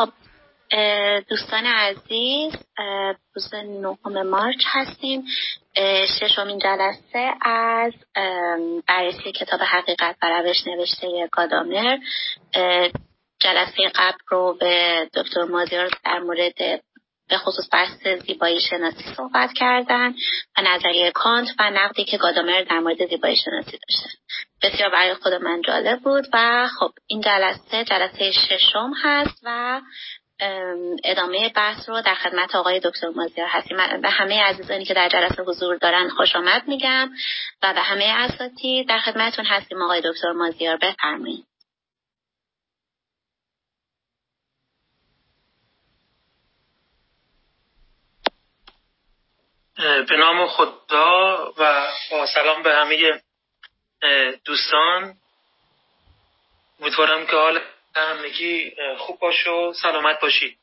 خب دوستان عزیز روز نهم مارچ هستیم. ششمین جلسه از بررسی کتاب حقیقت و روش نوشته گادامر. جلسه قبل رو به دکتر مازیار در مورد به خصوص بحث زیبایی شناسی صحبت کردن و نظریه کانت و نقدی که گادامر در مورد زیبایی شناسی داشته بسیار برای خود من جالب بود و خب این جلسه جلسه ششم هست و ادامه بحث رو در خدمت آقای دکتر مازیار هستیم. به همه عزیزانی که در جلسه حضور دارن خوش آمد میگم و به همه اساتید در خدمتون هستیم. آقای دکتر مازیار بفرمایید. به نام خدا و با سلام به همه دوستان. امیدوارم که حال همگی خوب باشه و سلامت باشید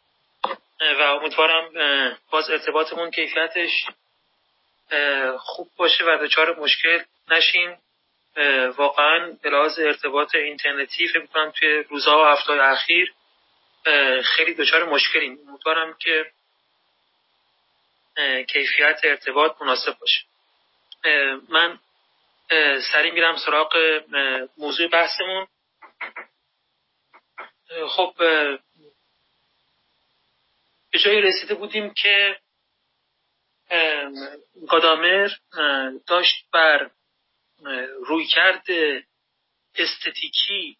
و امیدوارم باز ارتباطمون کیفیتش خوب باشه و دچار مشکل نشیم. واقعا به لحاظ ارتباط اینترنتی فکر می‌کنم توی روزها و هفته اخیر خیلی دچار مشکلیم. امیدوارم که کیفیت ارتباط مناسب باشه. من سریع میرم سراغ موضوع بحثمون. خب به جایی رسیده بودیم که گادامر داشت بر رویکرد استتیکی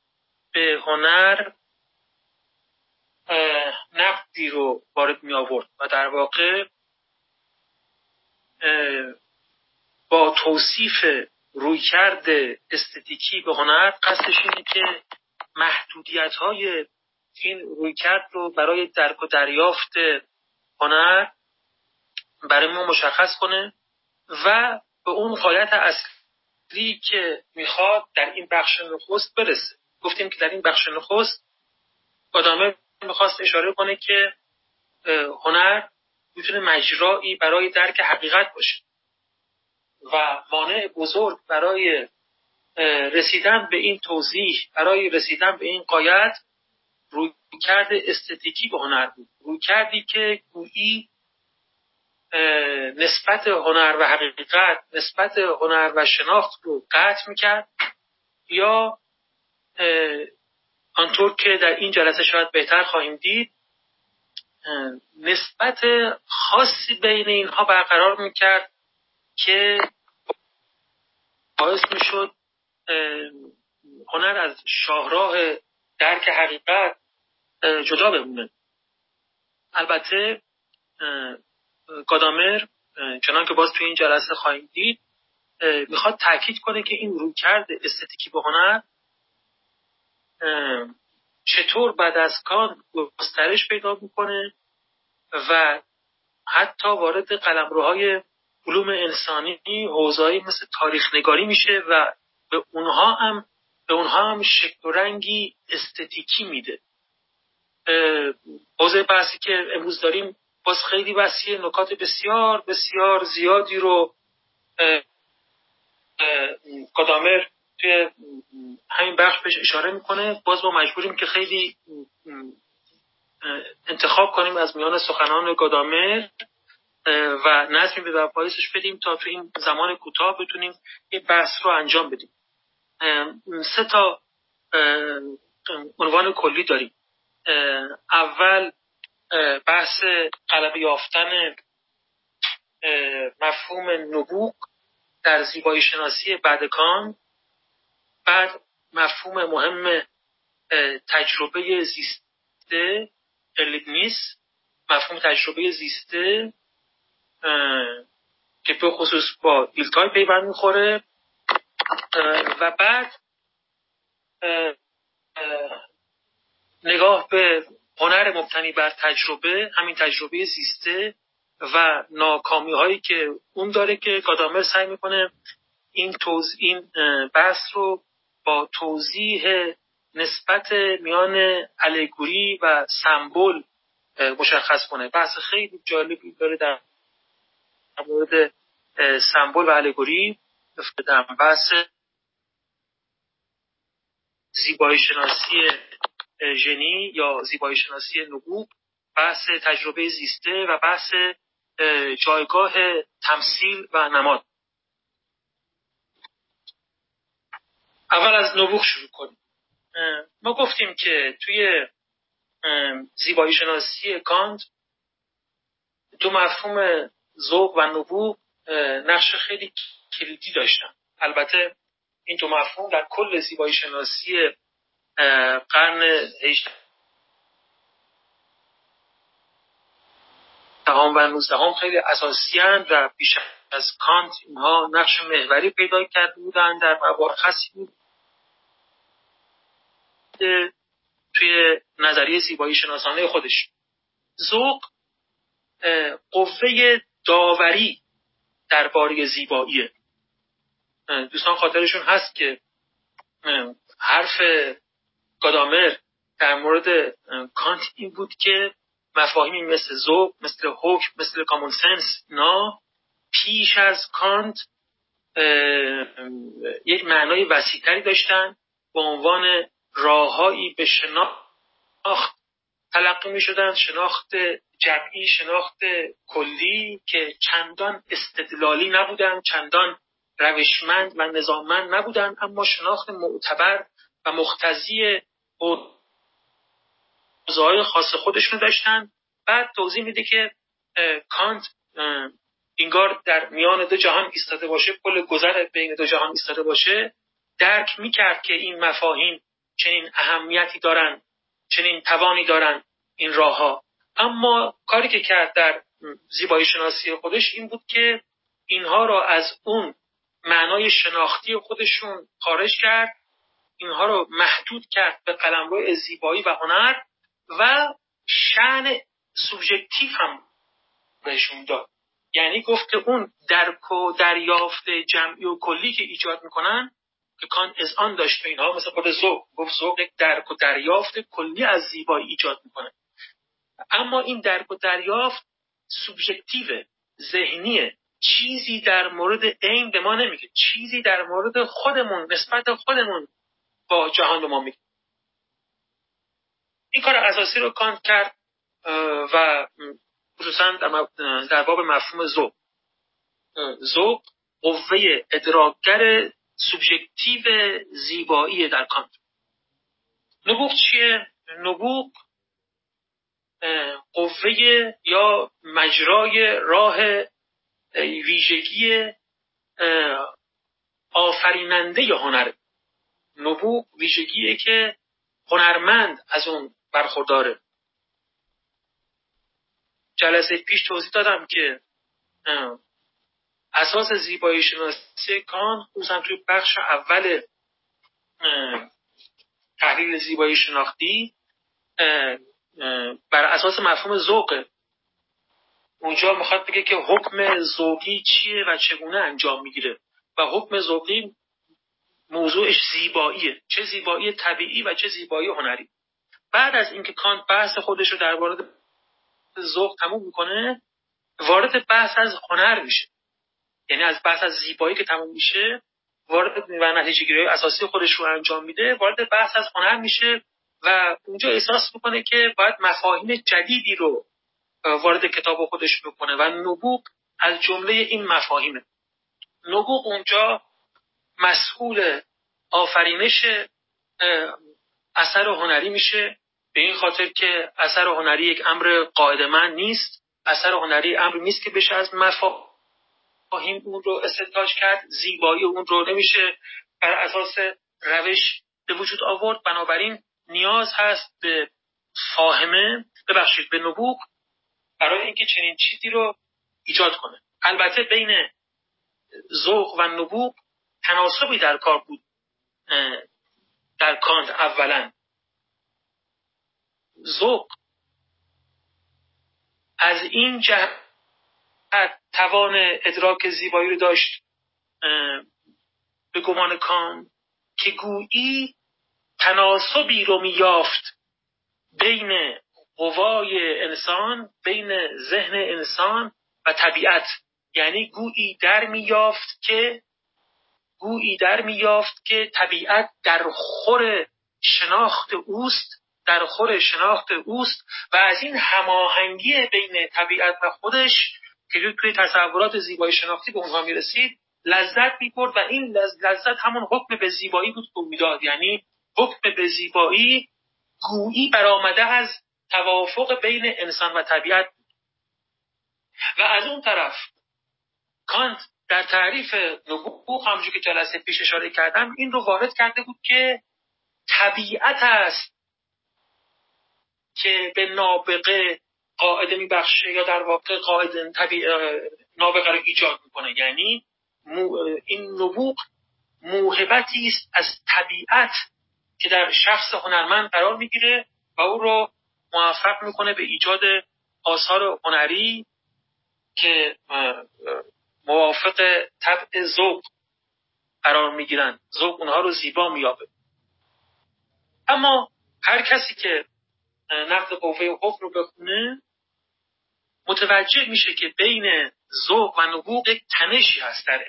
به هنر نقدی رو وارد می آورد و در واقع با توصیف رویکرد استتیکی به هنر قصدش اینه که محدودیت های این رویکرد رو برای درک و دریافت هنر برای ما مشخص کنه و به اون غایت اصلی که می‌خواد در این بخش نخست برسه. گفتیم که در این بخش نخست آدامه می‌خواست اشاره کنه که هنر می‌تونه مجرایی برای درک حقیقت باشه. و مانع بزرگ برای رسیدن به این توضیح برای رسیدن به این قایت روی کرد استتیکی به هنر بود. روی کردی که گویی نسبت هنر و حقیقت نسبت هنر و شناخت رو قطع می‌کرد یا آنطور که در این جلسه شاید بهتر خواهیم دید نسبت خاصی بین اینها برقرار می‌کرد که باعث می‌شد هنر از شاهراه درک حقیقت جدا بمونه. البته گادامر چنان که باز توی این جلسه خواهیم دید می‌خواد تاکید کنه که این رویکرد استتیکی به هنر چطور بعد از کان گسترش پیدا می‌کنه و حتی وارد قلمروهای علوم انسانی حوزه‌ای مثل تاریخ نگاری میشه و به اونها هم به اونها هم شکل و رنگی استتیکی میده. حوزه بحثی که امروز داریم باز خیلی وسیع نکات بسیار بسیار زیادی رو کدامر توی همین بخش بهش اشاره می‌کنه. باز ما مجبوریم که خیلی انتخاب کنیم از میان سخنان گادامر و نظمی به بایستش بدیم تا تو این زمان کوتاه بتونیم این بحث رو انجام بدیم. سه تا عنوان کلی داریم. اول بحث قلب یافتن مفهوم نبوغ در زیبایی شناسی بعد کان. بعد مفهوم مهم تجربه زیسته لیبنیس مفهوم تجربه زیسته که به خصوص با دیلتای پیوند می‌خوره. و بعد نگاه به هنر مبتنی بر تجربه همین تجربه زیسته و ناکامی هایی که اون داره که گادامر سعی می‌کنه این توز این بحث رو با توضیح نسبت میان الگوری و سمبل مشخص کنه. بحث خیلی جالبی داره در مورد سمبل و الگوری. در بحث زیبایی شناسی ژنی یا زیبایی شناسی نبوغ بحث تجربه زیسته و بحث جایگاه تمثیل و نماد. اول از نبوغ شروع کنیم. ما گفتیم که توی زیبایی شناسی کانت دو مفهوم ذوق و نبوغ نقش خیلی کلیدی داشتن. البته این دو مفهوم در کل زیبایی شناسی قرن دهم و نوزدهم خیلی اساسی و بیش از کانت اینها نقش محوری پیدا کرده بودند در مباحثی بود. توی نظریه زیبایی شناسانه خودش. ذوق قوه داوری درباره زیباییه دوستان خاطرشون هست که حرف گادامر در مورد کانت این بود که مفاهیمی مثل ذوق مثل حکم مثل کامون سنس نا پیش از کانت یک معنای وسیعتری داشتن به عنوان راههایی به شناخت تلقی می شدن شناخت جمعی شناخت کلی که چندان استدلالی نبودن چندان روشمند و نظاممند نبودن اما شناخت معتبر و مختزی حوزه‌های خاص خودشون داشتن. بعد توضیح میده که کانت انگار در میان دو جهان ایستاده باشه پل گذر بین دو جهان ایستاده باشه. درک می‌کرد که این مفاهیم چنین اهمیتی دارن چنین توانی دارن این راه ها اما کاری که کرد در زیبایی شناسی خودش این بود که اینها را از اون معنای شناختی خودشون خارج کرد. اینها رو محدود کرد به قلمرو زیبایی و هنر. و شعن سوبژکتیو هم بهشون داد. یعنی گفت که اون درک و دریافت جمعی و کلی که ایجاد می‌کنن که کان از آن داشت به اینها مثل خود ذوق. گفت ذوق یک درک و دریافت کلی از زیبایی ایجاد می‌کنه. اما این درک و دریافت سوبژکتیو ذهنیه چیزی در مورد عین به ما نمیگه. چیزی در مورد خودمون نسبت خودمون با جهان به ما میگه. این کار اساسی رو کانت کرد و خصوصا در باب مفهوم ذوق. ذوق قوه ادراکگر سوبژکتیو زیبایی در کانت. نبوغ چیه؟ نبوغ قوه یا مجرای راه ویژگی آفریننده هنر. نبوغ ویژگیه که هنرمند از اون برخورداره. جلسه پیش توضیح دادم که اساس زیبایی شناسی کان خصوصا توی بخش اول تحلیل زیبایی شناختی بر اساس مفهوم ذوق. اونجا می‌خواد بگه که حکم ذوقی چیه و چگونه انجام می‌گیره. و حکم ذوقی موضوعش زیباییه. چه زیبایی طبیعی و چه زیبایی هنری. بعد از اینکه کانت بحث خودش رو در مورد ذوق تموم می‌کنه وارد بحث از هنر میشه. یعنی از بحث از زیبایی که تموم میشه وارد و نتیجه گیری اساسی خودش رو انجام میده وارد بحث از هنر میشه و اونجا احساس می‌کنه که باید مفاهیم جدیدی رو وارد کتاب خودش بکنه و نبوغ از جمله این مفاهیمه. نبوغ اونجا مسئول آفرینش اثر هنری میشه. به این خاطر که اثر هنری یک امر قاعدمند نیست. اثر هنری امر نیست که بشه از مفاهیم اون رو استنتاج کرد. زیبایی اون رو نمیشه بر اساس روش به وجود آورد. بنابراین نیاز هست به فاهمه ببخشید به نبوغ برای اینکه چنین چیزی رو ایجاد کنه. البته بین ذوق و نبوغ تناسبی در کار بود در کانت اولا. ذوق از این جهت توان ادراک زیبایی رو داشت به گمان کان که گویی تناسبی رو میافت بین قوای انسان بین ذهن انسان و طبیعت. یعنی گویی در میافت که گویی در میافت که طبیعت در خور شناخت اوست در خور شناخت اوست و از این هماهنگی بین طبیعت و خودش که توی تصورات زیبایی شناختی به اونها می‌رسید لذت می‌برد و این لذت همون حکم به زیبایی بود که می‌داد. یعنی حکم به زیبایی گویی برآمده از توافق بین انسان و طبیعت بود. و از اون طرف کانت در تعریف نبوغ همونجور که جلسه پیش اشاره کردم این رو وارد کرده بود که طبیعت است. که به نابغه قاعده میبخشه یا در واقع قاعده نابغه رو ایجاد می‌کنه. یعنی این نبوغ موهبتی است از طبیعت که در شخص هنرمند قرار می‌گیره و او رو موفق می‌کنه به ایجاد آثار هنری که موافق طبع ذوق قرار می‌گیرن. ذوق اونها رو زیبا میابه اما هر کسی که نقد قوه حکم رو بخونه متوجه میشه که بین ذوق و نبوغ یک تنشی هست در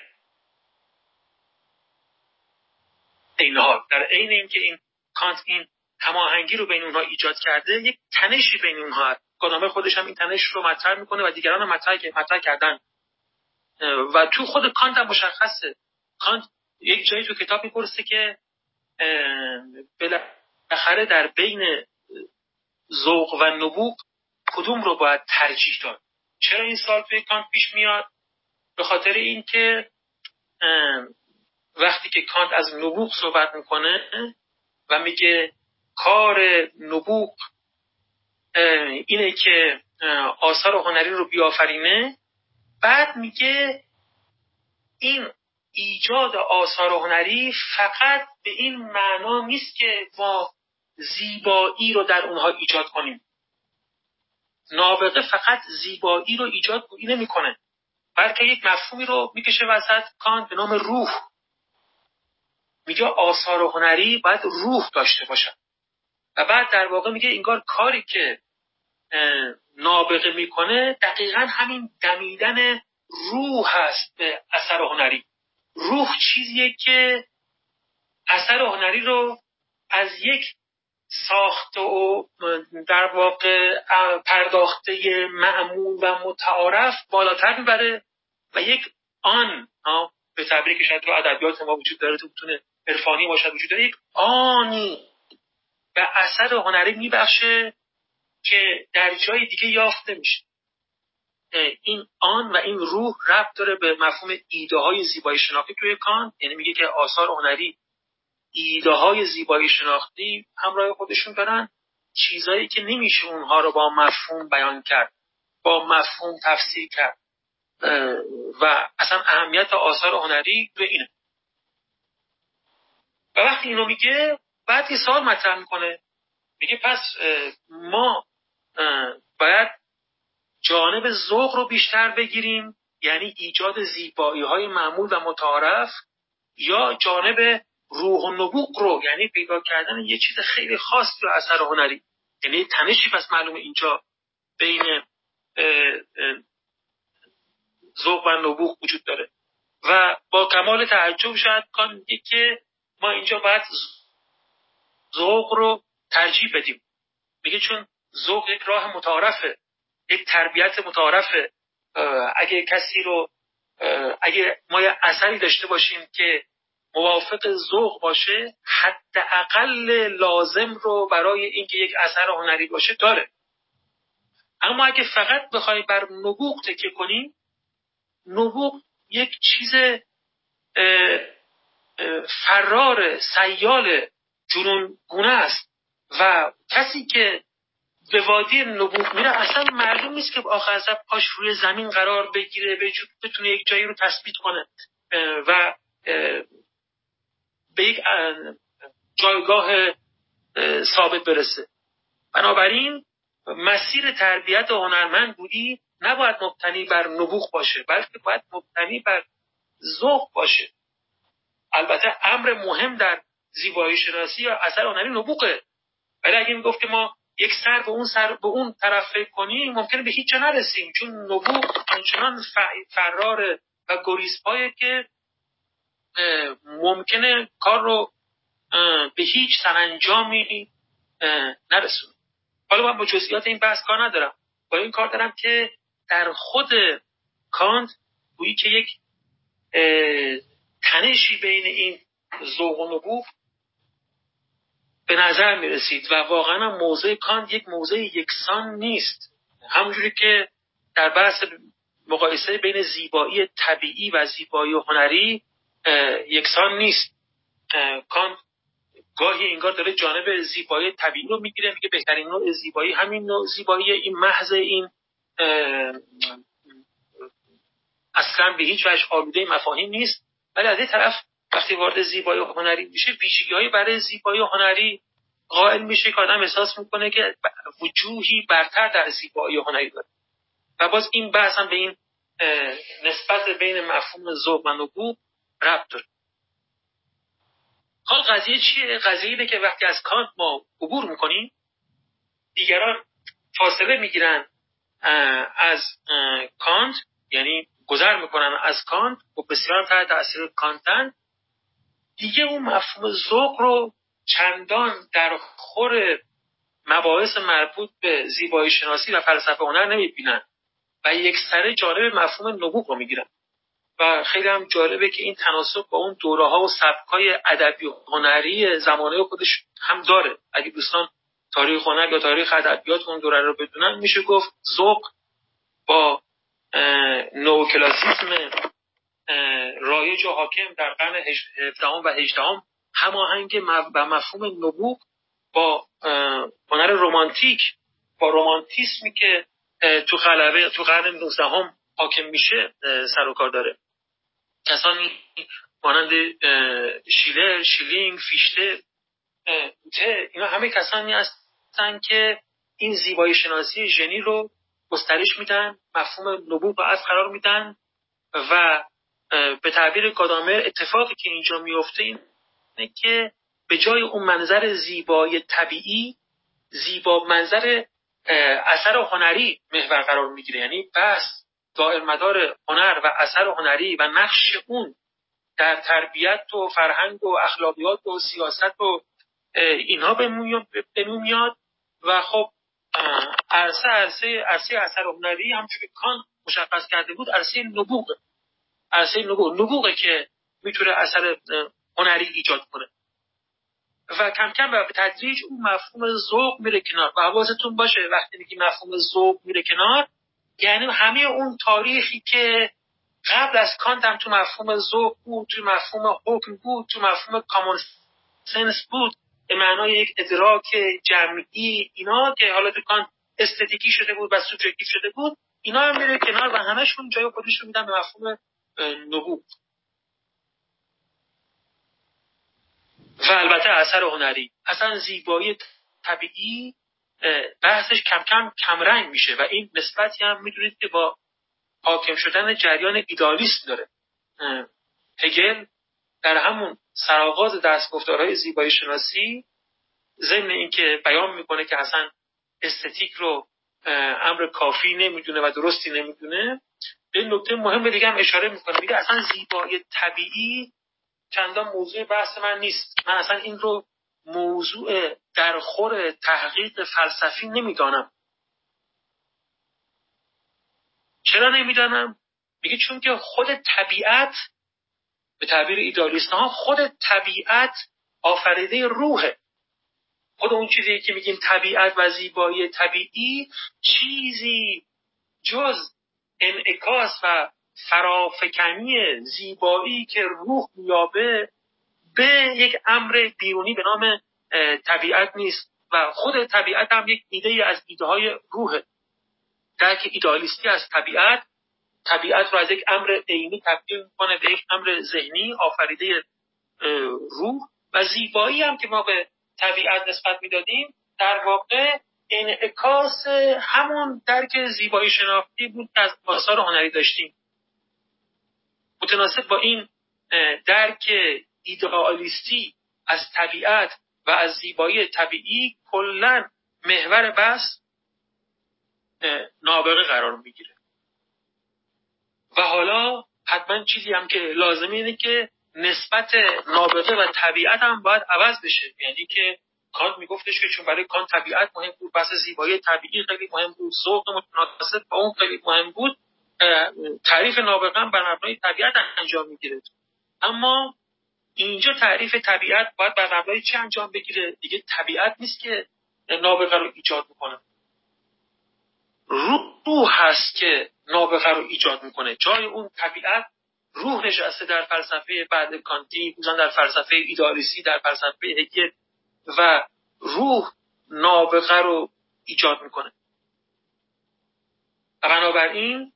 این حال. در عین اینکه این کانت این هماهنگی رو بین اونها ایجاد کرده یک تنشی بین اونها هست. خودش هم این تنش رو مطرح می‌کنه و دیگران هم مطرح کردن. و تو خود کانت هم مشخصه. کانت یک جایی تو کتاب می‌پرسه که بالاخره در بین ذوق و نبوغ کدوم رو باید ترجیح داد؟ چرا این سال توی کانت پیش میاد؟ به خاطر اینکه وقتی که کانت از نبوغ صحبت می‌کنه و میگه کار نبوغ اینه که آثار هنری رو بیافرینه بعد میگه این ایجاد آثار هنری فقط به این معنا نیست که ما زیبایی رو در اونها ایجاد کنیم. نابغه فقط زیبایی رو ایجاد نمی‌کنه بلکه یک مفهومی رو می‌کشه وسط کانت به نام روح. میگه آثار هنری باید روح داشته باشن. و بعد در واقع میگه انگار کاری که نابغه می‌کنه دقیقا همین دمیدن روح هست به اثر هنری. روح چیزیه که اثر هنری رو از یک ساخته و در واقع پرداخته معمول و متعارف بالاتر می‌بره و یک آن به تعبیری که شاید تو ادبیات ما وجود داره تو عرفانی باشد وجود داره یک آنی به اثر هنری میبخشه که در جای دیگه یافته میشه این آن و این روح ربط داره به مفهوم ایده های زیبایی شناختی توی کان یعنی میگه که آثار هنری ایده های زیبایی شناختی همراه خودشون دارن. چیزایی که نمیشه اونها رو با مفهوم بیان کرد با مفهوم تفسیر کرد. و اصلا اهمیت آثار هنری تو اینه. و وقتی اینو میگه بعد یه سال مطرح می‌کنه. میگه پس ما باید جانب ذوق رو بیشتر بگیریم. یعنی ایجاد زیبایی های معمول و متعارف یا جانب روح و نبوغ رو یعنی پیدا کردن یه چیز خیلی خاص تو اثر هنری. یعنی تنشی پس معلوم اینجا بین ذوق و نبوغ وجود داره. و با کمال تعجب شاید کان که ما اینجا باید ذوق رو ترجیح بدیم. میگه چون ذوق یک راه متعارفه یک تربیت متعارفه. اگه کسی رو اگه ما یه اثری داشته باشیم که موافق ذوق باشه حداقل لازم رو برای اینکه یک اثر هنری باشه داره. اما اگه فقط بخوایم بر نبوغ تکیه کنیم نبوغ یک چیز فرار سیال جنون گونه است و کسی که به وادی نبوغ میره اصلا معلوم نیست که آخر از پاش روی زمین قرار بگیره بتونه یک جایی رو تثبیت کنه. و به یک جایگاه ثابت برسه. بنابراین مسیر تربیت هنرمند بودی نباید مبتنی بر نبوغ باشه بلکه باید مبتنی بر ذوق باشه. البته امر مهم در زیبایی شناسی یا اثر هنری نبوغه. ولی اگه می‌گفت که ما یک سر به اون سر به اون طرف فکر کنیم ممکنه به هیچ جا نرسیم چون نبوغ آنچنان فرار و گریزپایه که ممکنه کار رو به هیچ سرانجامی نرسونه. حالا من با جزئیات این بحث کار ندارم. با این کار دارم که در خود کانت گویی که یک تنشی بین این ذوق و نبوغ به نظر می رسید و واقعا موضع کانت یک موضع یکسان نیست. همونجوری که در بحث مقایسه بین زیبایی طبیعی و زیبایی هنری یکسان نیست. کانت گاهی انگار داره جانب زیبایی طبیعی رو می‌گیره میگه بهترین نوع زیبایی همین نوع زیبایی این محض این اصلا به هیچ وجه آلوده مفاهیم نیست. ولی از این طرف وقتی وارد زیبایی هنری میشه ویژگی برای زیبایی هنری قائل میشه که آدم احساس می‌کنه که وجوهی برتر در زیبایی هنری داره. و باز این بحث هم به این نسبت بین مفهوم ذوق و نبوغ ربط داره. حال قضیه چیه؟ قضیه اینه که وقتی از کانت ما عبور می‌کنیم دیگران فاصله می‌گیرن از کانت یعنی گذر می‌کنن از کانت و بسیار تحت تاثیر کانتن. دیگه اون مفهوم ذوق رو چندان در خور مباحث مربوط به زیبایی شناسی و فلسفه هنر نمی‌بینن و یک سره جالب مفهوم نبوغ رو می‌گیرن. و خیلی هم جالبه که این تناسب با اون دوره ها و سبک های ادبی و هنری زمانه خودش هم داره. اگه دوستان تاریخ هنر یا تاریخ ادبیات اون دوره رو بدونن میشه گفت ذوق با نوکلاسیسم رایج و حاکم در قرن 17 و 18 هماهنگ و مفهوم نبوغ با هنر رومانتیک با رومانتیسمی که تو غلبه تو قرن 19 هم حاکم میشه سر و کار داره. کسانی مانند شیلر شیلینگ فیشته ته اینا همه کسانی هستن که این زیبایی شناسی ژنی رو گسترش میدن مفهوم نبوغ رو از قرار میدن و به تعبیر کادامر اتفاقی که اینجا میفته اینه که به جای اون منظر زیبای طبیعی زیبا منظر اثر هنری محور قرار می‌گیره. یعنی بس دائر مدار هنر و اثر هنری و نقش اون در تربیت و فرهنگ و اخلاقیات و سیاست و اینها به میاد و خب عرصه عرصه عرصه اثر هنری همچون کان مشخص کرده بود عرصه نبوغ. عرصه نبوغ. نبوغه که می‌تونه اثر هنری ایجاد کنه. و کم کم به تدریج اون مفهوم ذوق میره کنار. و حواستون باشه وقتی میگی مفهوم ذوق میره کنار یعنی همه اون تاریخی که قبل از کانت هم تو مفهوم ذوق بود تو مفهوم حکم بود تو مفهوم کامون سنس بود به معنای یک ادراک جمعی اینا که حالا تو کانت استتیکی شده بود و سوبژکتیو شده بود اینا هم میره کنار و همشون جای خودشون میدن به مفهوم نبوغ. و البته اثر هنری. اصلا زیبایی طبیعی بحثش کم کم کمرنگ میشه و این نسبتی هم می‌دونید که با حاکم شدن جریان ایدالیست داره. هگل در همون سرآغاز دستگفتارهای زیبایی شناسی ضمن اینکه بیان می‌کنه که اصلا استتیک رو امر کافی نمی‌دونه و درستی نمی‌دونه به نکته مهم دیگه هم اشاره می‌کنه. میگه اصلا زیبایی طبیعی چندان موضوع بحث من نیست. من اصلا این رو موضوع در خور تحقیق فلسفی نمی‌دانم. چرا نمی‌دانم؟ میگه چون که خود طبیعت به تعبیر ایدالیست ها خود طبیعت آفریده روحه. خود اون چیزی که میگیم طبیعت و زیبایی طبیعی چیزی جز انعکاس و فرافکنی زیبایی که روح میابه به یک امر بیرونی به نام طبیعت نیست و خود طبیعت هم یک ایده از ایده های روحه درک ایدالیستی از طبیعت طبیعت رو از یک امر عینی تبدیل می‌کنه به یک امر ذهنی آفریده روح. و زیبایی هم که ما به طبیعت نسبت می‌دادیم در واقع انعکاس همون درک زیبایی شناختی بود که از آثار هنری داشتیم. متناسب با این درک ایدئالیستی از طبیعت و از زیبایی طبیعی کلا محور بحث نابغه قرار می‌گیره. و حالا حتما چیزی هم که لازمه اینه که نسبت نابغه و طبیعت هم باید عوض بشه. یعنی که کانت میگفتش که چون برای کانت طبیعت مهم بود بحث زیبایی طبیعی خیلی مهم بود ذوق متناسب با اون خیلی مهم بود تعریف نابغه بر مبنای طبیعت انجام می‌گیره. اما اینجا تعریف طبیعت باید بر مبنای چه انجام بگیره؟ دیگه طبیعت نیست که نابغه رو ایجاد می‌کنه روح هست که نابغه رو ایجاد می‌کنه. جای اون طبیعت روح نشسته در فلسفه بعد کانتی مثلا در فلسفه ایدالیسی در فلسفه هگل و روح نابغه رو ایجاد می‌کنه. بنابراین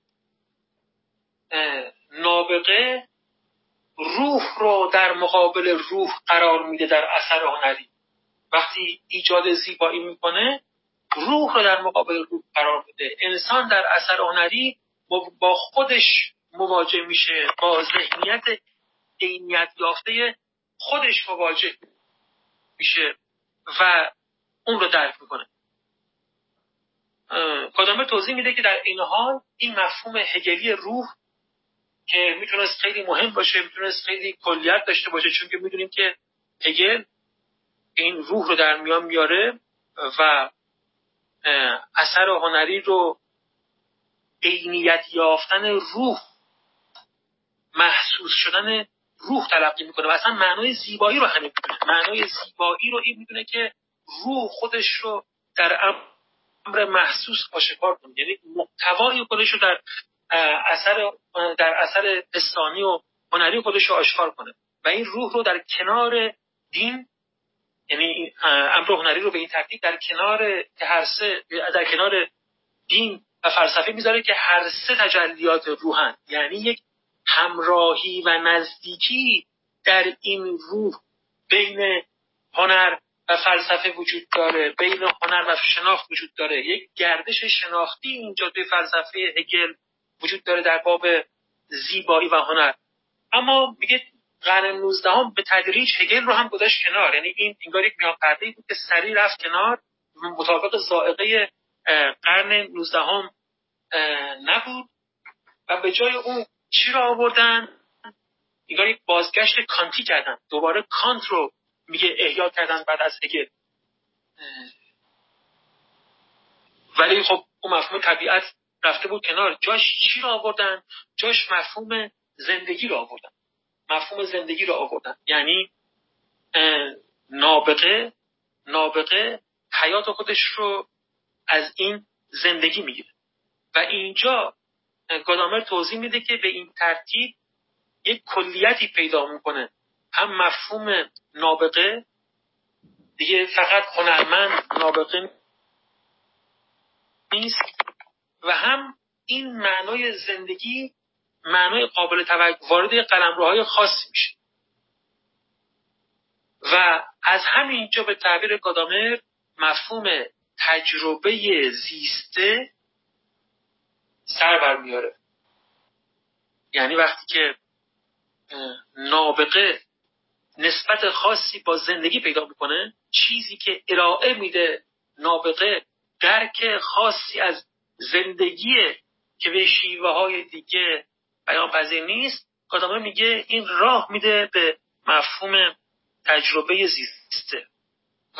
نابغه روح رو در مقابل روح قرار میده در اثر هنری وقتی ایجاد زیبایی می‌کنه روح رو در مقابل روح قرار میده. انسان در اثر هنری با خودش مواجه میشه با ذهنیت عینیت یافته خودش مواجه میشه و اون رو درک می‌کنه. کدامه توضیح میده که در این حال این مفهوم هگلی روح که می‌تونست خیلی مهم باشه می‌تونست خیلی کلیت داشته باشه چون که می‌دونیم که هگل این روح رو در میان میاره و اثر هنری رو عینیت یافتن روح محسوس شدن روح تلقی می‌کنه و اصلا معنای زیبایی رو همین می‌دونه. معنای زیبایی رو این می‌دونه که روح خودش رو در امر محسوس آشکار کنه یعنی محتوای خودش رو در اثر در اثر پستانی و هنری خودش رو آشکار کنه. و این روح رو در کنار دین یعنی امر هنری رو به این ترتیب در کنار هر سه در کنار دین و فلسفه می‌ذاره که هر سه تجلیات روحن. یعنی یک همراهی و نزدیکی در این روح بین هنر و فلسفه وجود داره بین هنر و شناخت وجود داره. یک گردش شناختی اینجا توی فلسفه هگل وجود داره در باب زیبایی و هنر. اما میگه قرن 19 هم به تدریج هگل رو هم گذاشت کنار. یعنی این انگار یک میان پرده بود که سریع رفت کنار. مطابق زائقه قرن 19 هم نبود. و به جای اون چی رو آوردن؟ انگار یک بازگشت کانتی کردن. دوباره کانت رو میگه احیا کردن بعد از هگل. ولی خب اون مفهوم طبیعت رفته بود کنار. جاش چی رو آوردن؟ جاش مفهوم زندگی رو آوردن. مفهوم زندگی رو آوردن. یعنی نابغه نابغه حیات خودش رو از این زندگی می‌گیره. و اینجا گادامر توضیح میده که به این ترتیب یک کلیتی پیدا می‌کنه. هم مفهوم نابغه دیگه فقط هنرمند نابغه نیست. و هم این معنای زندگی معنای قابل توجه وارد قلمروهای خاصی میشه. و از همینجا به تعبیر گادامر مفهوم تجربه زیسته سر برمیاره یعنی وقتی که نابغه نسبت خاصی با زندگی پیدا می‌کنه چیزی که ارائه میده نابغه درک خاصی از زندگی که به شیوه های دیگه بیان پذیر نیست کادامه میگه این راه میده به مفهوم تجربه زیسته.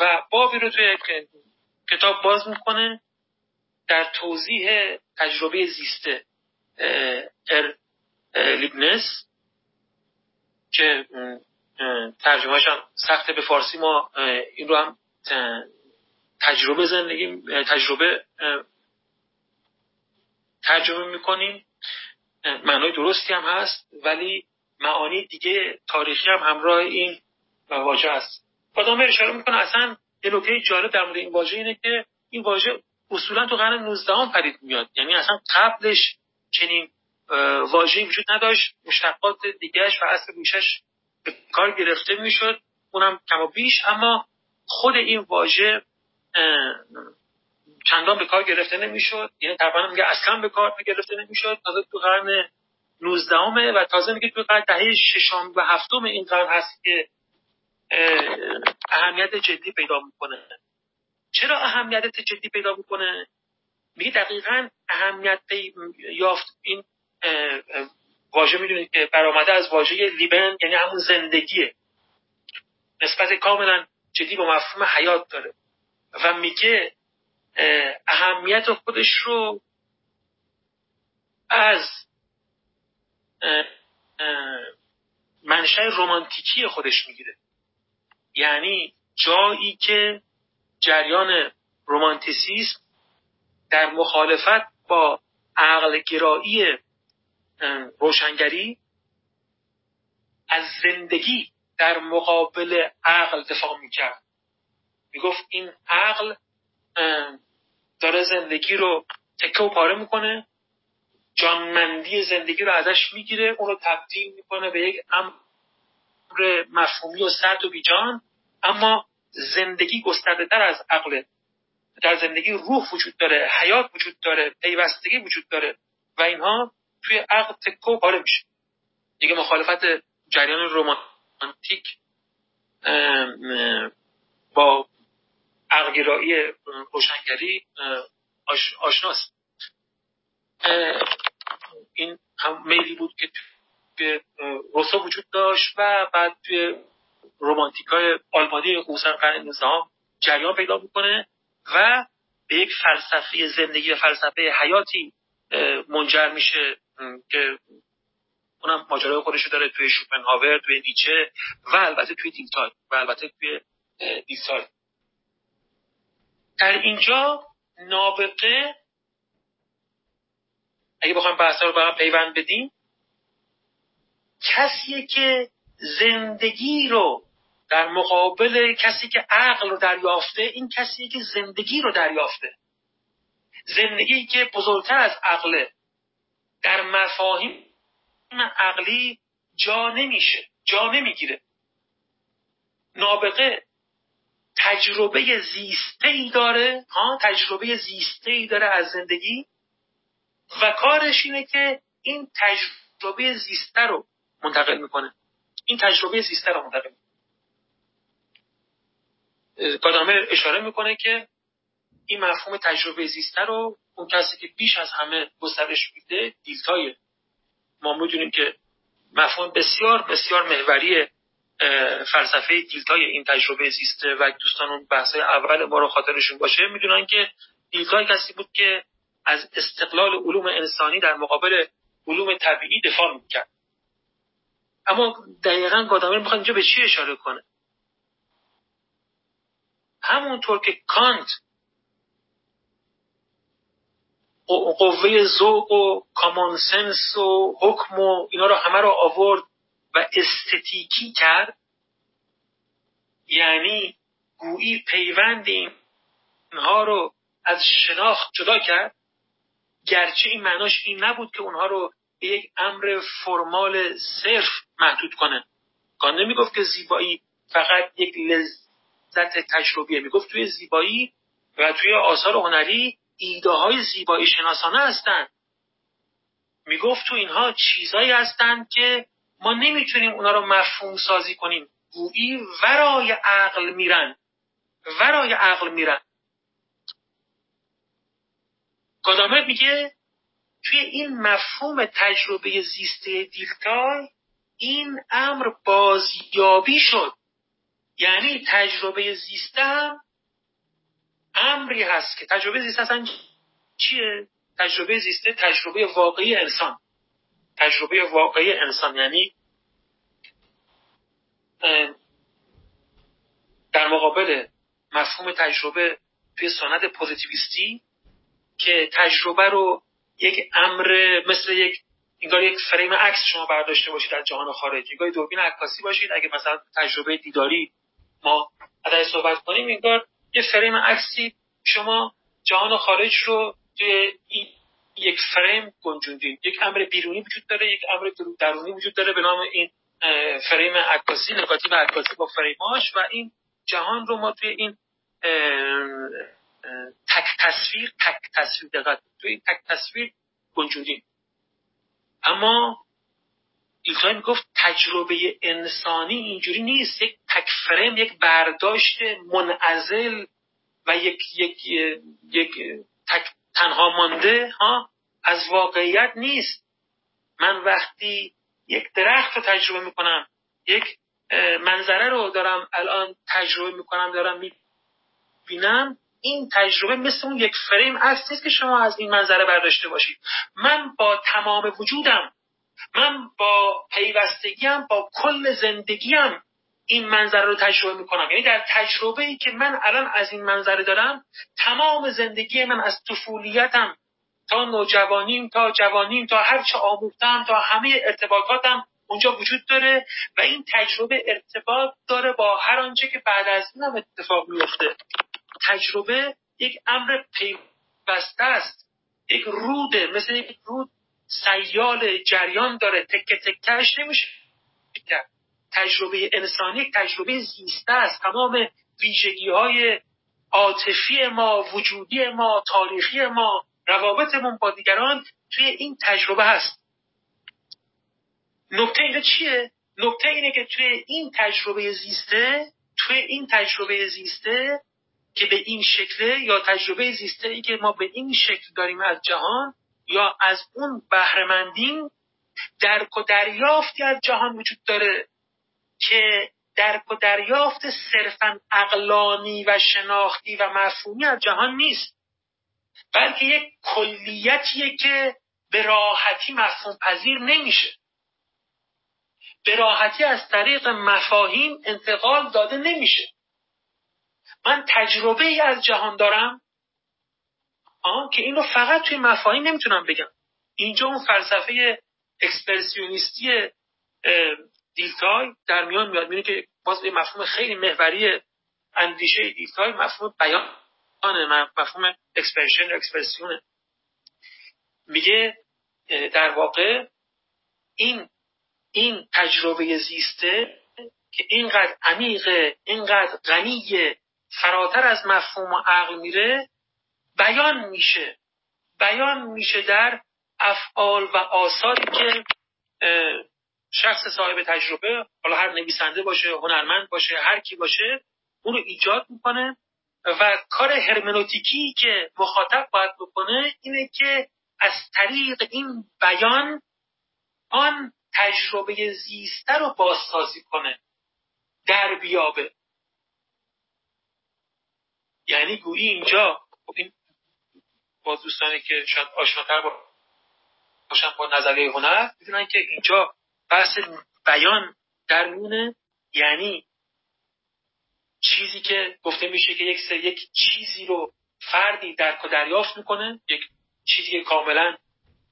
و بابی رو توی کتاب باز می‌کنه در توضیح تجربه زیسته ار لیبنس که ترجمهش هم سخته به فارسی ما این رو هم تجربه زندگی تجربه ترجمه می‌کنیم. معنای درستی هم هست ولی معانی دیگه تاریخی هم همراه این واژه است. آدم اشاره می‌کنه اصلا یه نکته جالب در مورد این واژه اینه که این واژه اصولا تو قرن 19 هم پدید میاد. یعنی اصلا قبلش چنین واژه‌ای وجود نداشت. مشتقات دیگهش و اصل ریشش به کار گرفته می‌شد. اونم کم و بیش. اما خود این واژه چندان به کار گرفته نمی‌شد. یعنی تقریبا میگه اصلا به کار گرفته نمی‌شد. تازه تو قرن 19 و تازه میگه تو قرن دهه ششم و هفتم این قرن هست که اهمیت جدی پیدا می‌کنه. چرا اهمیت جدی پیدا می‌کنه؟ میگه دقیقا اهمیت یافت این واژه می‌دونید که برآمده از واژه لیبن یعنی همون زندگیه. نسبت کاملا جدی با مفهوم حیات داره. و میگه اهمیت خودش رو از منشأ رمانتیکی خودش می‌گیره. یعنی جایی که جریان رومانتیسیسم در مخالفت با عقل گرایی روشنگری از زندگی در مقابل عقل دفاع می‌کرد. می‌گفت این عقل داره زندگی رو تکه و پاره می‌کنه. جانمندی زندگی رو ازش می‌گیره اون رو تبدیل می‌کنه به یک امر مفهومی و سرد و بیجان. اما زندگی گسترده تر از عقل. در زندگی روح وجود داره حیات وجود داره پیوستگی وجود داره و اینها توی عقل تکه و پاره میشه. دیگه مخالفت جریان رومانتیک با عقلگرایی روشنگری آشناست. این هم میلی بود که توی روسا وجود داشت و بعد توی رومانتیک های آلمانی خصوصا قرن نوزدهم جریان پیدا می‌کنه و به یک فلسفه زندگی و فلسفه حیاتی منجر میشه که اونم ماجرای خودشو داره توی شوپنهاور توی نیچه و البته توی دیلتای و البته توی دیلتای در اینجا نابغه اگه بخوایم بحثا رو به پیوند بدیم کسیه که زندگی رو در مقابل کسی که عقل رو دریافته این کسیه که زندگی رو دریافته. زندگی که بزرگتر از عقله. در مفاهیم عقلی جا نمیشه جا نمی‌گیره. نابغه تجربه زیسته ای داره. ها تجربه زیسته ای داره از زندگی. و کارش اینه که این تجربه زیسته رو منتقل می‌کنه. این تجربه زیسته رو منتقل می‌کنه. گادامر اشاره می‌کنه که این مفهوم تجربه زیسته رو اون کسی که بیش از همه گسترش میده دیلتای ما می‌دونیم که مفهوم بسیار بسیار محوری فلسفه دیلتای این تجربه زیسته و دوستان اون بحث اول ما رو خاطرشون باشه می‌دونن که دیلتای کسی بود که از استقلال علوم انسانی در مقابل علوم طبیعی دفاع می‌کرد. اما دقیقا گادامر می‌خواد اینجا به چی اشاره کنه؟ همونطور که کانت قوه ذوق و کامانسنس و حکم و اینا رو همه رو آورد و استتیکی کرد یعنی گویی پیوند اینها رو از شناخت جدا کرد. گرچه این معناش این نبود که اونها رو به یک امر فرمال صرف محدود کنه کان نمی‌گفت که زیبایی فقط یک لذت تجربیه. می‌گفت توی زیبایی و توی آثار هنری ایده های زیبایی شناسانه هستند می‌گفت تو اینها چیزایی هستند که ما نمی‌تونیم اونا رو مفهوم سازی کنیم. گویی ورای عقل میرن. ورای عقل میرن. گادامر میگه توی این مفهوم تجربه زیسته دیلتای این امر بازیابی شد. یعنی تجربه زیسته هم امری هست که تجربه زیسته اصلا چیه؟ تجربه زیسته تجربه واقعی انسان. تجربه واقعی انسان یعنی در مقابل مفهوم تجربه توی سنت پوزیتیویستی که تجربه رو یک امر مثل یک انگار یک فریم عکس شما برداشته باشید در جهان خارج انگار دوربین عکاسی باشید. اگه مثلا تجربه دیداری ما ازش صحبت کنیم انگار یه فریم عکسی شما جهان خارج رو توی یک فریم گنجوندین یک امر بیرونی وجود داره یک امر درونی وجود داره به نام این فریم عکاسی نگاتیو عکاسی با فریماش و این جهان رو ما توی این تک تصویر تک تصویر دقت توی این تک تصویر گنجوندیم اما ایلتای گفت تجربه انسانی اینجوری نیست. یک تک فریم یک برداشت منعزل و یک یک یک تک تنها مانده ها از واقعیت نیست. من وقتی یک درخت رو تجربه می‌کنم یک منظره رو دارم الان تجربه می‌کنم دارم می‌بینم این تجربه مثل اون یک فریم عکس نیست که شما از این منظره برداشته باشید. من با تمام وجودم من با پیوستگیم با کل زندگیم این منظره رو تجربه می‌کنم. یعنی در تجربه ای که من الان از این منظره دارم تمام زندگی من از طفولیتم تا نوجوانیم تا جوانیم تا هر چه آموختم تا همه ارتباطاتم اونجا وجود داره و این تجربه ارتباط داره با هر آنچه که بعد از این هم اتفاق میفته تجربه یک امر پیوسته است. یک روده مثل یک رود سیال جریان داره. تکه تکهش نمیشه. تجربه انسانی تجربه زیسته است. تمام ویژگی های عاطفی ما وجودی ما تاریخی ما روابطمون با دیگران توی این تجربه هست. نکته اینجا چیه؟ نکته اینه که توی این تجربه زیسته توی این تجربه زیسته که به این شکله یا تجربه زیسته ای که ما به این شکل داریم از جهان یا از اون بهرهمندیم درک و دریافتی از جهان وجود داره. که درک و دریافت صرفا اقلانی و شناختی و مفهومی از جهان نیست بلکه یک کلیتیه که به راحتی مفهوم پذیر نمیشه. به راحتی از طریق مفاهیم انتقال داده نمیشه. من تجربه ای از جهان دارم آه که اینو فقط توی مفاهیم نمی‌تونم بگم. اینجا اون فلسفه اکسپرسیونیستی دیلتای در میان میاد. می‌بینی که باز یه مفهوم خیلی محوری اندیشه دیلتای مفهوم بیان مفهوم expression اکسپرسیونه میگه در واقع این این تجربه زیسته که اینقدر عمیقه اینقدر غنیه فراتر از مفهوم و عقل میره بیان میشه. بیان میشه در افعال و آثاری که شخص صاحب تجربه حالا هر نویسنده باشه هنرمند باشه هر کی باشه اون رو ایجاد می‌کنه و کار هرمنوتیکی که مخاطب باید بکنه اینه که از طریق این بیان آن تجربه زیسته رو بازسازی کنه در بیابه. یعنی گویی اینجا خب این با دوستانی که شاید آشناتر باشن با نظریه هنر می‌دونن که اینجا بحث بیان در میونه یعنی چیزی که گفته میشه که یک یک چیزی رو فردی درک و دریافت می‌کنه یک چیزی که کاملا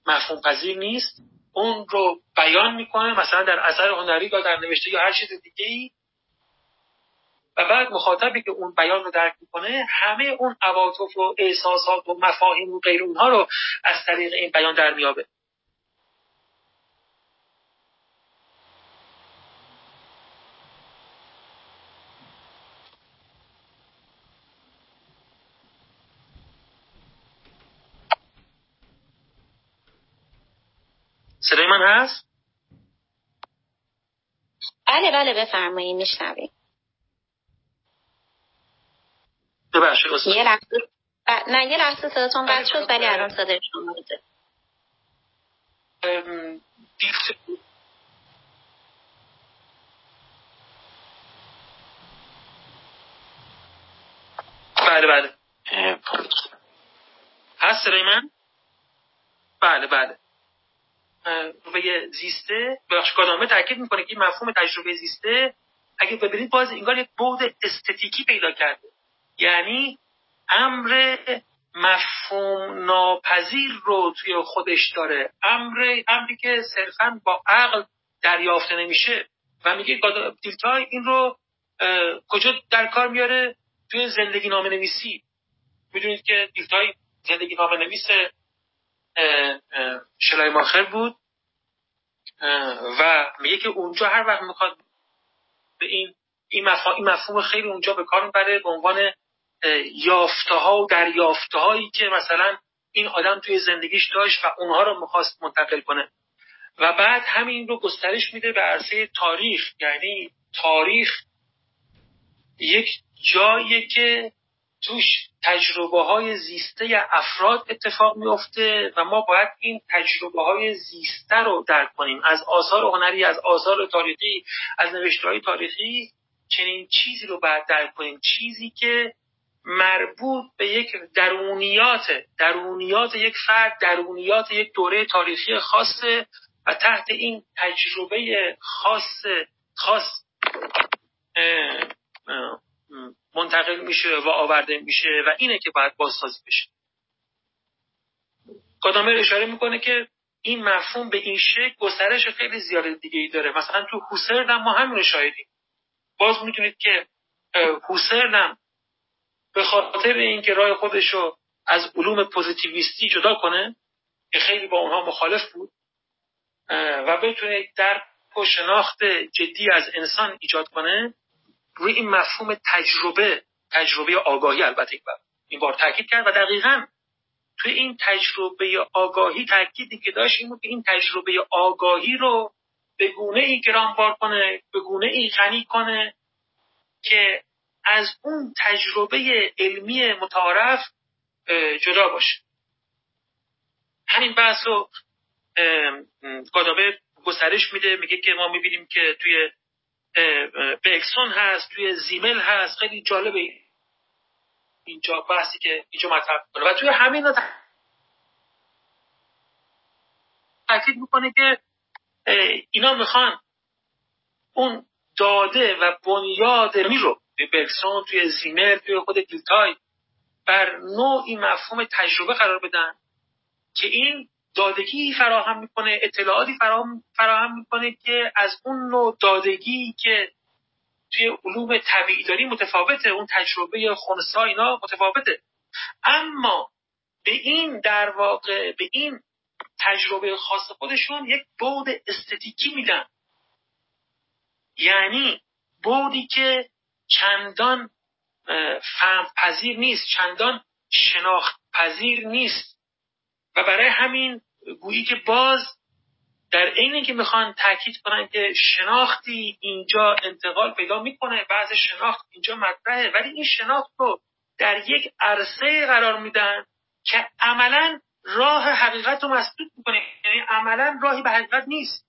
مفهوم پذیر نیست اون رو بیان می‌کنه مثلا در اثر هنری یا در نوشته یا هر چیز دیگه ای و بعد مخاطبی که اون بیان رو درک می‌کنه همه اون عواطف و احساسات و مفاهیم و غیر اونها رو از طریق این بیان در میابه صدای من هست؟ بله بله بفرمایید میشنویم. ببخشید یه لحظه نه یه لحظه صداتون قطع شد ولی الان صدای شما بله بله. هست صدای من؟ بله بله. تجربه زیسته بخش کادامه تاکید می‌کنه که مفهوم تجربه زیسته اگه ببینید باز انگار یک بعد استتیکی پیدا کرده. یعنی امر مفهوم ناپذیر رو توی خودش داره. امر امری که صرفا با عقل دریافته نمیشه. و میگه دیلتای این رو کجا در کار میاره؟ توی زندگی نامه نویسی می‌دونید که دیلتای زندگی نامه نویس شلای ماخر بود. و میگه که اونجا هر وقت می‌خواد به این این مفهوم خیلی اونجا به کار می‌بره به عنوان یافته ها و دریافته هایی که مثلا این آدم توی زندگیش داشت و اونها رو می‌خواست منتقل کنه. و بعد همین رو گسترش میده به عرصه تاریخ. یعنی تاریخ یک جایی که توش تجربه های زیسته افراد اتفاق میفته و ما باید این تجربه های زیسته رو درک کنیم. از آثار هنری از آثار تاریخی از نوشته های تاریخی چنین چیزی رو باید درک کنیم. چیزی که مربوط به یک درونیات درونیات یک فرد درونیات یک دوره تاریخی خاصه و تحت این تجربه خاص خاص منتقل میشه و آورده میشه و اینه که باید بازسازی بشه. کدامر اشاره می‌کنه که این مفهوم به این شکل گسترش خیلی زیاد دیگه ای داره. مثلا تو هوسرن ما همین شاهدیم. باز می‌تونید که هوسرن به خاطر اینکه راه خودش رو از علوم پوزیتیویستی جدا کنه که خیلی با اونها مخالف بود و بتونه درک و شناخت جدی از انسان ایجاد کنه روی این مفهوم تجربه تجربه آگاهی البته این بار تاکید کرد و دقیقا توی این تجربه آگاهی تاکیدی که داشت این که این تجربه آگاهی رو به گونه ای گرانبار کنه به گونه ای غنی کنه که از اون تجربه علمی متعارف جدا باشه. همین بحث رو گادابه گسترش میده میگه که ما می‌بینیم که توی بکسون هست توی زیمل هست خیلی جالبه اینجا بحثی که اینجا مطرح کنه و توی همین تاکید می‌کنه که اینا می‌خوان اون داده و بنیاد می رو توی بکسون توی زیمل توی خود گیلتای بر نوعی مفهوم تجربه قرار بدن که این دادگی فراهم می‌کنه اطلاعاتی فراهم, فراهم می‌کنه که از اون نوع دادگی که توی علوم طبیعی داری متفاوته اون تجربه خونسا اینا متفاوته. اما به این در واقع به این تجربه خاص خودشون یک بود استتیکی میدن. یعنی بودی که چندان فهم پذیر نیست چندان شناخت پذیر نیست. و برای همین گویی که باز در عین که می‌خوان تاکید کنن که شناختی اینجا انتقال پیدا می‌کنه بعض شناخت اینجا مطرحه ولی این شناخت رو در یک عرصه قرار میدن که عملا راه حقیقت رو مسدود می‌کنه. یعنی عملا راهی به حقیقت نیست.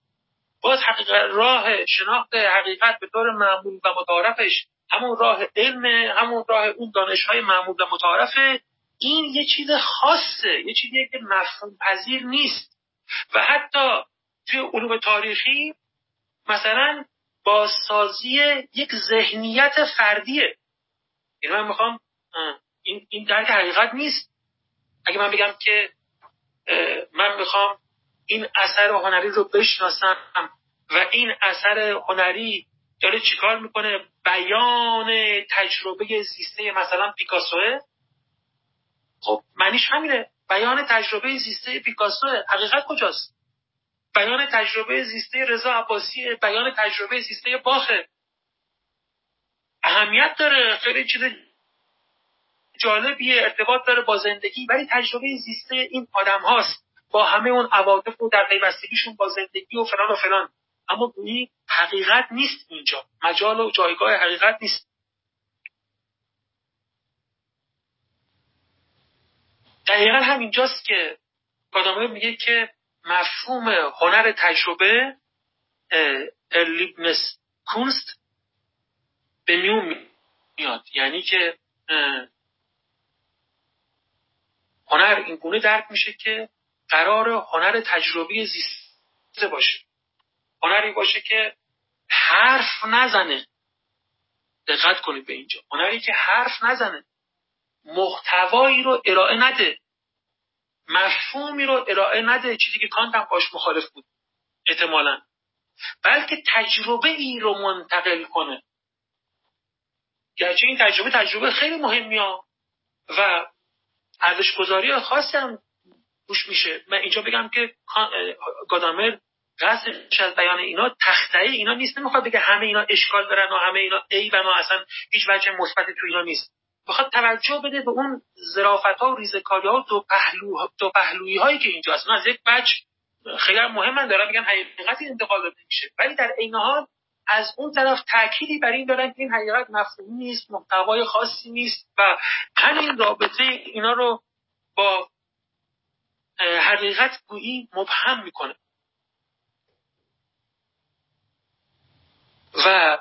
باز حقیقت راه شناخت حقیقت به طور معمول و متعارفش همون راه علم همون راه اون دانش های معمول و متعارفه. این یه چیز خاصه یه چیزی که مفهوم پذیر نیست. و حتی توی علوم تاریخی مثلا بازسازی یک ذهنیت فردیه. یعنی من می‌خوام این, این درک حقیقت نیست. اگه من بگم که من می‌خوام این اثر هنری رو بشناسم و این اثر هنری داره چیکار می‌کنه؟ بیان تجربه زیسته مثلا پیکاسوه. خب معنیش همینه. بیان تجربه زیسته پیکاسو حقیقت کجاست؟ بیان تجربه زیسته رضا عباسی بیان تجربه زیسته باخه اهمیت داره. خیلی چیز جالبیه. ارتباط داره با زندگی. ولی تجربه زیسته این آدم هاست. با همه اون عواطف و در پیوستگیشون با زندگی و فلان و فلان. اما گویی حقیقت نیست اینجا. مجال و جایگاه حقیقت نیست. دقیقا همینجاست که کادامه میگه که مفهوم هنر تجربه لیبنس کونست به میون میاد. یعنی که هنر این گونه درک میشه که قرار هنر تجربی زیسته باشه. هنری باشه که حرف نزنه. دقت کنید به اینجا. هنری که حرف نزنه محتوایی رو ارائه نده. مفهومی رو ارائه نده چیزی که کانت هم باش مخالف بود احتمالا. بلکه تجربه ای رو منتقل کنه. گرچه این تجربه تجربه خیلی مهمی ها و ارزش گذاری خاصی هم روش میشه. من اینجا بگم که گادامر قصدش از بیان اینا تخته اینا نیست. نمی‌خواد بگه همه اینا اشکال دارن و همه اینا ای و ما اصلا هیچ وجه مثبت تو اینا نیست. بخواد توجه بده به اون ظرافت ها و ریزکاری ها و دو, پهلو، دو پهلویی هایی که اینجا هست. از یک بچ خیلی مهم من دارم میگم حقیقتی انتقال داده میشه. ولی در این حال از اون طرف تأکیدی بر این دارن که این حقیقت مفهومی نیست محتوای خاصی نیست و همین رابطه اینا رو با حقیقت گویی مبهم می‌کنه. و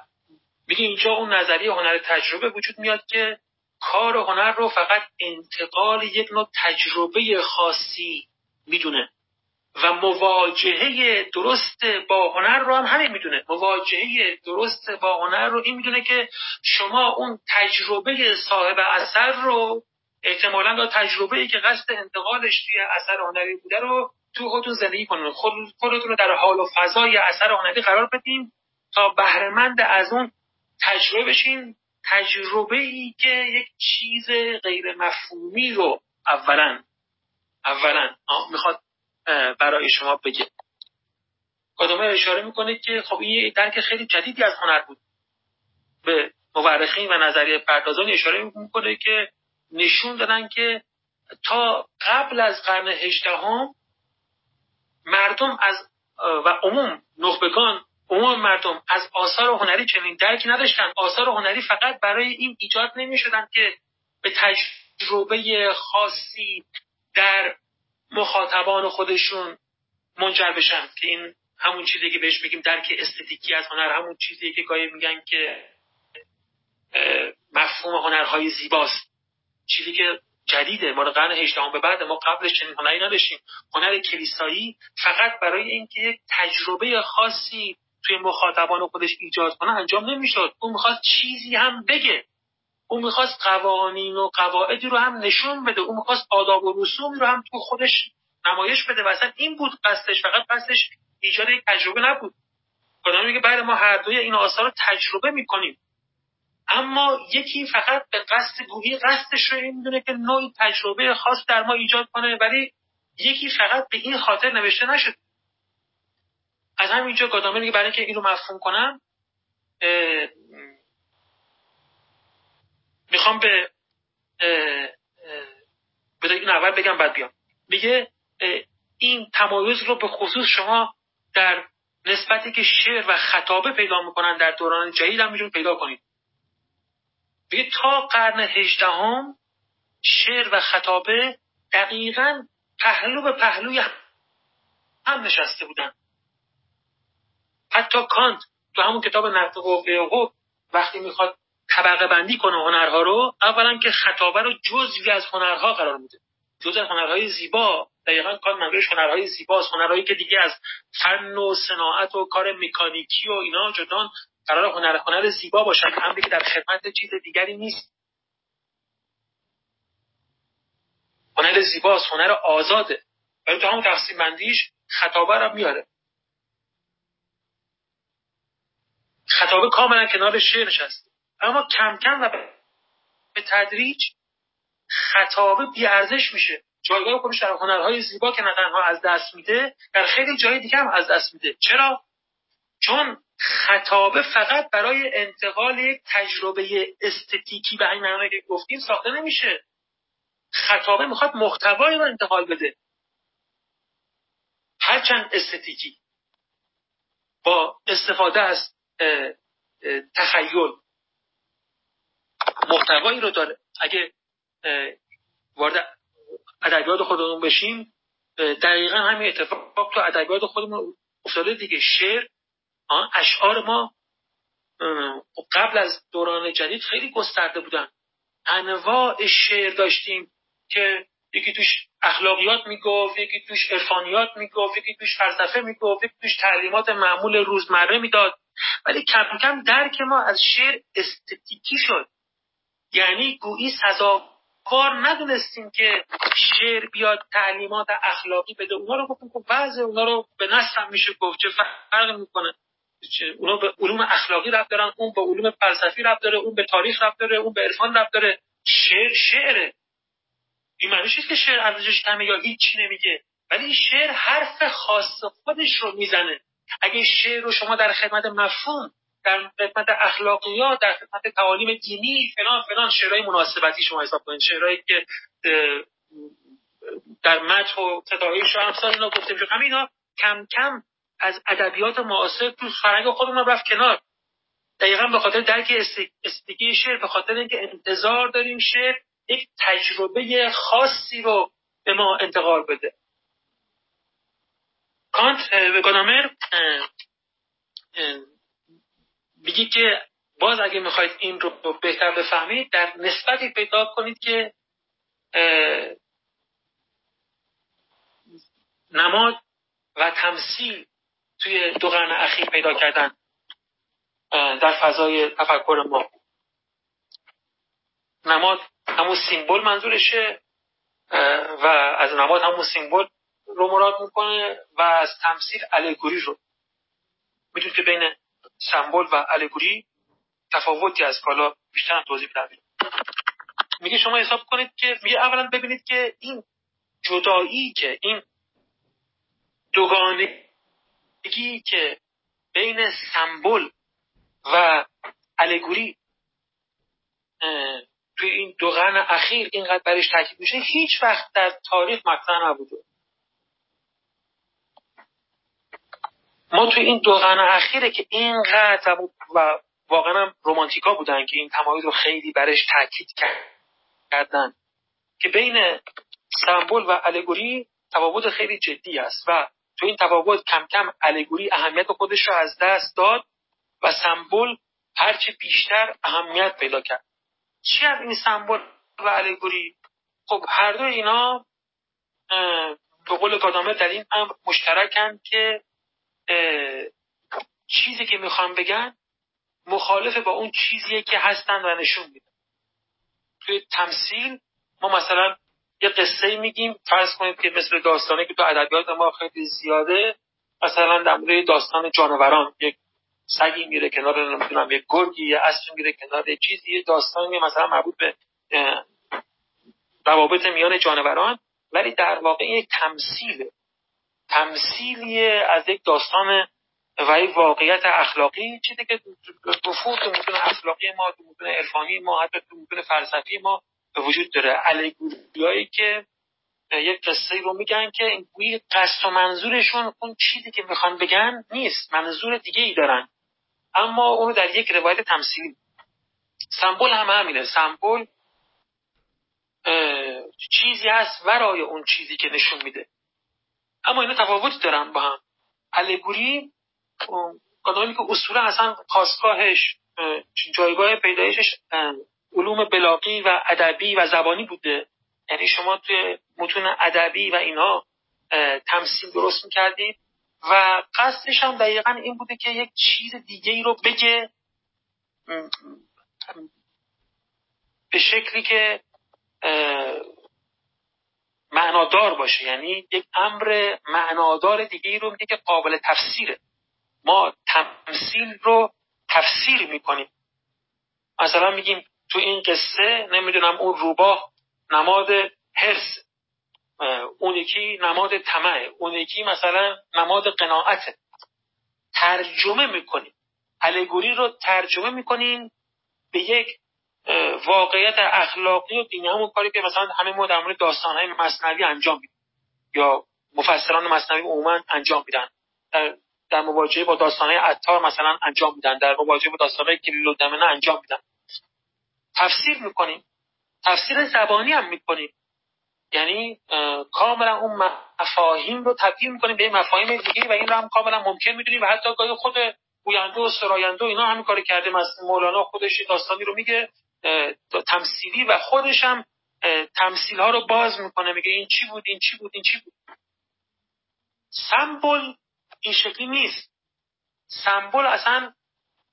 میگه اینجا اون نظریه هنر تجربه وجود میاد که کار هنر رو فقط انتقال یک نوع تجربه خاصی می‌دونه و مواجهه درست با هنر رو هم همین می‌دونه. مواجهه درست با هنر رو این می‌دونه که شما اون تجربه صاحب اثر رو احتمالا دا تجربه ای که قصد انتقالش توی اثر هنری بوده رو تو خودتون زندگی کنید خودتون رو در حال و فضای اثر هنری قرار بدین تا بهرهمند از اون تجربه بشین تجربه ای که یک چیز غیر مفهومی رو اولا اولا می‌خواد برای شما بگه. کدومه اشاره می‌کنه که خب این درک خیلی جدیدی از هنر بود. به مورخین و نظریه پردازان اشاره می‌کنه که نشون دادن که تا قبل از قرن هجدهم مردم از و عموم نخبگان عموم مردم از آثار هنری چنین درکی نداشتن. آثار هنری فقط برای این ایجاد نمی شدن که به تجربه خاصی در مخاطبان خودشون منجر بشن. که این همون چیزی که بهش میگیم درک استتیکی از هنر همون چیزی که گاهی میگن که مفهوم هنرهای زیباست. چیزی که جدیده. ما قرن هجدهم به بعد ما قبلش چنین هنری نداشتیم. هنر کلیسایی فقط برای اینکه یک تجربه خاصی توی مخاطبان خودش ایجاد کنه انجام نمی‌شد. اون می‌خواست چیزی هم بگه. اون می‌خواست قوانین و قواعدی رو هم نشون بده. اون می‌خواست آداب و رسوم رو هم تو خودش نمایش بده. و اصلا این بود قصدش. فقط قصدش ایجاد یک تجربه نبود. خدا میگه بعد ما هر دوی این آثار رو تجربه می‌کنیم. اما یکی فقط به قصد گویی قصدش رو این می‌دونه که نوعی تجربه خاص در ما ایجاد کنه. ولی یکی فقط به این خاطر نوشته نشد. از همینجا گادامر میگه برای اینکه این رو مفهوم کنم می‌خوام به بذار این اول بگم بعد بیام. میگه این تمایز رو به خصوص شما در نسبتی که شعر و خطابه پیدا می‌کنن در دوران جدید هم پیدا کنید. میگه تا قرن هجدهم شعر و خطابه دقیقا پهلو به پهلوی هم نشسته بودن. حتی کانت تو همون کتاب نقد و وقتی می‌خواد طبقه بندی کنه هنرها رو اولا که خطابه رو جزوی از هنرها قرار میده. جز از هنرهای زیبا. دقیقا کار منظورش هنرهای زیباست. هنرهایی که دیگه از فن و صناعت و کار مکانیکی و اینا جدان قرار هنر هنر زیبا باشن. هم که در خدمت چیز دیگری نیست. هنر زیباست. هنر آزاده. ولی تو همون تقسیم بندیش خطابه رو میاره. خطابه کاملا کنار شعر نشسته. اما کم کم و به تدریج خطابه بیارزش میشه. جایگاه خودش در هنرهای زیبا که نه تنها از دست میده در خیلی جای دیگه هم از دست میده. چرا؟ چون خطابه فقط برای انتقال یک تجربه استتیکی به این معنی که گفتیم ساخته نمیشه. خطابه می‌خواد محتوایی رو انتقال بده. هرچند استتیکی با استفاده از تخیل. محتوایی رو داره. اگه وارد ادبیات خودمون بشیم دقیقا همین اتفاق تو ادبیات خودمون افتاده دیگه. شعر اشعار ما قبل از دوران جدید خیلی گسترده بودن. انواع شعر داشتیم که یکی توش اخلاقیات می‌گفت یکی توش عرفانیات می‌گفت یکی توش فلسفه می‌گفت یکی توش تعلیمات معمول روزمره می‌داد. ولی کم کم درک ما از شعر استتیکی شد. یعنی گویی سزاوار ندونستیم که شعر بیاد تعلیمات اخلاقی بده. اونا رو گفتیم که بعض اونا رو به هم میشه گفت. چه فرق می‌کنه؟ اونا به علوم اخلاقی رفت دارن اون به علوم فلسفی رفت داره اون به تاریخ رفت داره اون به عرفان رفت داره. شعر شعره. این معنی که شعر ارزشش کمه یا هیچی نمیگه. ولی شعر حرف خاص خودش رو می‌زنه. اگه شعر رو شما در خدمت مفهوم در خدمت اخلاقیات در خدمت تعالیم دینی فلان فلان شعرهای مناسبتی شما حساب کنید. شعرهایی که در متن و ستایش و امثال اینا گفته میشه همینا کم کم از ادبیات معاصر تو فرهنگ خودمون رفت کنار. دقیقا به خاطر درک استیکی شعر به خاطر اینکه انتظار داریم شعر یک تجربه خاصی رو به ما انتقال بده. کانت به گانامر میگه که باز اگه می‌خواید این رو بهتر بفهمید در نسبتی پیدا کنید که نماد و تمثیل توی دو قرن اخیر پیدا کردن در فضای تفکر ما. نماد همون سیمبل منظورشه و از نماد همون سیمبل رو مراد می‌کنه و از تمثیل الگوری رو. می‌دونید که بین سمبل و الگوری تفاوتی از کالا بیشتر توضیح بدم. میگه شما حساب کنید که میگه اولا ببینید که این جدایی که این دوگانگی که بین سمبل و الگوری توی این دو قرن اخیر اینقدر برش تاکید میشه هیچ وقت در تاریخ مطرح نبوده. ما توی این دو قرن اخیره که اینقدر و واقعا هم رومانتیکا بودن که این تمایز رو خیلی برش تاکید کردن که بین سمبل و الگوری تفاوت خیلی جدی است و تو این تفاوت کم کم الگوری اهمیت خودش رو از دست داد و سمبل هرچه بیشتر اهمیت پیدا کرد. چی از این سمبل و الگوری؟ خب هر دو اینا به قول گادامه در این امر مشترکن که چیزی که می‌خوام بگن مخالف با اون چیزیه که هستن و نشون میدن. توی تمثیل ما مثلا یه قصه میگیم فرض کنید که مثل داستانه که تو ادبیات ما خیلی زیاده مثلا در مورد داستان جانوران یک سگی میره کنار نمی‌دونم یک گرگی یه اسبی میره کنار یه چیزی یه داستانی مثلا مربوط به روابط میان جانوران ولی در واقع یک تمثیله. تمثیلی از یک داستان و یک واقعیت اخلاقی چیزی که نفوذ تو متون اخلاقی ما تو متون عرفانی ما حتی تو متون فلسفی ما به وجود داره. الگوریایی که یک قصه رو میگن که این گویی قصد و منظورشون اون چیزی که می‌خوان بگن نیست منظور دیگه ای دارن. اما اونو در یک روایت تمثیلی سمبل هم همینه. سمبل چیزی هست ورای اون چیزی که نشون میده. اما اینا تفاوت دارن با هم. الگوری آدمی که اصولا اصلا خواستگاهش جایگاه پیدایشش علوم بلاغی و ادبی و زبانی بوده. یعنی شما توی متون ادبی و اینا تمثیل درست می‌کردید و قصدش هم دقیقا این بوده که یک چیز دیگه ای رو بگه به شکلی که معنادار باشه. یعنی یک امر معنادار دیگه ای رو میگه که قابل تفسیره. ما تمثیل رو تفسیر می‌کنیم. مثلا میگیم تو این قصه نمی‌دونم اون روباه نماد حرس اون یکی نماد طمع اون یکی مثلا نماد قناعت ترجمه می‌کنیم. الگوری رو ترجمه می‌کنیم به یک واقعیت اخلاقی و دینی همون کاری که مثلا همه ما در مورد داستانهای مصنوی انجام میدیم. یا مفسران مصنوی عموما انجام میدن. در, در مواجهه با داستانهای عطار مثلا انجام میدن. در مواجهه با داستانهای کلیل و دمنه انجام میدن. تفسیر می‌کنیم. تفسیر زبانی هم می‌کنیم. یعنی کاملا اون مفاهیم رو تبدیل می‌کنیم به مفاهیم دیگه و این رو هم کاملا ممکن می‌دونیم و حتی گاهی خود گوینده و سراینده و اینا همین کار کرده. مولانا خودش داستانی رو میگه. تمثیلی و خودش هم تمثیل ها رو باز می‌کنه. میگه این چی بود این چی بود این چی بود. سمبل این شکلی نیست. سمبل اصلا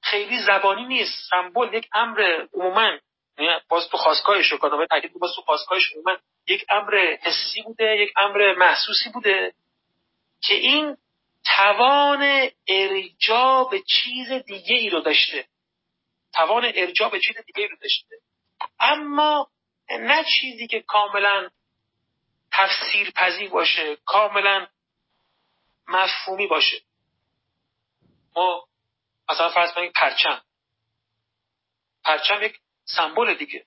خیلی زبانی نیست. سمبل یک امر عموما یعنی باز تو خواستگاهش رو تاکید باز تو خواستگاهش یک امر حسی بوده یک امر محسوسی بوده که این توان ارجاع به چیز دیگه ای رو داشته. توان ارجاع به چیز دیگه رو داشته اما نه چیزی که کاملا تفسیر پذیر باشه کاملا مفهومی باشه. ما مثلا فرض کنید پرچم. پرچم یک سمبل دیگه.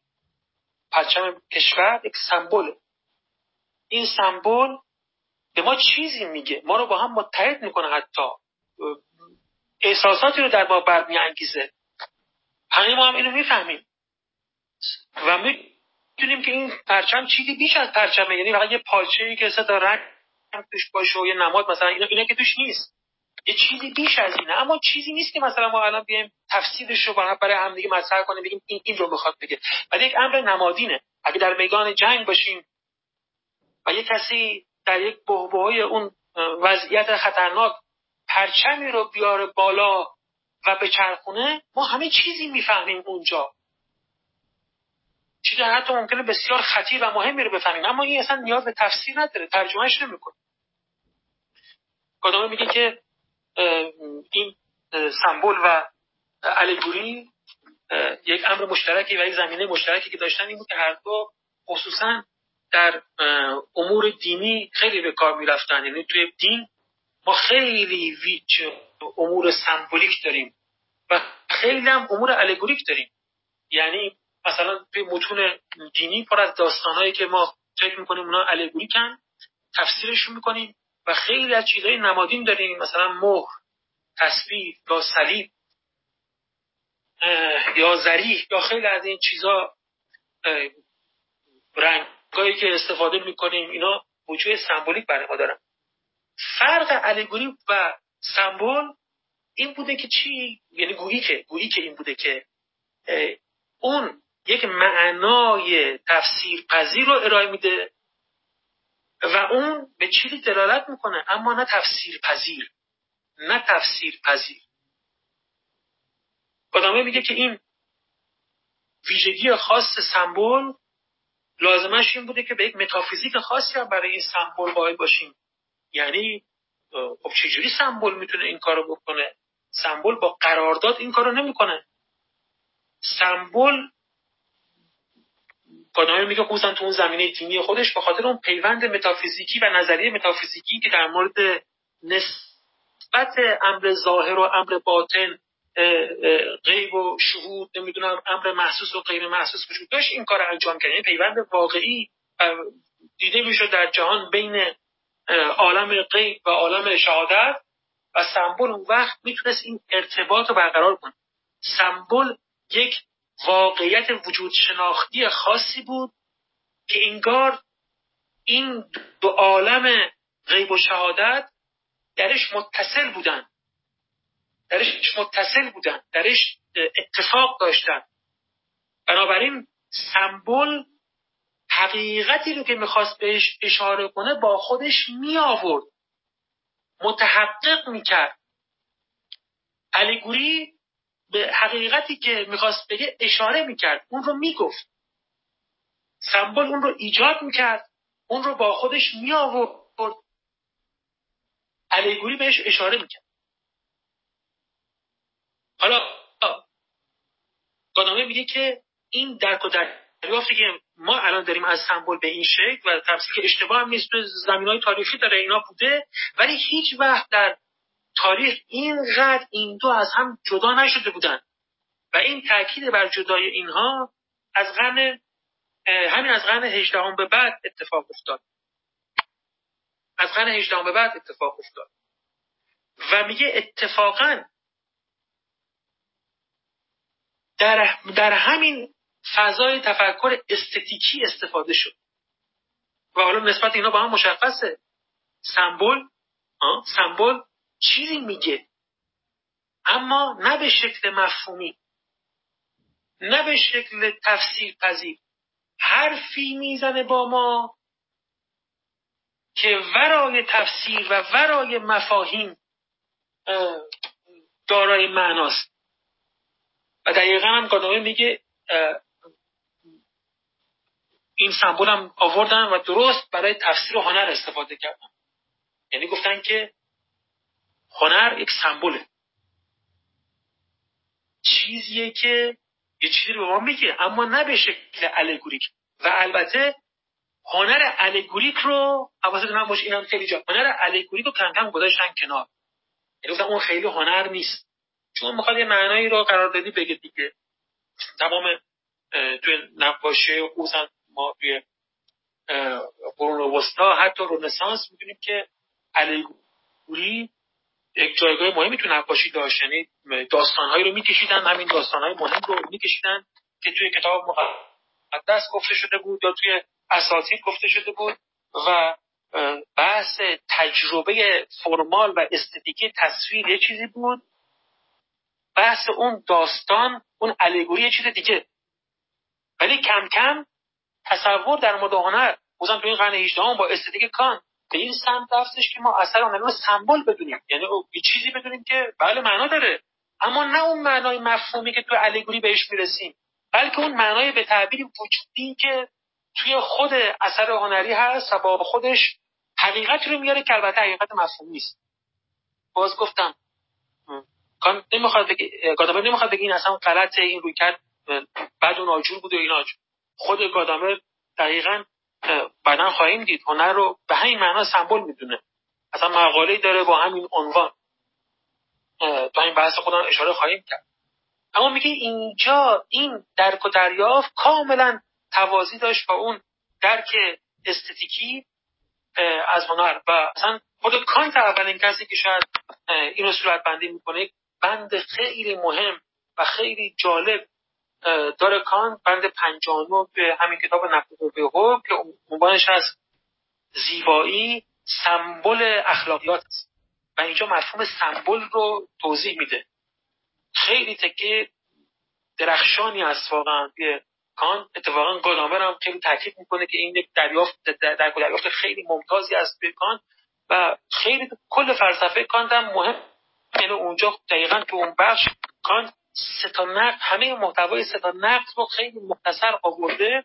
پرچم کشور یک سمبل. این سمبل به ما چیزی میگه. ما رو با هم متحد می‌کنه حتی. احساساتی رو در ما برمیانگیزه. همه ما هم اینو می‌فهمیم. و می‌دونیم که این پرچم چیزی بیش از پرچمه. یعنی فقط یه پارچه ای که تا رنگ توش باشه و یه نماد مثلا اینا, اینا که توش نیست. یه چیزی بیش از اینه. اما چیزی نیست که مثلا ما الان بیایم تفسیرش رو برای هم دیگه مطرح کنیم بگیم این, این رو می‌خواد بگه. ولی یک امر نمادینه. اگه در میدان جنگ باشیم و یه کسی در یک بحبوهای اون وضعیت خطرناک پرچمی رو بیاره بالا و به چرخونه ما همه چیزی می‌فهمیم اونجا. چیزی حتی ممکنه بسیار خطیر و مهمی رو بفهمیم. اما این اصلا نیاز به تفسیر نداره ترجمهش نمی‌کنه. کدامه میگه که این سمبل و الگوری یک امر مشترکی و یک زمینه مشترکی که داشتن این بود که هر دو خصوصا در امور دینی خیلی به کار می‌رفتن. یعنی توی دین ما خیلی ویچ امور سمبولیک داریم و خیلی هم امور الگوریک داریم. یعنی مثلا توی متون دینی پر از داستانهایی که ما فکر می‌کنیم اونا الگوریکن تفسیرشون می‌کنیم و خیلی از چیزهای نمادین داریم. مثلا مهر تصویر یا صلیب یا زریح یا خیلی از این چیزها رنگایی که استفاده می‌کنیم اینا وجود سمبولیک برای ما دارن. فرق الگوری و سمبل این بوده که چی؟ یعنی گویی که گویی که این بوده که اون یک معنای تفسیر پذیر رو ارائه میده و اون به چیزی دلالت می‌کنه اما نه تفسیر پذیر نه تفسیر پذیر میگه که این ویژگی خاص سمبل لازمش این بوده که به یک متافیزیک خاصی هم برای این سمبل قائل باشیم. یعنی خب چجوری سمبل می‌تونه این کارو بکنه؟ سمبل با قرارداد این کارو نمی‌کنه. سمبل کادامه میگه خصوصا تو اون زمینه دینی خودش به خاطر اون پیوند متافیزیکی و نظریه متافیزیکی که در مورد نسبت امر ظاهر و امر باطن غیب و شهود نمی‌دونم امر محسوس و غیر محسوس وجود داشت این کار انجام کرد. یعنی پیوند واقعی دیده می‌شد در جهان بین عالم غیب و عالم شهادت. و سمبل اون وقت می‌تونست این ارتباط رو برقرار کنه. سمبل یک واقعیت وجود شناختی خاصی بود که انگار این دو عالم غیب و شهادت درش متصل بودن. درش متصل بودن. درش اتفاق داشتن. بنابراین سمبل حقیقتی رو که می‌خواست بهش اشاره کنه با خودش می آورد متحقق می‌کرد. الگوری به حقیقتی که می‌خواست بگه اشاره می‌کرد. اون رو می‌گفت. سمبل اون رو ایجاد می‌کرد. اون رو با خودش می آورد الگوری بهش اشاره می‌کرد. حالا گادامه میگه که این درک و دریافتی که ما الان داریم از سمبل به این شکل و تفسیر که اشتباه هم نیست تو زمین های تاریخی داره اینا بوده. ولی هیچ وقت در تاریخ اینقدر این دو از هم جدا نشده بودن. و این تاکید بر جدای اینها از قرن همین از قرن هجدهم به بعد اتفاق افتاد. از قرن هجدهم به بعد اتفاق افتاد. و میگه اتفاقا در, در همین فضای تفکر استتیکی استفاده شد. و حالا نسبت اینا با هم مشخصه. سمبل سمبل چیزی میگه. اما نه به شکل مفهومی نه به شکل تفسیر پذیر حرفی می‌زنه با ما که ورای تفسیر و ورای مفاهیم دارای معناست. و دقیقا هم میگه این سمبول هم آوردن و درست برای تفسیر هنر استفاده کردن. یعنی گفتن که هنر یک سمبوله چیزیه که یه چیزی رو به ما میگه اما نه به شکل الگوریک. و البته هنر الگوریک رو حواست من باشه اینم خیلی جا هنر الگوریک رو کم گذاشتن کنار. یعنی اون خیلی هنر نیست. چون می‌خواد یه معنایی رو قرار دادی بگه دیگه. تمام توی نقاشی اوزن ما توی قرون وسطا حتی رنسانس می‌بینیم که الگوری یک جایگاه مهمی تو نقاشی داشت. یعنی داستانهایی رو میکشیدن همین داستانهای مهم رو میکشیدن که توی کتاب مقدس گفته شده بود یا توی اساطیر گفته شده بود و بحث تجربه فرمال و استتیکی تصویر یه چیزی بود. بحث اون داستان اون الگوری یه چیز دیگه. ولی کم کم تصور در مورد هنر تو این قرن 18 با استتیک کان به این سمت رفتش که ما اثر هنر رو سمبل بدونیم. یعنی یه چیزی بدونیم که بله معنا داره. اما نه اون معنای مفهومی که تو الگوری بهش می‌رسیم بلکه اون معنای به تعبیر وجودی که توی خود اثر هنری هست و با خودش حقیقت رو میاره که البته حقیقت مفهومی نیست. باز گفتم کان نمی‌خواد گادامر نمی‌خواد بگی این اصلا غلط این روی کرد آجور بود و اینا خود گادامر دقیقا بعدا خواهیم دید. هنر رو به همین معنا سمبل می‌دونه. اصلا مقاله داره با همین عنوان. تو این بحث خودم اشاره خواهیم کرد. اما میگه اینجا این درک و دریافت کاملا توازی داشت با اون درک استتیکی از هنر. و اصلا خود کانت اولین کسی که شاید اینو صورت بندی می‌کنه بند خیلی مهم و خیلی جالب داره کانت بند پنجانو به همین کتاب نقد به که عنوانش از زیبایی سمبل اخلاقیات است. و اینجا مفهوم سمبل رو توضیح میده. خیلی تکه درخشانی است واقعا کان. اتفاقا گادامر هم خیلی تاکید می‌کنه که این یک دریافت در دریافت خیلی ممتازی است به کان. و خیلی کل فلسفه کانت هم مهم. یعنی اونجا دقیقا تو اون بخش کانت ستا نقد همه محتوای ستا نقد رو خیلی مختصر آورده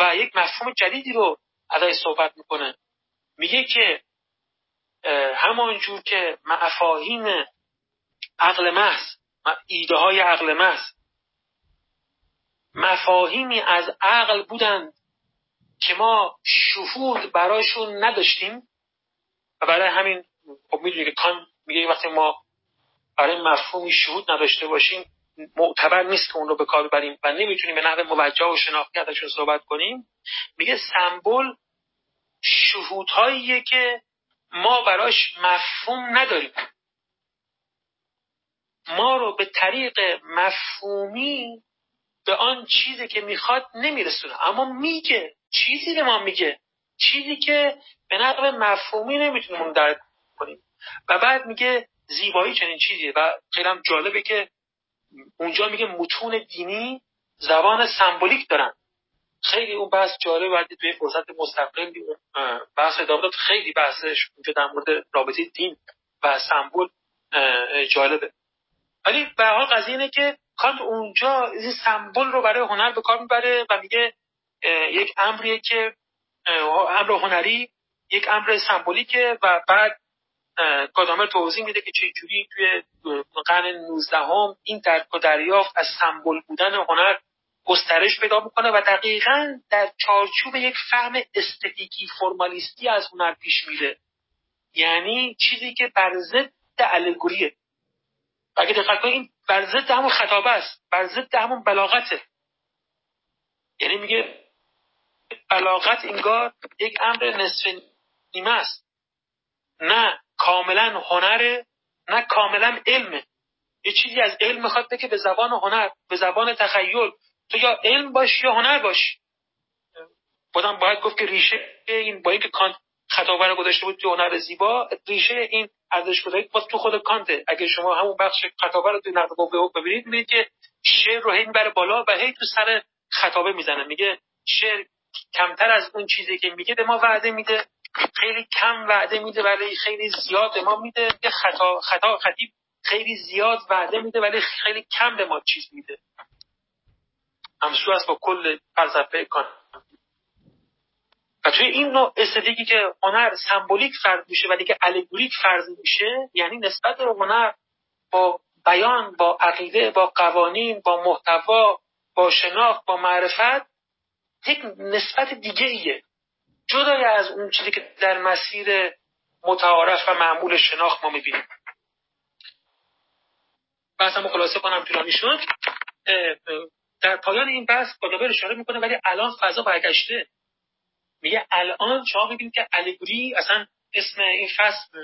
و یک مفهوم جدیدی رو ازش صحبت می‌کنه. میگه که همانجور که مفاهیم عقل محض ایده های عقل محض مفاهیمی از عقل بودند که ما شهود براشون نداشتیم و برای همین خب می‌دونی که کان میگه وقتی ما برای مفهومی شهود نداشته باشیم معتبر نیست که اون رو به کار ببریم و نمی‌تونیم به نحو موجه و شناختی ازشون صحبت کنیم. میگه سمبل شهودهاییه که ما براش مفهوم نداریم. ما رو به طریق مفهومی به آن چیزی که می‌خواد نمیرسونه. اما میگه چیزی به ما میگه چیزی که به نقل مفهومی نمی‌تونیم اون درک کنیم. و بعد میگه زیبایی چنین چیزیه و خیلی هم جالبه که اونجا میگه متون دینی زبان سمبولیک دارن. خیلی اون بحث جالب وقتی توی فرصت مستقل بحث ادامه خیلی بحثش اونجا در مورد رابطه دین و سمبل جالبه. ولی به حال قضیه اینه که کانت اونجا این سمبل رو برای هنر به کار می‌بره و میگه یک امریه که امر هنری یک امر سمبولیکه و بعد گادامر توضیح میده که چجوری توی قرن 19 هم این درک و دریافت از سمبل بودن هنر گسترش پیدا می‌کنه و دقیقا در چارچوب یک فهم استتیکی فرمالیستی از هنر پیش میره. یعنی چیزی که بر ضد الگوریه. اگه دقت کنید این بر ضد همون خطابه است. بر ضد همون بلاغته. یعنی میگه بلاغت انگار یک امر نصف نیمه است. نه کاملا هنره نه کاملا علمه یه چیزی از علم می‌خواد که به زبان هنر به زبان تخیل. تو یا علم باش یا هنر باش. بودم باید گفت که ریشه این با اینکه کانت خطابه رو گذاشته بود تو هنر زیبا ریشه این ارزش گذاری باز تو خود کانته. اگه شما همون بخش خطابه رو توی نقد قوه ببینید می‌بینید که شعر رو هی می‌بره بالا و هی تو سر خطابه می‌زنه. میگه شعر کمتر از اون چیزی که میگه به ما وعده میده. خیلی کم وعده میده ولی خیلی زیاد به ما میده. که خطا خطا خطیب خیلی زیاد وعده میده ولی خیلی کم به ما چیز میده. همسو است با کل فلسفه کان. و توی این نوع استدیکی که هنر سمبولیک فرض میشه و دیگه الگوریک فرض میشه یعنی نسبت به هنر با بیان با عقیده با قوانین با محتوا با شناخت با معرفت یک نسبت دیگه ایه جدای از اون چیزی که در مسیر متعارف و معمول شناخت ما می‌بینیم. بحثم خلاصه کنم طولانی شد در پایان این بحث گادابر اشاره می‌کنه ولی الان فضا برگشته. میگه الان شما می‌بینید که الگوری اصلا اسم این فصل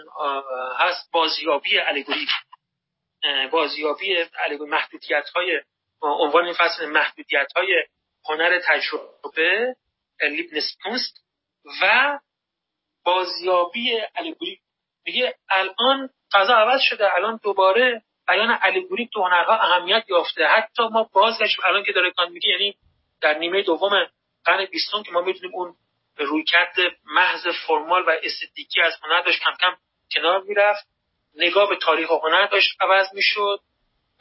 هست بازیابی الگوریک بازیابی محدودیت های عنوان این فصل محدودیت های هنر تجربه لیبنس پوست و بازیابی الگوریک میگه الان فضا عوض شده الان دوباره بیان الگوریک تو هنرها اهمیت یافته. حتی ما بازگشت الان که داره کان میگه یعنی در نیمه دوم قرن بیستم که ما می‌دونیم اون رویکرد محض فرمال و استتیکی از هنر داشت کم کم کنار می‌رفت. نگاه به تاریخ هنر داشت عوض می‌شد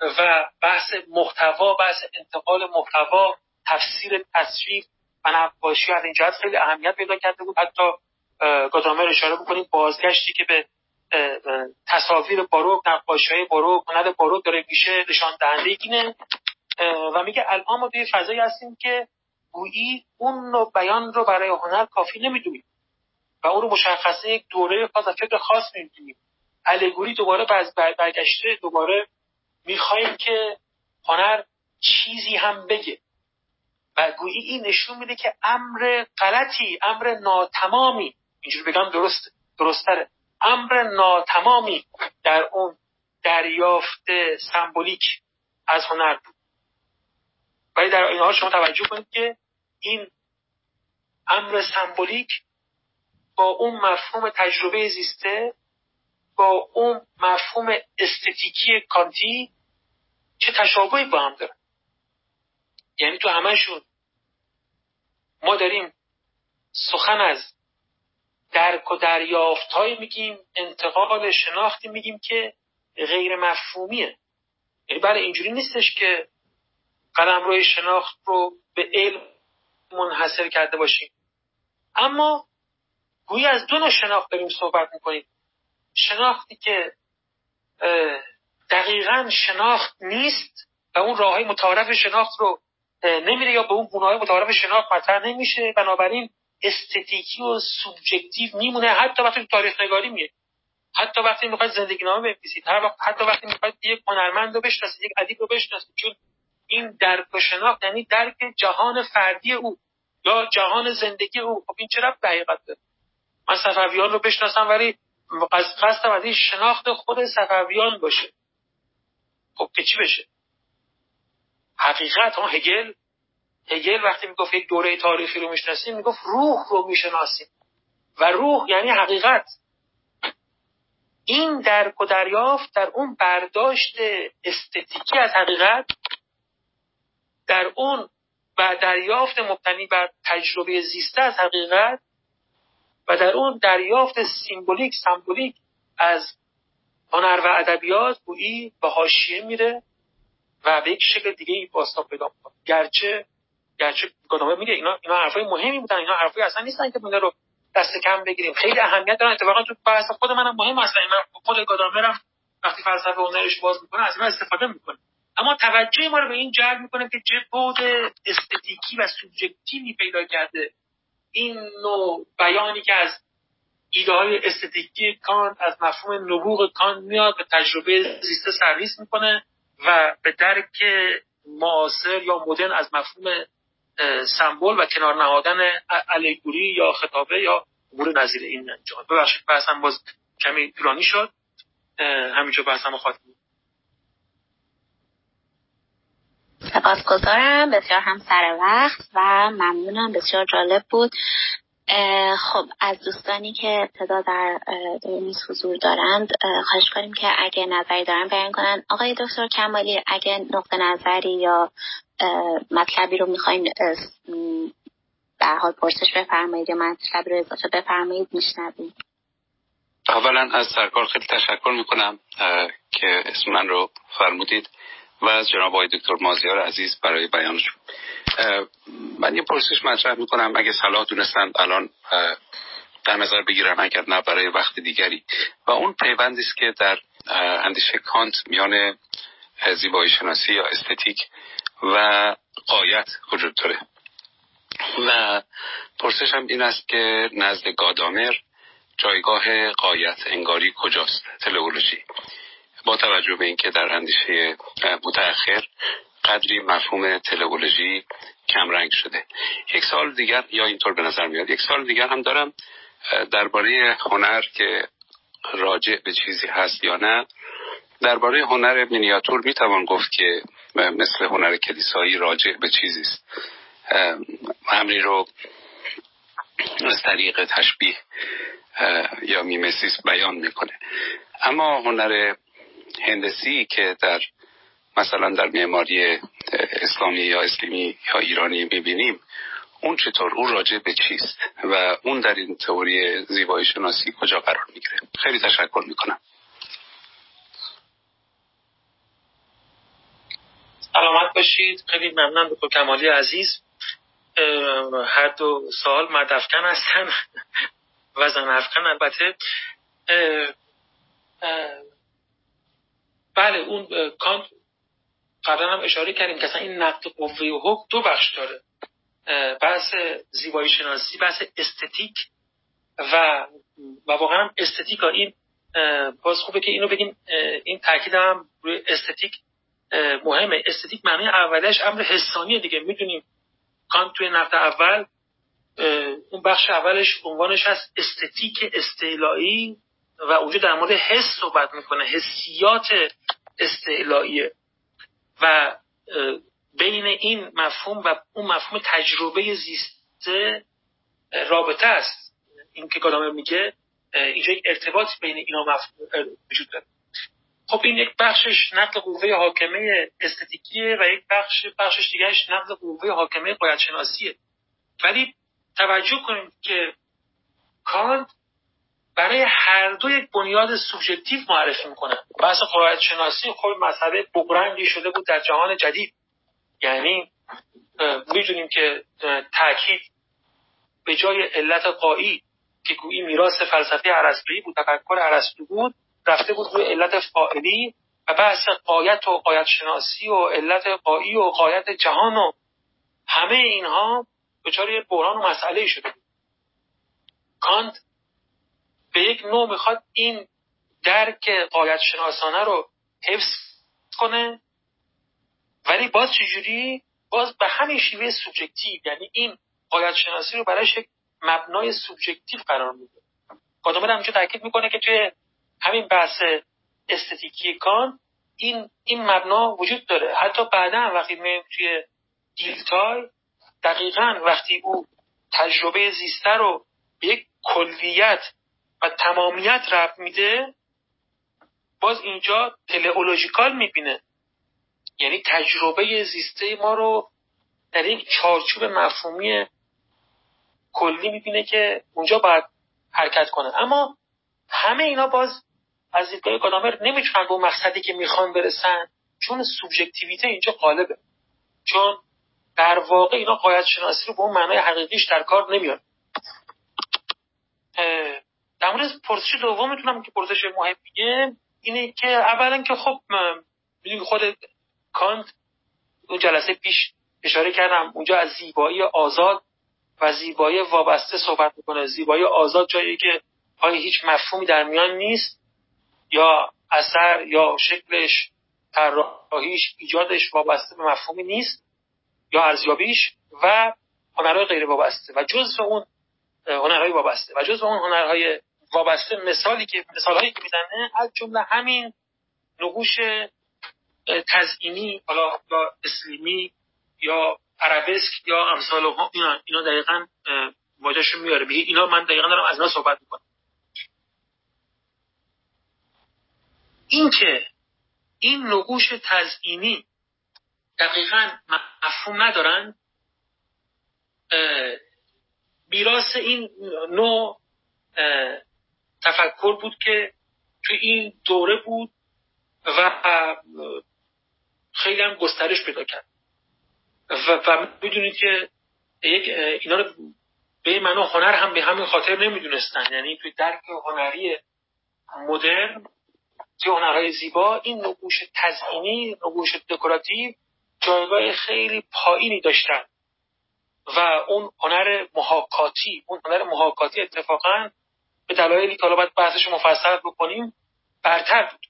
و بحث محتوا بحث انتقال محتوا تفسیر تصویر و نقاشی از این جهت خیلی اهمیت پیدا کرده بود. حتی گادامر اشاره بکنیم بازگشتی که به تصاویر باروک نقاشی های باروک هنر باروک داره میشه نشان دهنده اینه. و میگه الان ما توی فضایی هستیم که گویی اون نوع بیان رو برای هنر کافی نمی‌دونیم. و اون رو مشخصه یک دوره خاص فکر خاص می‌دونیم الگوری دوباره برگشته دوباره می‌خوایم که هنر چیزی هم بگه. گویی این نشون میده که امر غلطی امر ناتمامی اینجور بگم درست درستره. امر ناتمامی در اون دریافت سمبولیک از هنر بود. ولی در این حال شما توجه کنید که این امر سمبولیک با اون مفهوم تجربه زیسته با اون مفهوم استتیکی کانتی چه تشابهی با هم دارن. یعنی تو همهشون ما داریم سخن از درک و دریافت های میگیم انتقال شناختی میگیم که غیر مفهومیه. یعنی برای اینجوری نیستش که قلم روی شناخت رو به علم منحصر کرده باشیم. اما گویی از دو نوع شناخت داریم صحبت می‌کنیم. شناختی که دقیقا شناخت نیست و اون راه های متعارف شناخت رو نمیره یا به اون گناه متعارف شناخت مطرح نمیشه. بنابراین استتیکی و سوبژکتیو میمونه. حتی وقتی تاریخ نگاری میه حتی وقتی می‌خواید زندگی نامه بنویسید. هر وقت حتی وقتی می‌خواید یک هنرمند رو بشناسید یک ادیب رو بشناسید. چون این درک و شناخت یعنی درک جهان فردی او یا جهان زندگی او. خب این چرا به حقیقت داره؟ من صفویان رو بشناسم ولی از قصدم از این شناخت خود صفویان باشه. خب که چی بشه؟ حقیقت ها هگل هگل وقتی می‌گفت یک دوره تاریخی رو می‌شناسیم می‌گفت روح رو می‌شناسیم. و روح یعنی حقیقت. این درک و دریافت در اون برداشت استتیکی از حقیقت در اون و دریافت مبتنی بر تجربه زیسته از حقیقت و در اون دریافت سیمبولیک سمبولیک از هنر و ادبیات گویی به حاشیه میره. و به یک شکل دیگه ای پیدا می‌کنه. گرچه گرچه گادامر میگه اینا اینا حرفای مهمی بودن. اینا حرفای اصلا نیستن که بوده رو دست کم بگیریم. خیلی اهمیت دارن. اتفاقا تو بحث خود منم مهم هستن من خود گادامرم وقتی فلسفه هنرش باز می‌کنه از اینا استفاده می‌کنه. اما توجه ما رو به این جلب می‌کنه که چه بود استتیکی و سوبژکتیوی پیدا کرده. این نوع بیانی که از ایده های استتیکی کان از مفهوم نبوغ کان میاد به تجربه زیسته سرویس می‌کنه. و به درک معاصر یا مدرن از مفهوم سمبل و کنار نهادن الگوری یا خطابه یا امور نظیر این جهان. ببخشید بحثم باز کمی طولانی شد. همینجا بحثم خواهد سپاسگزارم. بسیار هم سر وقت و ممنونم. بسیار جالب بود. خب از دوستانی که ابتدا در میز حضور دارند خواهش کنیم که اگه نظری دارن بیان کنن. آقای دکتر کمالی اگه نقطه نظری یا مطلبی رو می‌خواین در حال پرسش بفرمایید یا مطلبی رو اضافه بفرمایید میشنوید اولا از سرکار خیلی تشکر می‌کنم که اسم من رو فرمودید. و از جناب آقای دکتر مازیار عزیز برای بیانشون من یه پرسش مطرح می‌کنم. اگه صلاح دونستن الان در نظر بگیرم اگر نه برای وقت دیگری. و اون پیوندی است که در اندیشه کانت میان زیبایی شناسی یا استتیک و قایت وجود داره. و پرسشم این است که نزد گادامر جایگاه قایت انگاری کجاست؟ تلئولوژی با توجه به اینکه در اندیشه متأخر قدری مفهوم تلئولوژی کمرنگ شده. یک سال دیگر یا اینطور به نظر میاد؟ یک سال دیگر هم دارم درباره هنر که راجع به چیزی هست یا نه. درباره هنر مینیاتور می‌توان گفت که مثل هنر کلیسایی راجع به چیزی است. امری رو از طریق تشبیه یا میمسیس بیان می‌کنه. اما هنر هندسی که در مثلا در معماری اسلامی یا اسلیمی یا ایرانی می‌بینیم اون چطور؟ اون راجع به چیست؟ و اون در این تئوری زیبایی شناسی کجا قرار می‌گیره؟ خیلی تشکر می‌کنم. سلامت باشید. خیلی ممنون دکتر کمالی عزیز. هر دو سال مدفکن هستن. و زن البته. بله اون کانت قبلا هم اشاره کردیم که این نقد قوه و حکم دو بخش داره. بحث زیبایی شناسی بحث استتیک و و واقعا استتیک این باز خوبه که اینو بگیم این تاکید هم روی استتیک مهمه. استتیک معنی اولش امر حسانیه دیگه. می‌دونیم کانت توی نقد اول اون بخش اولش عنوانش هست استتیک استعلایی و اونجا در مورد حس صحبت می‌کنه. حسیات استعلاییه و بین این مفهوم و اون مفهوم تجربه زیسته رابطه است. این که گادامر میگه اینجا یک ارتباط بین اینا مفهوم وجود داره. خب این یک بخشش نقل قوه حاکمه استتیکیه و یک بخش بخشش دیگهش نقل قوه حاکمه قایت شناسیه ولی توجه کنیم که کانت برای هر دو یک بنیاد سوبژکتیو معرفی می‌کنه. بحث قایت شناسی خب مسئله بقرنگی شده بود در جهان جدید. یعنی می‌دونیم که تاکید به جای علت قایی که گویی میراث فلسفه ارسطویی بود تفکر ارسطو بود رفته بود روی علت فاعلی و بحث قایت و قایت شناسی و علت قایی و قایت جهان و همه اینها دچار یه بحران و مسئله شده کانت به یک نوع می‌خواد این درک قایت شناسانه رو حفظ کنه. ولی باز چجوری؟ باز به همین شیوه سوبژکتیو یعنی این قایت شناسی رو برایش یک مبنای سوبژکتیو قرار میده. گادامر همینجا تاکید می‌کنه که توی همین بحث استتیکی کان این این مبنا وجود داره. حتی بعدا وقتی میایم توی دیلتای دقیقا وقتی او تجربه زیسته رو به یک کلیت و تمامیت رفت میده باز اینجا تلئولوژیکال می‌بینه. یعنی تجربه زیسته ما رو در یک چارچوب مفهومی کلی می‌بینه که اونجا باید حرکت کنه. اما همه اینا باز از دیدگاه گادامر نمی‌تونن به اون مقصدی که می‌خوان برسن چون سوبژکتیویته اینجا غالبه. چون در واقع اینا قایت شناسی رو به اون معنای حقیقیش در کار نمیاد در مورد پرسش دومتونم که پرسش مهمیه اینه که اولا که خب خود کانت اون جلسه پیش اشاره کردم اونجا از زیبایی آزاد و زیبایی وابسته صحبت می‌کنه. زیبایی آزاد جایی که آیا هیچ مفهومی در میان نیست یا اثر یا شکلش طراحیش ایجادش وابسته به مفهومی نیست یا ارزیابیش و هنرهای غیر وابسته. و جز اون هنرهای وابسته. و جز اون هنرهای وابسته مثالی که مثالهایی که می‌زنه از جمله همین نقوش تزئینی حالا یا اسلیمی یا عربسک یا امثال اینا اینا دقیقا واجهشون میاره. میگه اینا من دقیقا دارم از اینا صحبت می‌کنم. اینکه این نقوش تزئینی دقیقا مفهوم ندارن میراث این نوع تفکر بود که تو این دوره بود و خیلی هم گسترش پیدا کرد. و, و می‌دونید که یک اینا رو به معنا هنر هم به همین خاطر نمی‌دونستن. یعنی توی درک هنری مدرن توی هنرهای زیبا این نقوش تزئینی نقوش دکوراتیو جایگاه خیلی پایینی داشتن. و اون هنر محاکاتی اون هنر محاکاتی اتفاقا به دلایلی که حالا باید بحثش مفصل بکنیم برتر بود.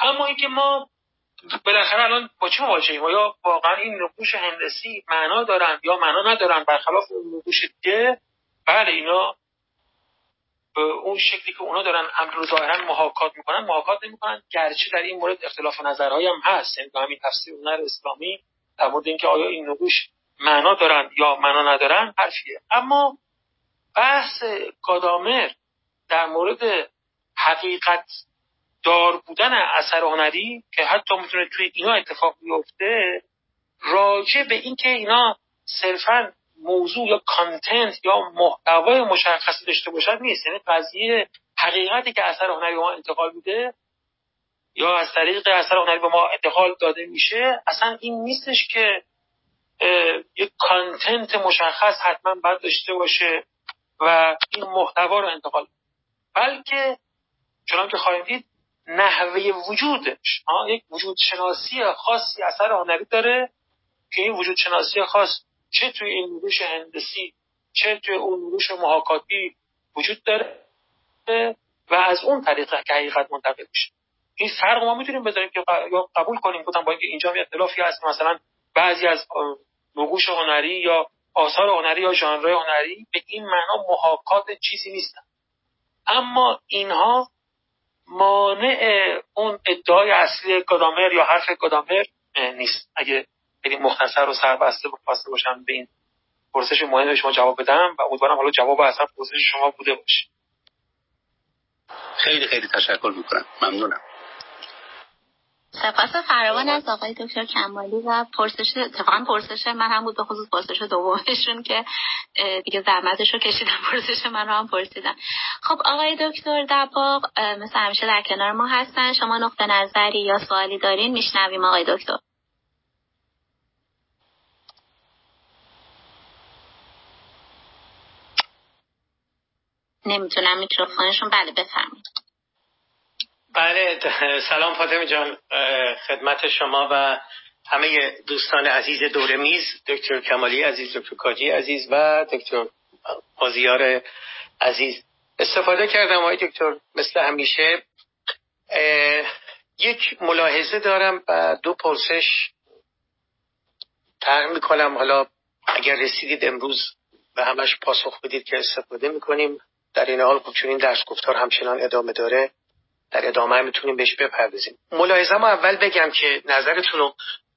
اما اینکه ما بالاخره الان با چه مواجهیم؟ یا واقعا این نقوش هندسی معنا دارن یا معنا ندارن؟ برخلاف اون نقوش دیگه بله اینا اون شکلی که اونا دارن امر رو ظاهرا محاکات می‌کنن محاکات نمی‌کنن. گرچه در این مورد اختلاف نظرهایی هم هست. یعنی همین تفسیر هنر اسلامی در مورد اینکه آیا این نقوش معنا دارن یا معنا ندارن حرفیه. اما بحث گادامر در مورد حقیقت دار بودن اثر هنری که حتی می‌تونه توی اینا اتفاق بیفته راجع به اینکه اینا صرفا موضوع یا کانتنت یا محتوای مشخصی داشته باشد نیست. یعنی قضیه حقیقتی که اثر هنری به ما انتقال میده یا از طریق اثر هنری به ما انتقال داده میشه اصلا این نیستش که یک کانتنت مشخص حتما باید داشته باشه. و این محتوا رو انتقال بلکه چنان که خواهیم دید نحوه وجودش. یک وجود شناسی خاصی اثر هنری داره که این وجود شناسی خاص چه توی این نروش هندسی چه توی اون نروش محاکاتی وجود داره و از اون طریق که حقیقت منتقل میشه. این فرق ما می‌تونیم بذاریم که یا قبول کنیم بودم با اینجا یه اختلافی هست مثلا بعضی از نقوش هنری یا آثار هنری یا ژانر هنری به این معنا محاکات چیزی نیستن. اما اینها مانع اون ادعای اصلی گدامر یا حرف گدامر نیست. اگه خیلی مختصر و سربسته خواسته باشم به این پرسش مهم شما جواب بدم و امیدوارم حالا جواب اصلا پرسش شما بوده باشه. خیلی خیلی تشکر می‌کنم. ممنونم. سپاس فراوان از آقای دکتر کمالی و پرسش اتفاقا پرسش من هم بود به خصوص پرسش دومشون که دیگه زحمتش رو کشیدم پرسش من رو هم پرسیدم خب آقای دکتر دباغ مثل همیشه در کنار ما هستن. شما نقطه نظری یا سوالی دارین میشنویم آقای دکتر. نمی‌تونم میکروفونشون بله بفرمایید. بله سلام فاطمه جان خدمت شما و همه دوستان عزیز دور میز دکتر کمالی عزیز دکتر کاجی عزیز و دکتر بازیار عزیز. استفاده کردم آقای دکتر مثل همیشه. یک ملاحظه دارم و دو پرسش ترم می‌کنم. حالا اگر رسیدید امروز به همش پاسخ بدید که استفاده می‌کنیم. در این حال خب چون این درس گفتار همچنان ادامه داره در ادامه می‌تونیم بهش بپردازیم. ملاحظه ما اول بگم که نظرتون رو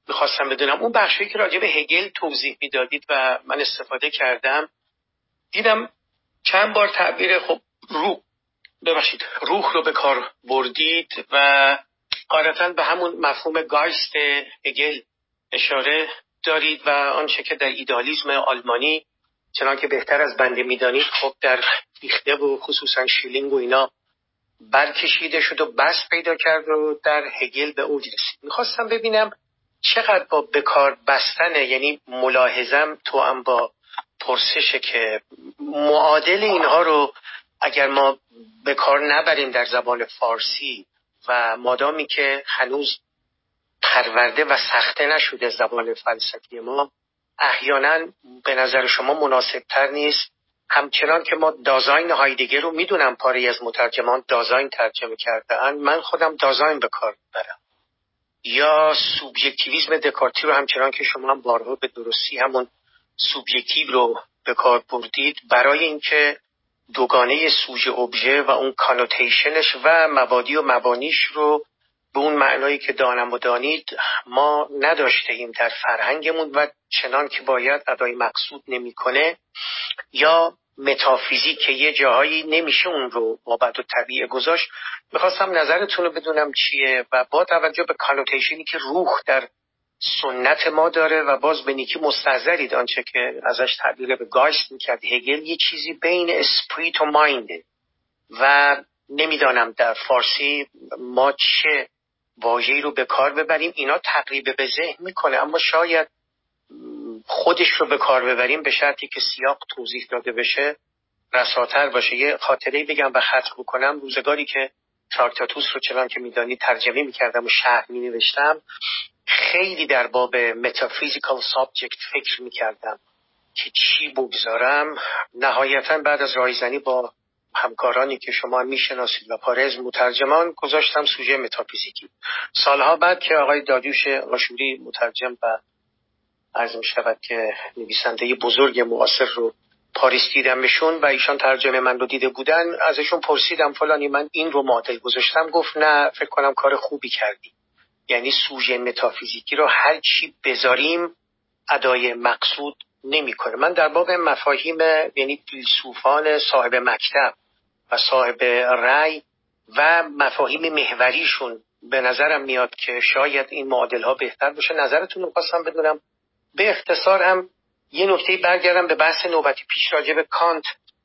می‌خواستم بدونم. اون بخشی که راجع به هگل توضیح می‌دادید و من استفاده کردم دیدم چند بار تعبیر خب روح ببخشید روح رو به کار بردید و قاعدتا به همون مفهوم گایست هگل اشاره دارید و آنچه که در ایدالیزم آلمانی چنان که بهتر از بنده می‌دانید خب در بیخته و خصوصا شیلینگ و اینا برکشیده شد و بس پیدا کرد و در هگل به اوج رسید. می‌خواستم ببینم چقدر با بکار بستن یعنی ملاحظم تو هم با پرسشه که معادل اینها رو اگر ما به کار نبریم در زبان فارسی و مادامی که هنوز پرورده و سخته نشده زبان فلسفی ما احیانا به نظر شما مناسب تر نیست. همچنان که ما دازاین هایدگر رو می‌دونم پاری از مترجمان دازاین ترجمه کرده من خودم دازاین به کار برم یا سوبژکتیویسم دکارتی رو همچنان که شما هم بارها به درستی همون سوبژکتیو رو به کار بردید برای اینکه دوگانه سوژه ابژه و اون connotation ش و مبادی و مبانیش رو به اون معنایی که دانم و دانید ما نداشته ایم در فرهنگمون و چنان که باید ادای مقصود نمی‌کنه یا متافیزیک که یه جاهایی نمیشه اون رو مابعدالطبیعه گذاشت. می‌خواستم نظرتون رو بدونم چیه و با توجه به connotation ی که روح در سنت ما داره و باز به نیکی مستحضرید آنچه که ازش تعبیر به Geist می‌کرد. هگل یه چیزی بین spirit و mind ه و نمی‌دانم در فارسی ما چه واژه‌ای رو به کار ببریم اینا تقریب به ذهن می‌کنه. اما شاید خودش رو به کار ببریم به شرطی که سیاق توضیح داده بشه رساتر باشه. یه خاطره بگم و ختم بکنم. روزگاری که تراکتاتوس رو چنان که میدانی ترجمه می‌کردم و شرح مینوشتم خیلی در باب metaphysical subject فکر می‌کردم که چی بگذارم. نهایتا بعد از رایزنی با همکارانی که شما می‌شناسید و پارز مترجمان گذاشتم سوژه متافیزیکی. سالها بعد که آقای دادیوش آشوری مترجم و عرض می شود که نویسنده بزرگ معاصر رو پاریس دیدمشون و ایشان ترجمه من رو دیده بودن ازشون پرسیدم فلانی من این رو معادل گذاشتم. گفت نه فکر کنم کار خوبی کردی. یعنی سوژه متافیزیکی رو هر چی بذاریم ادای مقصود نمی‌کنه. من در باب مفاهیم یعنی فیلسوفان صاحب مکتب و صاحب رأی و مفاهیم محوریشون به نظرم میاد که شاید این معادل ها بهتر باشه. نظرتون رو خواستم بدونم. به اختصار هم یه نکته برگردم به بحث نوبتی پیش راجع به کانت.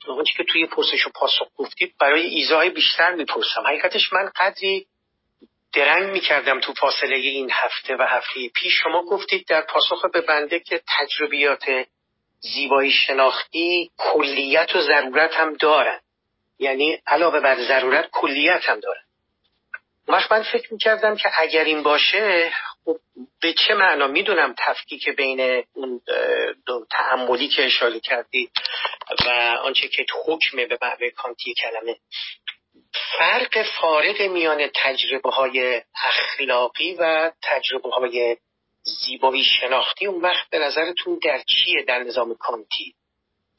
اونچه که توی پرسش و پاسخ گفتید برای ایزای بیشتر می‌پرسم. حقیقتش من قدری درنگ می‌کردم تو فاصله این هفته و هفته پیش. شما گفتید در پاسخ به بنده که تجربیات زیبایی شناختی کلیت و ضرورت هم دارن. یعنی علاوه بر ضرورت کلیت هم دارن وقت من فکر می‌کردم که اگر این باشه خب به چه معنا؟ می‌دونم تفکیک بین اون دو تعملی که اشاره کردی و آنچه که حکم به معنی کانتی کلمه. فرق فارق میان تجربه های اخلاقی و تجربه های زیبایی شناختی اون وقت به نظرتون در چیه در نظام کانتی؟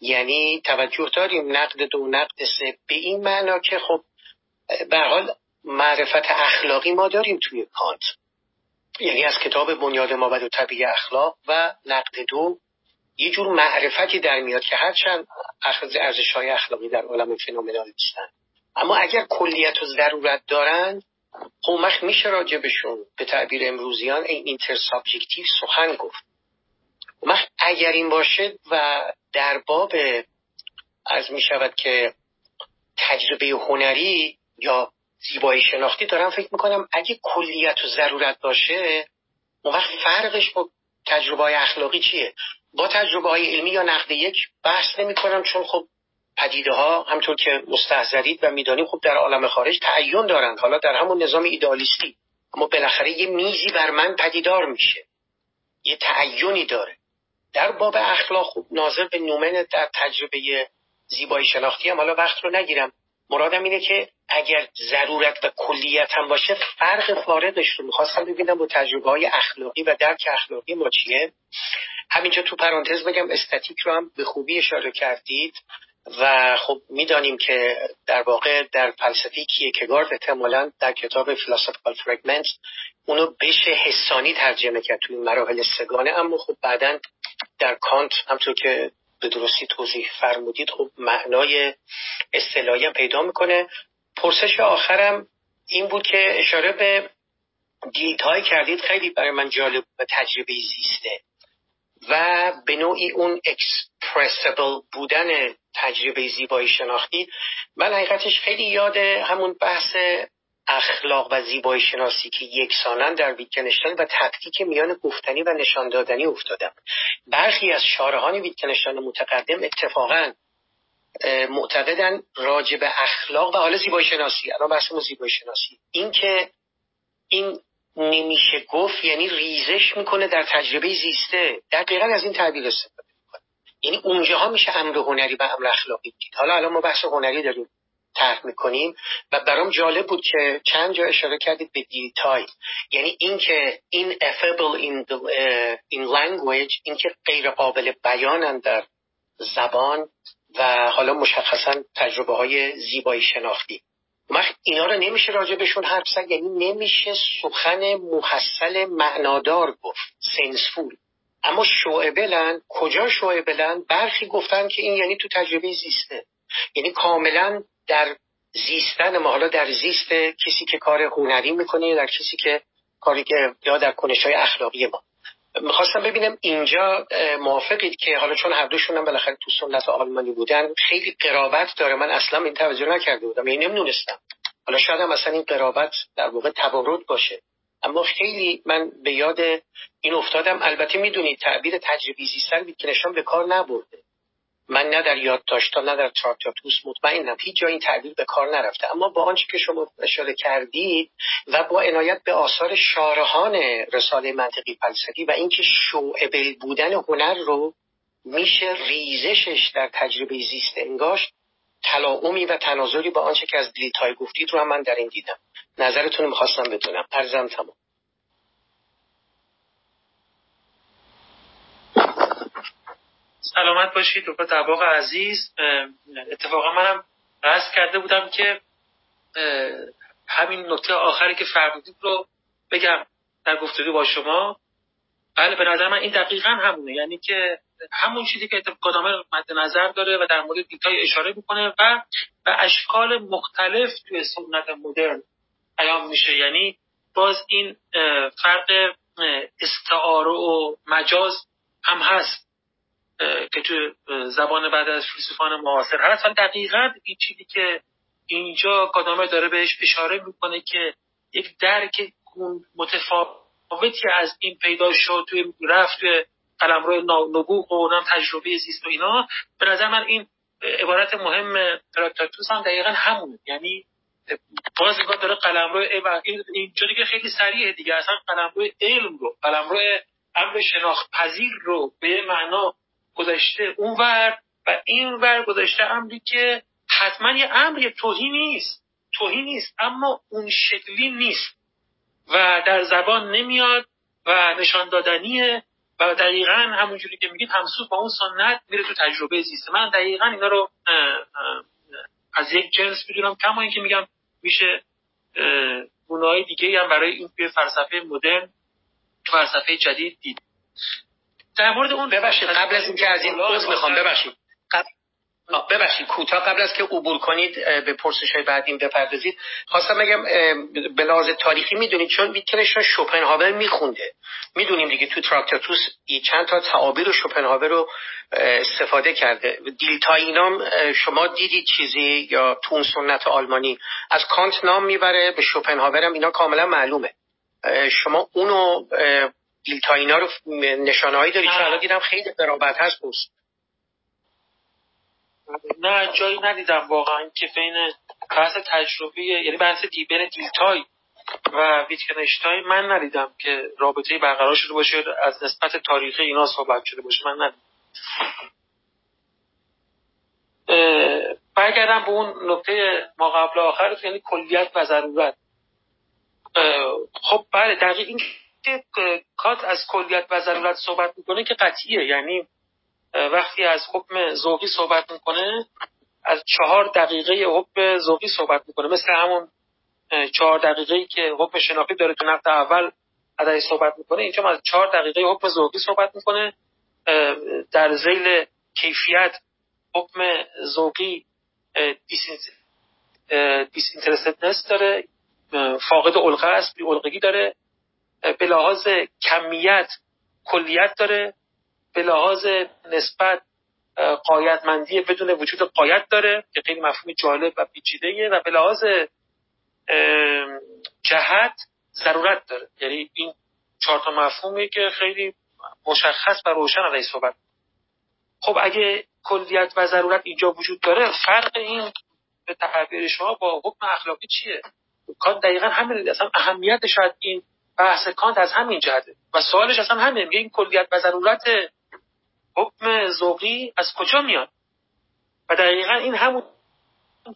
یعنی توجه داریم نقد دو نقد سه. به این معنا که خب به حال معرفت اخلاقی ما داریم توی کانت. یعنی از کتاب بنیاد ما و طبیعی اخلاق و نقد دو یه جور معرفتی در میاد که هرچند اخذ ارزش های اخلاقی در عالم فنومنال نیستن. اما اگر کلیت و ضرورت دارن خب میشه راجبشون به تعبیر امروزیان این اینتر سابجکتیو سخن گفت. اگر این باشه و در باب از می شود که تجربه هنری یا زیبایی شناختی دارم فکر می‌کنم اگه کلیت و ضرورت باشه اون وقت فرقش با تجربه های اخلاقی چیه؟ با تجربه های علمی یا نقد یک بحث نمی کنم چون خب پدیده ها همطور که مستحضرید و می‌دانیم خب در عالم خارج تعین دارند. حالا در همون نظام ایدالیستی اما بالاخره یه میزی بر من پدیدار میشه. یه تعینی داره. در باب اخلاق خوب ناظر به نومن در تجربه زیبایی شناختی هم حالا وقت رو نگیرم. مرادم اینه که اگر ضرورت و کلیت هم باشه فرق فاردش رو می‌خواستم ببینم با تجربه های اخلاقی و درک اخلاقی ما چیه. همینجا تو پرانتز بگم استاتیک رو هم به خوبی اشاره کردید و خب می‌دانیم که در واقع در فلسفه کیکگارد احتمالا در کتاب فلسفیکال فرگمنت اونو بشه حسانی ترجمه کرد توی مراحل سگانه اما خب بعدا در کانت همطور که به درستی توضیح فرمودید خب معنای اصطلاحی هم پیدا می‌کنه. پرسش آخرم این بود که اشاره به دیت کردید خیلی برای من جالب و تجربه زیسته و به نوعی اون expressible بودن تجربه زیبایی شناختی. من حقیقتش خیلی یاد همون بحث اخلاق و زیبایی شناسی که یکسانن در ویتکنشتاین و تفکیک میان گفتنی و نشان دادنی افتادم. برخی از شارحان ویتکنشتاین متقدم اتفاقا معتقدن راجع به اخلاق و حالا زیبایی شناسی. الان بحثمون زیبایی شناسی. این که این نمیشه گفت یعنی ریزش می‌کنه در تجربه زیسته. دقیقا از این تعبیر استفاده می‌کنه. یعنی اونجاها میشه امر هنری و امر اخلاقی دید. حالا الان ما بحث هنری داریم. طرح می‌کنیم و برام جالب بود که چند جا اشاره کردید به دیتای یعنی اینکه این افبل in, in language اینکه غیر قابل بیانن در زبان و حالا مشخصا تجربه های زیبایی شناختی. وقت اینا رو نمیشه راجبشون حرف زد یعنی نمیشه سخن محصل معنادار گفت سنسفول اما شعبلن کجا شعبلن برخی گفتن که این یعنی تو تجربه زیسته. یعنی کاملا در زیستن ما حالا در زیست کسی که کار هنری می‌کنه یا در کسی که کاری که یا در کنش های اخلاقی ما. می‌خواستم ببینم اینجا موافقید که حالا چون هر دوشون هم بالاخره تو سنت آلمانی بودن خیلی قرابت داره. من اصلا این توجه نکرده بودم یعنی نمی‌دونستم. حالا شاید هم اصلا این قرابت در واقع تبارد باشه. اما خیلی من به یاد این افتادم. البته می‌دونید تعبیر تجربی زیستن نشان به کار نبرده. من نه در یادداشت‌ها نه در چارتاتوس مطمئنم. هیچ جا این تعبیر به کار نرفته. اما با آنچه که شما اشاره کردید و با عنایت به آثار شارهان رساله منطقی فلسفی و اینکه شعبه بودن هنر رو میشه ریزشش در تجربه زیست انگاشت تلاعمی و تناظری با آنچه که از دیتای گفتید رو هم من در این دیدم. نظرتون می‌خواستم بدونم. ارزم تمام. سلامت باشید دکتر دباغ عزیز. اتفاقا منم قصد کرده بودم که همین نکته آخری که فرمودید رو بگم در گفتگو با شما. بله به نظر من این دقیقا همونه. یعنی که همون چیزی که قدامه مد نظر داره و در مورد دیتای اشاره می‌کنه و به اشکال مختلف توی سنت مدرن پیام میشه. یعنی باز این فرق استعاره و مجاز هم هست. که تو زبان بعد از فیلسوفان معاصر. هست و دقیقا این چیزی که اینجا قدامه داره بهش اشاره می‌کنه که یک درک متفاوتی از این پیدا شد توی رفت توی قلمرو نبوغ و تجربه زیست و اینا. به نظر من این عبارت مهم تراکتاتوس هم دقیقا همونه. یعنی باز داره قلمرو اینجا دیگه خیلی سریعه دیگه. اصلا قلمرو علم رو قلمرو امر شناخت پذیر رو به معنا گذاشته اونور و این ور گذاشته امری که حتما یه امر توهی نیست. توهی نیست اما اون شکلی نیست. و در زبان نمیاد و نشان دادنیه و دقیقا همونجوری که میگید همسو با اون سنت میره تو تجربه زیست. من دقیقا اینا رو از یک جنس می‌دونم کما اینکه میگم میشه گناه دیگه هم برای این فلسفه مدرن فلسفه جدید دید. در مورد اون ببخشید قبل از اینکه از این عضو می‌خوام ببخشید. ببخشید کوتاه قبل از که عبور کنید به پرسش های بعدیم بپردازید. خواستم بگم به لحاظ تاریخی می‌دونید چون ویتکنشتاین شوپنهاور میخونده. می‌دونیم دیگه تو تراکتاتوس چند تا تعابیر شوپنهاور رو استفاده کرده. دیلتا اینام شما دیدید چیزی یا تو اون سنت آلمانی؟ از کانت نام می‌بره به شوپنهاور هم اینا کاملا معلومه. شما اونو دیلتا اینا رو نشانهایی دارید که الان دیدم خیلی قرابت هست بست نه جایی ندیدم واقعا که بین بحث تجربی یعنی بحث دی بین دیلتای و ویتکنشتاین من ندیدم که رابطه برقرار شده باشه از نسبت تاریخی اینا صحبت شده باشه. من ندیدم. برگردم به اون نکته ما قبل آخر یعنی کلیت و ضرورت. خب بله دقیق این که کات از کلیت و ضرورت صحبت می‌کنه که قطعیه. یعنی وقتی از حکم ذوقی صحبت می‌کنه از چهار دقیقه حکم ذوقی صحبت می‌کنه. مثل همون چهار دقیقه که حکم شناختی داره تو نقد اول ازش صحبت می‌کنه اینجا از چهار دقیقه حکم ذوقی صحبت می‌کنه. در زیل کیفیت حکم ذوقی دیسینترستدنس داره فاقد علقه است بی داره. به لحاظ کمیت کلیت داره به لحاظ نسبت قایتمندی بدون وجود قایت داره که خیلی مفهوم جالب و پیچیده و به لحاظ جهت ضرورت داره. یعنی این چهار تا مفهومی که خیلی مشخص و روشن علیه صحبت. خب اگه کلیت و ضرورت اینجا وجود داره فرق این به تعبیر شما با حکم اخلاقی چیه؟ کانت دقیقا همین اصلا اهمیت شاید این بحث کانت از همین جهته. و سوالش اصلا همین میگه این کلیت و ضرورت حکم ذوقی از کجا میاد؟ و دقیقا این همون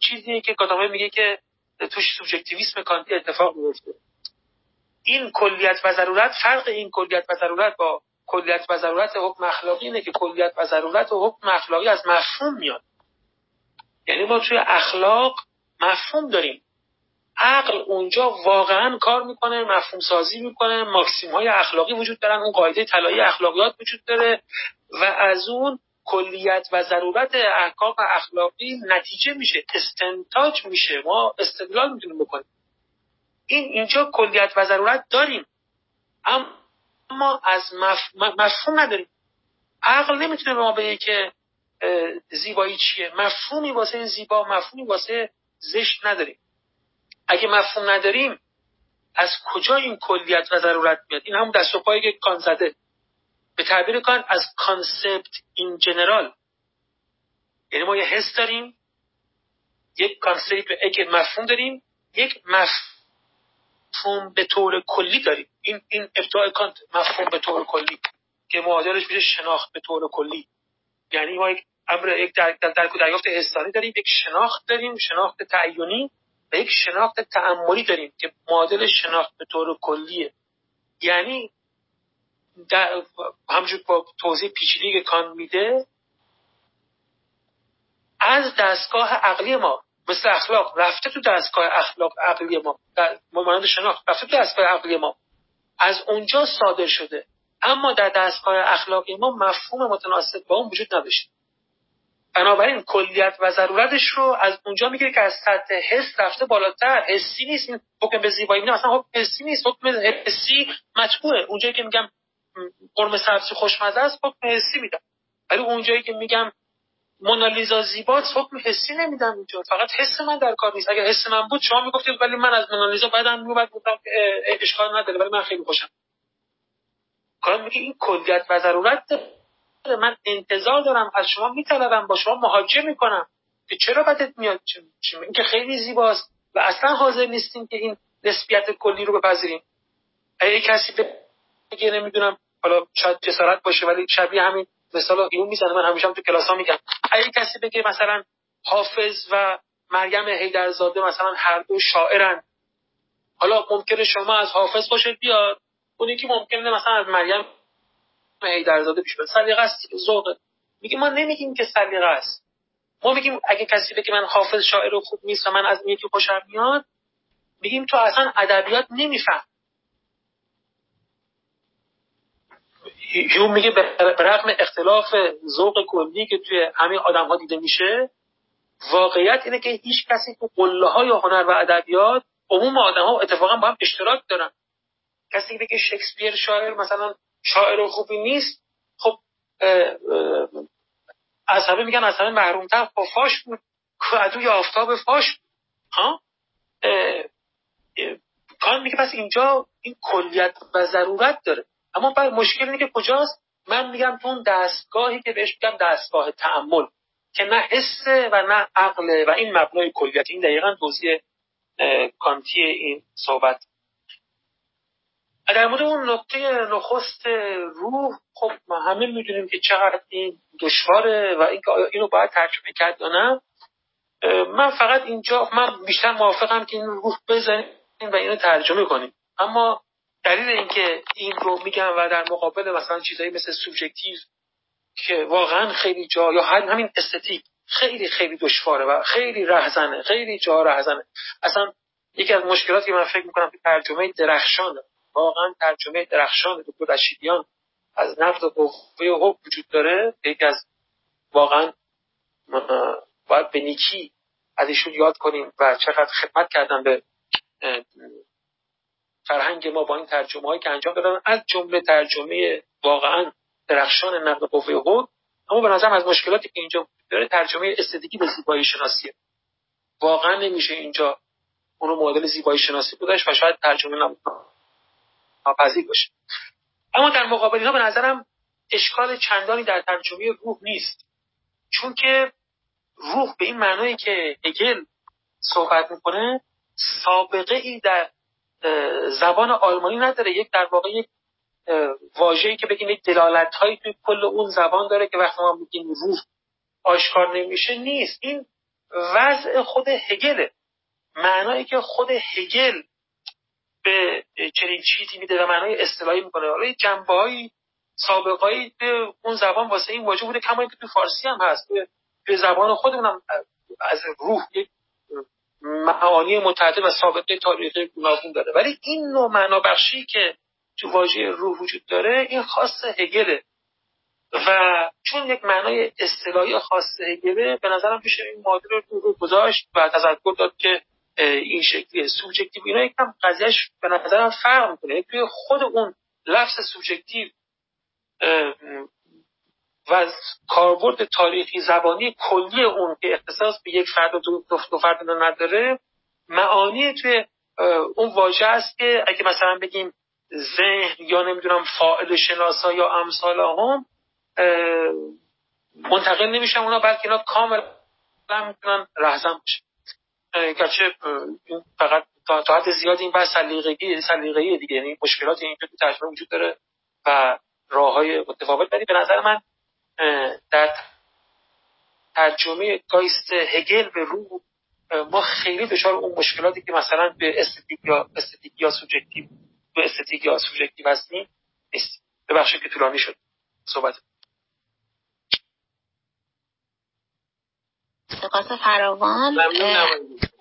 چیزیه که گادامه میگه که توش سوبژکتیویسم کانتی اتفاق میفته. این کلیت و ضرورت فرق این کلیت و ضرورت با کلیت و ضرورت حکم اخلاقی اینه که کلیت و ضرورت و حکم اخلاقی از مفهوم میاد. یعنی ما توی اخلاق مفهوم داریم. عقل اونجا واقعا کار می‌کنه مفهوم سازی می‌کنه ماکسیم های اخلاقی وجود دارن اون قاعده طلایی اخلاقیات وجود داره و از اون کلیت و ضرورت احکام اخلاقی نتیجه میشه استنتاج میشه. ما استدلال می‌تونیم بکنیم. این اینجا کلیت و ضرورت داریم. اما از مفهوم نداریم. عقل نمی‌تونه به ما بگه که زیبایی چیه. مفهومی واسه زیبا مفهومی واسه زشت نداریم. اگه مفهوم نداریم از کجا این کلیت و ضرورت میاد؟ این همون دست و پایی که کانت زده. به تعبیر کانت از concept in general یعنی ما یه حس داریم یک concept یک مفهوم داریم یک مفهوم به طور کلی داریم. این این ابداع کانت مفهوم به طور کلی که معادلش میشه شناخت به طور کلی. یعنی ما یک امر یک در در حسانی داریم یک شناخت داریم شناخت تعینی. و یک شناخت تعملی داریم که معادل شناخت به طور کلیه. یعنی همجور با توضیح پیچیدگی که کان میده از دستگاه عقلی ما مثل اخلاق رفته تو دستگاه اخلاق عقلی ما مانند شناخت رفته تو دستگاه عقلی ما. از اونجا صادر شده. اما در دستگاه اخلاقی ما مفهوم متناسب با اون وجود نداشته. بنابراین کلیت و ضرورتش رو از اونجا می‌گیره که از سطح حس رفته بالاتر. حسی نیست حکم به زیبایی میگم اصلا حکم حسی نیست. حکم حسی مطبوعه. اونجایی که میگم قرم سبزی خوشمزه است حکم حسی میدم ولی اونجایی که میگم مونالیزا زیباست حکم حسی نمیدم اینجا فقط حس من در کار نیست. اگر حس من بود شما می‌گفتید ولی من از مونالیزا بعدم میومد گفتم اشکال نداره ولی من خیلی خوشم. کار میگه این کلیت و ضرورت من انتظار دارم از شما میطلبم با شما مهاجه می‌کنم. که چرا بدت میاد؟ این که خیلی زیباست و اصلا حاضر نیستیم که این نسبیت کلی رو بپذیریم. اگه کسی بگه نمی‌دونم حالا شاید جسارت باشه ولی شبیه همین مثلا اینو می‌زنه. من همیشه هم تو کلاس ها میگم. اگه کسی بگه مثلا حافظ و مریم حیدرزاده مثلا هر دو شاعرن حالا ممکنه شما از حافظ باشید بیاد اونی که ممکنه مثلا از مریم حیدرزاده پیش بره. سلیقه است ذوق. میگه ما نمیگیم که سلیقه است. ما میگیم اگه کسی بگه من حافظ شاعر و خوب نیست و من از یکی خوشم میاد میگیم تو اصلا ادبیات نمیفهم. هیوم میگه به رغم اختلاف ذوق کلی که توی همه آدم ها دیده میشه واقعیت اینه که هیچ کسی تو قله های هنر و ادبیات عموم آدم ها اتفاقا با هم اشتراک دارن. کسی بگه شکسپیر شاعر مثلا شاعر خوبی نیست. خب از همه میگن از همه محرومتر با فاش بود. عدوی آفتاب فاش ها؟ کان میگه پس اینجا این کلیت و ضرورت داره. اما بعد مشکل اینه که کجاست؟ من میگم تو اون دستگاهی که بهش میگم دستگاه تعمل که نه حسه و نه عقله و این مبنای کلیت. این دقیقا توضیح کانتی این صحبت. در مورد اون نقطه نخست روح خب ما همه می‌دونیم که چقدر این دشواره و اینکه اینو باید ترجمه کرد یا نه. من فقط اینجا من بیشتر موافقم که این روح بزنیم و اینو ترجمه کنیم. اما دلیل اینکه این رو میگم و در مقابل مثلا چیزایی مثل سوبژکتیو که واقعا خیلی جا یا همین استتیک خیلی خیلی دشواره و خیلی رهزنه خیلی جا رهزنه اصلا یکی از مشکلاتی که من فکر می‌کنم که ترجمه درخشانه واقعا ترجمه درخشان دکتر رشیدیان از نقد قوه حب وجود داره. یکی از واقعا باید به نیکی از ایشون یاد کنیم و چقدر خدمت کردن به فرهنگ ما با این ترجمه هایی که انجام دادن. از جمله ترجمه واقعا درخشان نقد قوه حب اما به نظرم از مشکلاتی که اینجا داره ترجمه استدیکی به زیبایی شناسیه واقعا نمیشه اینجا اونو معادل زیبایی شناسی بودش و شاید ترجمه نبود. ناپذیر باشه. اما در مقابل اینا به نظرم اشکال چندانی در ترجمه روح نیست. چون که روح به این معنایی که هگل صحبت می‌کنه سابقه ای در زبان آلمانی نداره. یک در واقع یک واژه‌ای که بگیم یک دلالت هایی توی کل اون زبان داره که وقتی ما میگیم روح آشکار نمیشه نیست. این وضع خود هگله. معنایی که خود هگل به چنین چیزی میده و معنای اصطلاحی می‌کنه. حالا جنبه‌های سابقایی به اون زبان واسه این واژه بوده کما که تو فارسی هم هست. به زبان خودمون از روح معانی متعدد و سابقه تاریخی گوناگون داره. ولی این نوع معنا بخشی که تو واژه روح وجود داره این خاص هگله و چون یک معنای اصطلاحی خاص هگله به نظرم میشه این معادل رو گذاشت و تذکر داد که این شکلی سوبژکتیو اینا یکم قضیهش به نظرم فرق می‌کنه. توی خود اون لفظ سوبژکتیو و کاربرد تاریخی زبانی کلی اون که اختصاص به یک فرد و دو, دو فرد نداره معانی توی اون واژه است که اگه مثلا بگیم ذهن یا نمی‌دونم فاعل شناسا یا امثال هم منتقل نمیشن اونا بلکه اینا کاملا می‌تونن رهزن باشه. گرچه فقط تا حد زیادی این بحث سلیقگی سلیقه‌ای دیگه یعنی مشکلات اینجا تو ترجمه وجود داره و راه های متفاوت. ولی به نظر من در ترجمه Geist هگل به روح ما خیلی دچار اون مشکلاتی که مثلا به aesthetic یا aesthetic یا subjective به aesthetic یا subjective هستیم نیست ببخشید که طولانی شد صحبت سپاس فراوان ممنون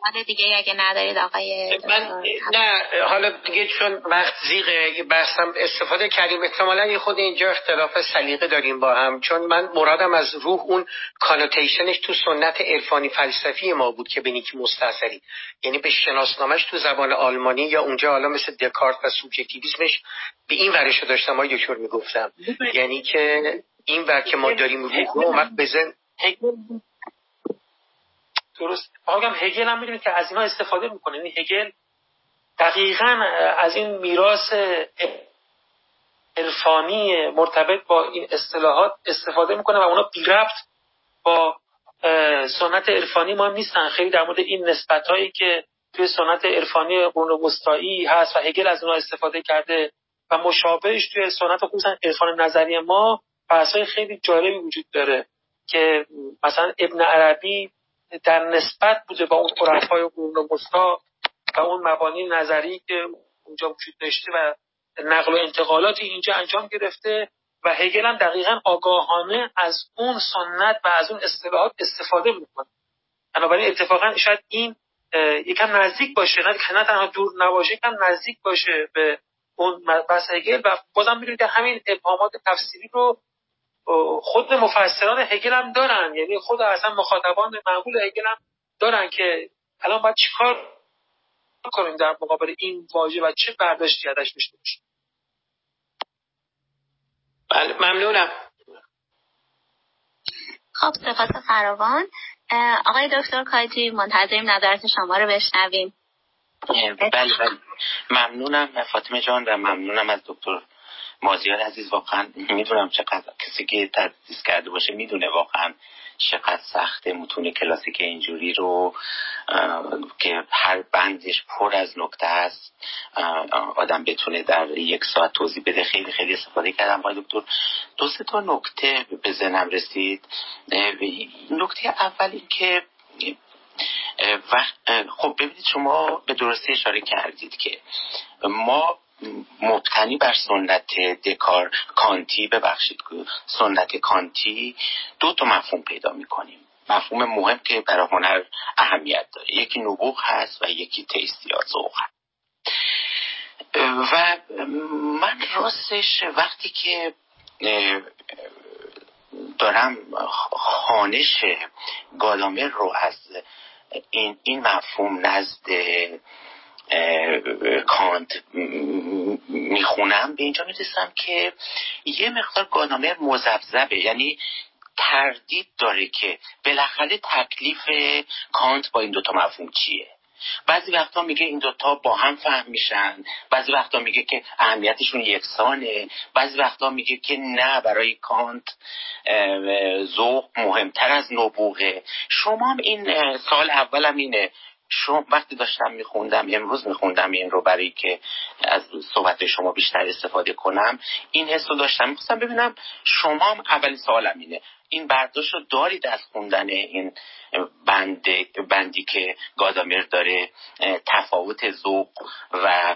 حال دیگه اگه ندارید آقای من نه حالا دیگه چون وقت زیغه بحثم استفاده کردیم احتمالا یه خود اینجا اختلاف سلیقه داریم با هم چون من مرادم از روح اون کانوتیشنش تو سنت عرفانی فلسفی ما بود که به نیکی مستحصری یعنی به شناسنامش تو زبان آلمانی یا اونجا حالا مثل دکارت و سوبژکتیویسمش به این ورش داشتم های دکتر می‌گفتم. یعنی که این ور که ما داریم روح رو اومد بزن درست. آقا هگل هم می‌دونید که از اینا استفاده می‌کنه. یعنی هگل دقیقا از این میراث عرفانی مرتبط با این اصطلاحات استفاده می‌کنه و اونا بی ربط با سنت عرفانی ما نیستن. خیلی در مورد این نسبت هایی که توی سنت عرفانی قرون وسطایی هست و هگل از اونها استفاده کرده و مشابهش توی سنت خصوصا عرفان نظری ما بحث خیلی جالبی وجود داره که مثلا ابن عربی در نسبت بوده با اون عرفای قرون وسطا و اون مبانی نظری که اونجا وجود داشته و نقل و انتقالاتی اینجا انجام گرفته و هگل هم دقیقا آگاهانه از اون سنت و از اون اصطلاحات استفاده می‌کنه. بنابراین اتفاقا شاید این یکم نزدیک باشه نه نه تنها دور نباشه یکم نزدیک باشه به اون بحث هگل و بازم می‌دونید که همین ابهامات تفسیری رو خود مفسران هگل هم دارن. یعنی خود اصلا مخاطبان معمول هگل هم دارن که الان باید چیکار کنیم در مقابل این واژه و چه برداشتی ازش داشته باشیم. بله ممنونم. خب سپاس فراوان. آقای دکتر کاجی منتظریم نظرت شما رو بشنویم. بله بله. ممنونم فاطمه جان و ممنونم از دکتر مازیار عزیز واقعا می‌دونم چقدر کسی که تدریس کرده باشه می‌دونه واقعا چقدر سخته متون کلاسیک اینجوری رو که هر بندش پر از نکته است. آدم بتونه در یک ساعت توضیح بده. خیلی خیلی استفاده کردم. با دکتر دو سه تا نکته به ذهنم رسید. نکته اول این که خب ببینید شما به درستی اشاره کردید که ما مبتنی بر سنت دکار کانتی ببخشید سنت کانتی دو تا مفهوم پیدا می‌کنیم. مفهوم مهم که برای هنر اهمیت داره. یکی نبوغ هست و یکی تیست یا ذوق و من راستش وقتی که دارم خانش گادامر رو از این, این مفهوم نزد کانت می‌خونم به اینجا می‌رسم که یه مقدار گانامر مزبزبه یعنی تردید داره که بالاخره تکلیف کانت با این دوتا مفهوم چیه. بعضی وقتا میگه این دوتا با هم فهم میشن بعضی وقتا میگه که اهمیتشون یکسانه بعضی وقتا میگه که نه برای کانت ذوق مهمتر از نبوغه. شما این سال اولم اینه. شما وقتی داشتم میخوندم امروز میخوندم این رو برای که از صحبت شما بیشتر استفاده کنم این حس رو داشتم. می‌خواستم ببینم شما هم اولین سوالم اینه. این برداشت رو دارید از خوندن این بند بندی که گادامر داره تفاوت ذوق و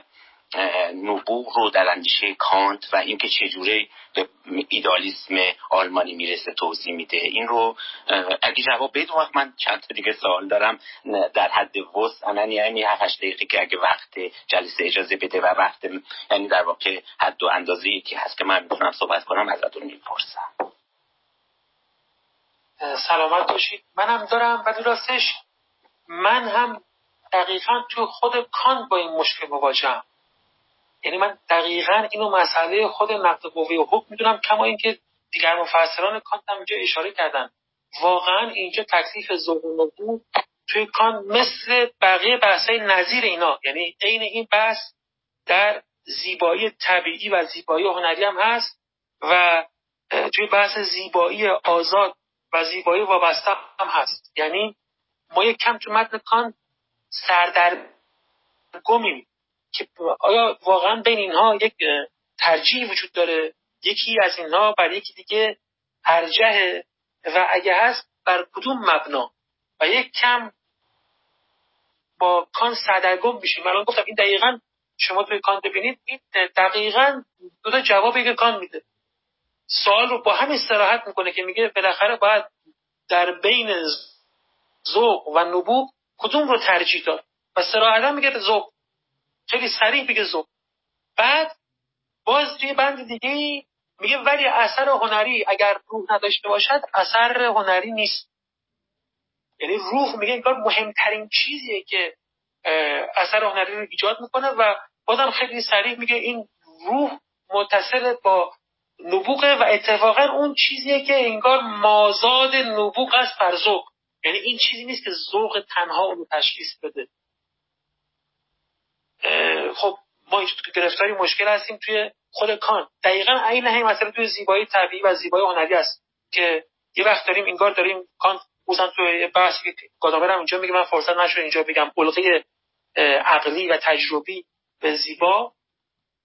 نبوغ رو در اندیشه کانت و اینکه چجوره به ایدالیسم آلمانی می‌رسه توضیح میده. این رو اگه جواب بدون وقت من چند تا دیگه سوال دارم در حد وسع یعنی هفت دقیقه که اگه وقت جلسه اجازه بده و وقت یعنی در واقع حد و اندازه یکی هست که من می‌تونم صحبت کنم ازتون می‌پرسم. سلامت باشید. منم دارم. ولی راستش من هم دقیقا تو خود کانت با این مشکل مواجهم. یعنی من دقیقا اینو مسئله خود نقد قوه حکم می‌دونم کما اینکه دیگر مفسران کانت هم اینجا اشاره کردن. واقعا اینجا تکلیف ذوق و توی کانت مثل بقیه بحثای نظیر اینا. یعنی عین این بحث در زیبایی طبیعی و زیبایی هنری هم هست و توی بحث زیبایی آزاد و زیبایی وابسته هم هست. یعنی ما یک کم تو متن کان سردرگمیم که آیا واقعا بین اینها یک ترجیح وجود داره؟ یکی از اینها بر یکی دیگه ارجه و اگه هست بر کدوم مبنا؟ و یک کم با کان سردرگم میشیم. الان گفتم این دقیقا شما توی کان ببینید این دقیقا دو تا جوابی که کان میده. سوال رو با همین استراحت می‌کنه که میگه بالاخره باید در بین ذوق و نبوغ کدوم رو ترجیح داد؟ و سراحتا میگه ذوق. خیلی سریع میگه ذوق بعد باز توی بند دیگه میگه ولی اثر هنری اگر روح نداشته باشد اثر هنری نیست. یعنی روح میگه این کار مهمترین چیزیه که اثر هنری رو ایجاد می‌کنه و بازم خیلی سریع میگه این روح متصل با نبوغه و اتفاقا اون چیزیه که انگار مازاد نبوغ است بر ذوق. یعنی این چیزی نیست که ذوق تنها اونو تشخیص بده. خب ما اینجا تو گرفتاری مشکل هستیم توی خود کان. دقیقا عین همین مسئله توی زیبایی طبیعی و زیبایی هنری است که یه وقت داریم انگار داریم کان بودن توی بحثی که گادامر هم اینجا میگه من فرصت نشد اینجا بگم. بلغه عقلی و تجربی به زیبا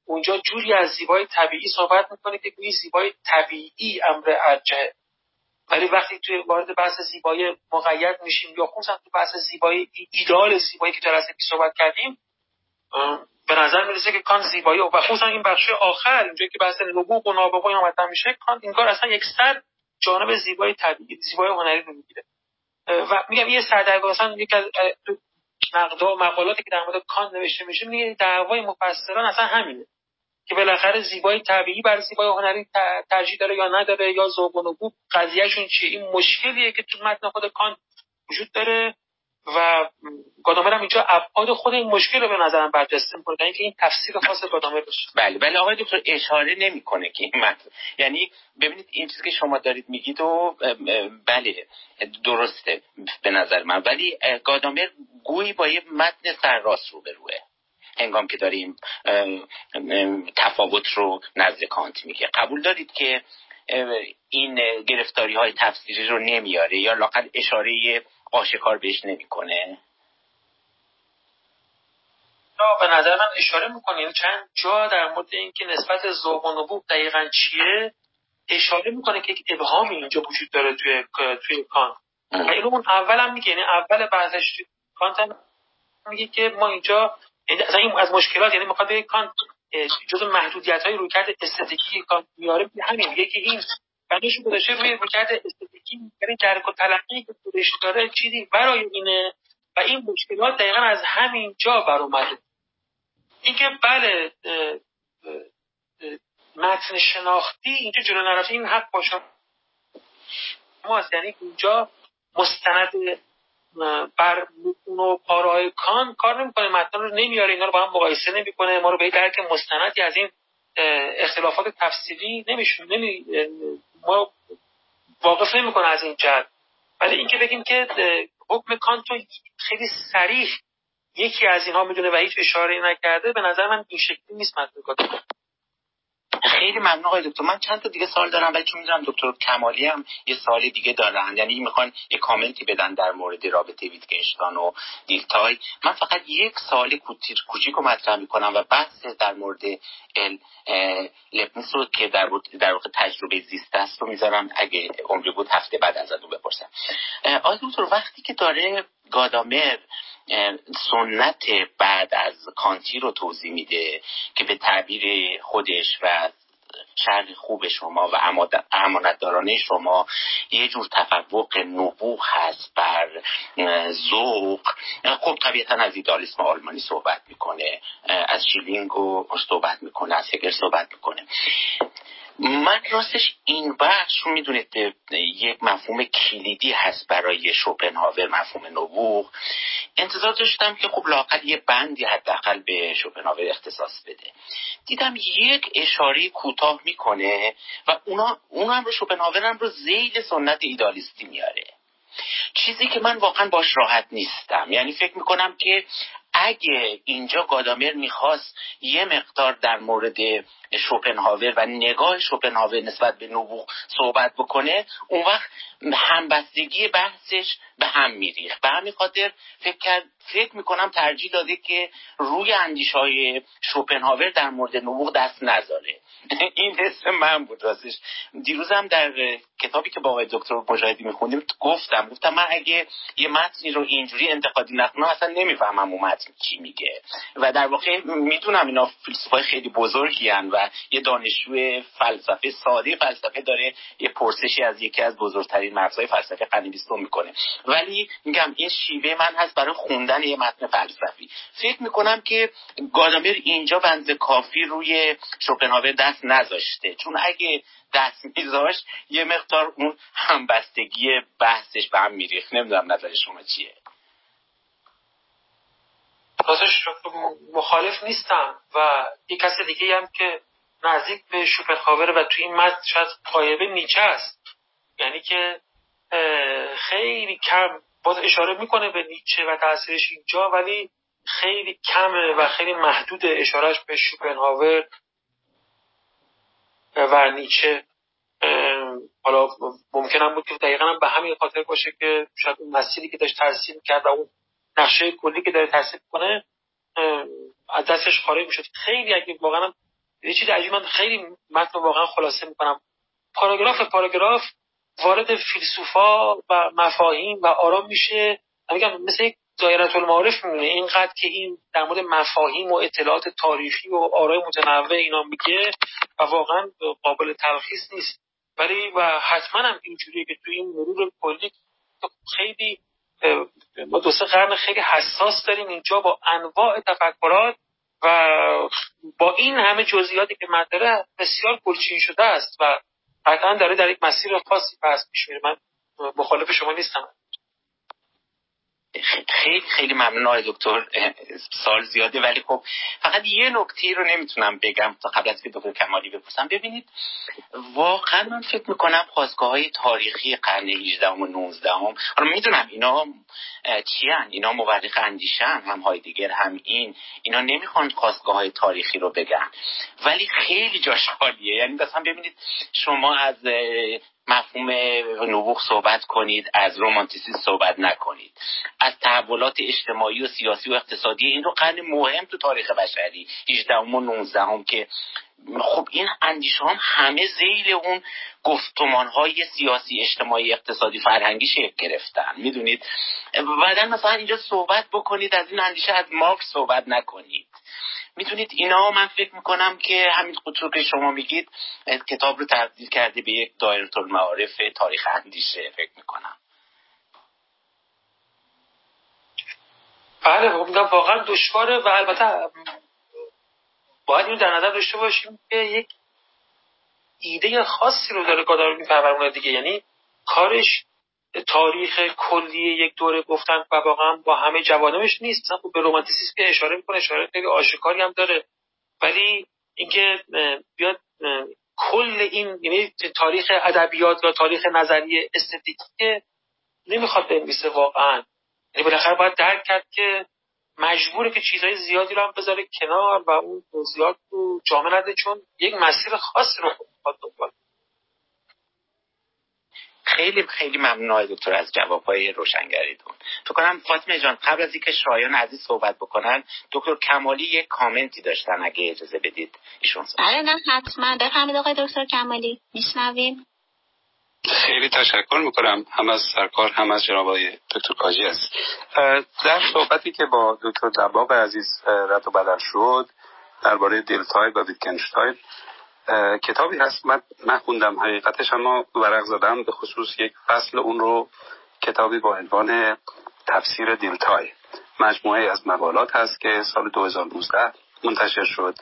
اونجا جوری از زیبای طبیعی صحبت می‌کنه که گویی زیبای طبیعی امر ارجه ولی وقتی توی وارد بحث زیبایی مقید میشیم یا خصوصا تو بحث زیبایی ایدال زیبایی که پیش صحبت کردیم به نظر می‌رسه که کان زیبایی و خصوصا این بخش آخر اینجا که بحث نبوغ و نابغه مطرح میشه کان این کار اصلا یک سر جانب زیبای طبیعی زیبای هنری رو می‌گیره. و میگم یه سردرگاه مثلا یک از مقالاتی که در مورد کان نوشته میشه میگه دعوای مفسران اصلا همینه که بالاخره زیبایی طبیعی بر زیبایی هنری ترجیح داره یا نداره یا ذوق و نبوغ قضیهشون چیه. این مشکلیه که تو متن خود کان وجود داره. و گادامر هم اینجا ابعاد خود این مشکل رو به نظرم برجسته می‌کنه اینکه این تفسیر خاص گادامر باشه بله بله آقای دکتر اشاره نمی‌کنه که این متن یعنی ببینید این چیزی که شما دارید میگید و بله درسته به نظر من ولی گادامر گویی با یه متن سرراست رو به روه. هنگام که داریم تفاوت رو نزد کانت میگه. قبول دارید که این گرفتاری های تفسیری رو نمیاره یا لاقل اشاره آشکار بهش نمی‌کنه. به نظر من اشاره می‌کنه یعنی چند جا در مورد اینکه نسبت ذوق و نبوغ دقیقا چیه اشاره می‌کنه که یک ابهامی اینجا وجود داره توی توی کانت و اینو اون اول هم میگه. یعنی اول بحثش توی کانت هم میگه که ما اینجا یعنی از این از مشکلات یعنی می‌خواد کانت جز محدودیت های رویکرد استتیکی کانت میاره همین میگه که این بندش گذاشته روی رویکرد استتیکی یعنی درک و تلقی که خودش داره چیزی برای اینه و این مشکلات دقیقا از همین جا بر اومده. اینکه بله متن شناختی اینجا جلو نرفته این حق باشه. ما یعنی اینجا مستند بر متون و پارهای کان کار نمی‌کنه. متن رو نمیاره اینا رو با هم مقایسه نمی‌کنه. ما رو به درک مستندی از این اختلافات تفسیری نمیشون نمی ما واقف نمی‌کنه از این جهت. ولی اینکه بگیم که حکم کانتو خیلی سریح یکی از اینها می‌دونه و هیچ اشاره نکرده به نظر من این شکلی نیست متن خیلی ممنون آقای دکتر. من چند تا دیگه سوال دارم ولی چون می‌دونم دکتر کمالی هم یه سوال دیگه دارن. یعنی می‌خوان یه کامنتی بدن در مورد رابطه ویتگنشتان و دیلتای. من فقط یک سوال کوچیک رو مطرح می‌کنم و بحث در مورد ال لپنس رو که در, در واقع تجربه زیسته است رو می‌ذارم. اگه عمری بود هفته بعد از اون بپرسم آقای دکتر وقتی که داره گادامر سنت بعد از کانتی رو توضیح میده که به تعبیر خودش و شرح خوب شما و امانتدارانه شما یه جور تفوق نبوغ هست بر ذوق. خب طبیعتا از ایدالیسم آلمانی صحبت می‌کنه از شیلینگ صحبت می‌کنه از هگل صحبت می‌کنه. من راستش این بحث رو می‌دونید یک مفهوم کلیدی هست برای شوپنهاور مفهوم نبوغ. انتظار داشتم که خب لاقل یه بندی حداقل به شوپنهاور اختصاص بده. دیدم یک اشاره کوتاه می‌کنه و اونا اونم رو شوپنهاور رو زیل سنت ایدالیستی میاره. چیزی که من واقعا باش راحت نیستم. یعنی فکر می‌کنم که اگه اینجا گادامر می‌خواست یه مقدار در مورد شوپنهاور و نگاه شوپنهاور نسبت به نبوغ صحبت بکنه اون وقت همبستگی بحثش به هم میریخت. به همین خاطر فکر, فکر می‌کنم ترجیح داده که روی اندیش های شوپنهاور در مورد نبوغ دست نذاره. این حس من بود راستش. دیروزم در کتابی که با آقای دکتر مجاهدی میخوندیم گفتم گفتم من اگه یه متنی رو اینجوری انتقادی نکنم اصلا نمی‌فهمم اون متن چی میگه. و در واقع می‌دونم اینا فیلسوفای خیلی بزرگی هن و یه دانشجو فلسفه ساده فلسفه داره یه پرسشی از یکی از بزرگترین مرزهای فلسفه قرن بیستم می‌کنه. ولی میگم این شیوه من هست برای خوندن یه متن فلسفی. فکر می‌کنم که گادامر اینجا بنز کافی روی شوپنهاور دست نذاشته. چون اگه دست میذاشت یه مقدار اون همبستگی بحثش به هم میریخت. نمی‌دونم نظر شما چیه. راستش مخالف نیستم و یک کس دیگه هم که نزدیک به شوپنهاور و توی این متن شاید قایبه نیچه است. یعنی که خیلی کم باز اشاره می‌کنه به نیچه و تاثیرش اینجا ولی خیلی کمه و خیلی محدود اشارهش به شوپنهاور و نیچه. حالا ممکنم بود که دقیقا به همین خاطر باشه که شاید اون مسیری که داشت ترسیم کرد و اون نقشه کلی که داره ترسیم کنه از دستش خارج می‌شد. خیلی اگه واقعا یه چیز من خیلی متن واقعا خلاصه می‌کنم. پاراگراف پاراگراف وارد فیلسوفا و مفاهیم و آرام میشه. میگم مثل یک دایره المعارف میمونه. اینقدر که این در مورد مفاهیم و اطلاعات تاریخی و آرای متنوع اینا میگه و واقعا قابل تلخیص نیست. ولی و حتما هم اینجوریه که توی این مرور کلی خیلی ما دو سه قرن خیلی حساس داریم اینجا با انواع تفکرات و با این همه جزئیاتی که مداره بسیار گلچین شده است و قطعا داره در یک مسیر خاصی پس پیش میره. من مخالف شما نیستم. خیلی خیلی ممنون آقای دکتر سال زیاده ولی خب فقط یه نکته رو نمی‌تونم بگم تا قبل از که دکتر کمالی بپرسم. ببینید واقعا من فکر می‌کنم خواستگاه های تاریخی قرن 18 و 19 هم حالا می‌دونم اینا چی هن؟ اینا مورخ اندیشن هم های دیگر هم این. اینا نمی‌خوان خواستگاه های تاریخی رو بگن. ولی خیلی جاش خالیه. یعنی مثلا ببینید شما از مفهوم نبوغ صحبت کنید از رومانتیسیسم صحبت نکنید. از تحولات اجتماعی و سیاسی و اقتصادی این رو قرن مهم تو تاریخ بشری 18 و 19 هم که خب این اندیشه هم همه زیل اون گفتمان های سیاسی اجتماعی اقتصادی فرهنگی شکل گرفتن. می‌دونید؟ بعدا مثلا اینجا صحبت بکنید از این اندیشه از مارکس صحبت نکنید. می‌تونید اینا من فکر می‌کنم که همین خودتون که شما میگید کتاب رو تبدیل کرده به یک دایره المعارف تاریخ اندیشه فکر می‌کنم. بله خب واقعا دشواره و البته باید این در نظر داشته باشیم که یک ایده خاصی رو داره گادار میپرورونه دیگه. یعنی کارش تاریخ کلی یک دوره گفتن و واقعا با همه جوانبش نیست. خب به رومانتیسیسم که اشاره می‌کنه اشاره خیلی آشکاری هم داره. ولی اینکه بیاد کل این یعنی تاریخ ادبیات یا تاریخ نظریه استتیکی نمی‌خواد بنویسه واقعا. یعنی بالاخره باید درک کرد که مجبوره که چیزهای زیادی رو هم بذاره کنار و اون زیاد رو جامعه نده چون یک مسیر خاصی رو خود دنبال خیلی خیلی ممنون آقای دکتر از جوابهای روشنگریتون. فکر کنم فاطمه جان قبل از اینکه شایان عزیز صحبت بکنن دکتر کمالی یک کامنتی داشتن اگه اجازه بدید ایشون بله نه حتما. بفرمایید آقای دکتر کمالی. میشنویم؟ خیلی تشکر می‌کنم. هم از سرکار هم از جناب آقای دکتر کاجی است در صحبتی که با دکتر دباغ عزیز رد و بدل شد درباره دلتای و ویتکنشتاین کتابی هست. من, من خوندم حقیقتش اما ورق زدم. به خصوص یک فصل اون رو کتابی با عنوان تفسیر دیلتای مجموعه از مقالات هست که سال 2019 منتشر شد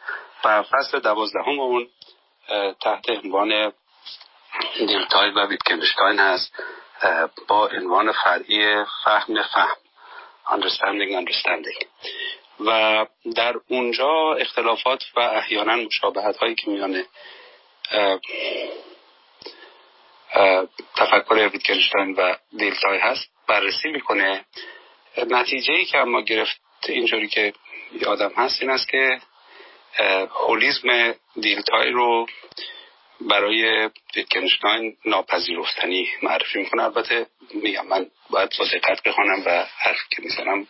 و فصل دوازدهم اون تحت عنوان دیلتای و ویتکنشتاین هست. با عنوان فرعی فهم فهم. Understanding understanding. و در اونجا اختلافات و احیانا مشابهت هایی که میان تفکر ویتگنشتاین و دیلتای هست بررسی می‌کنه. نتیجه ای که اما گرفت اینجوری که یادم هست این است که هولیزم دیلتای رو برای ویتگنشتاین ناپذیرفتنی معرفی می‌کنه. البته میگم من باید با دقت بخونم و حرفی که می‌زنم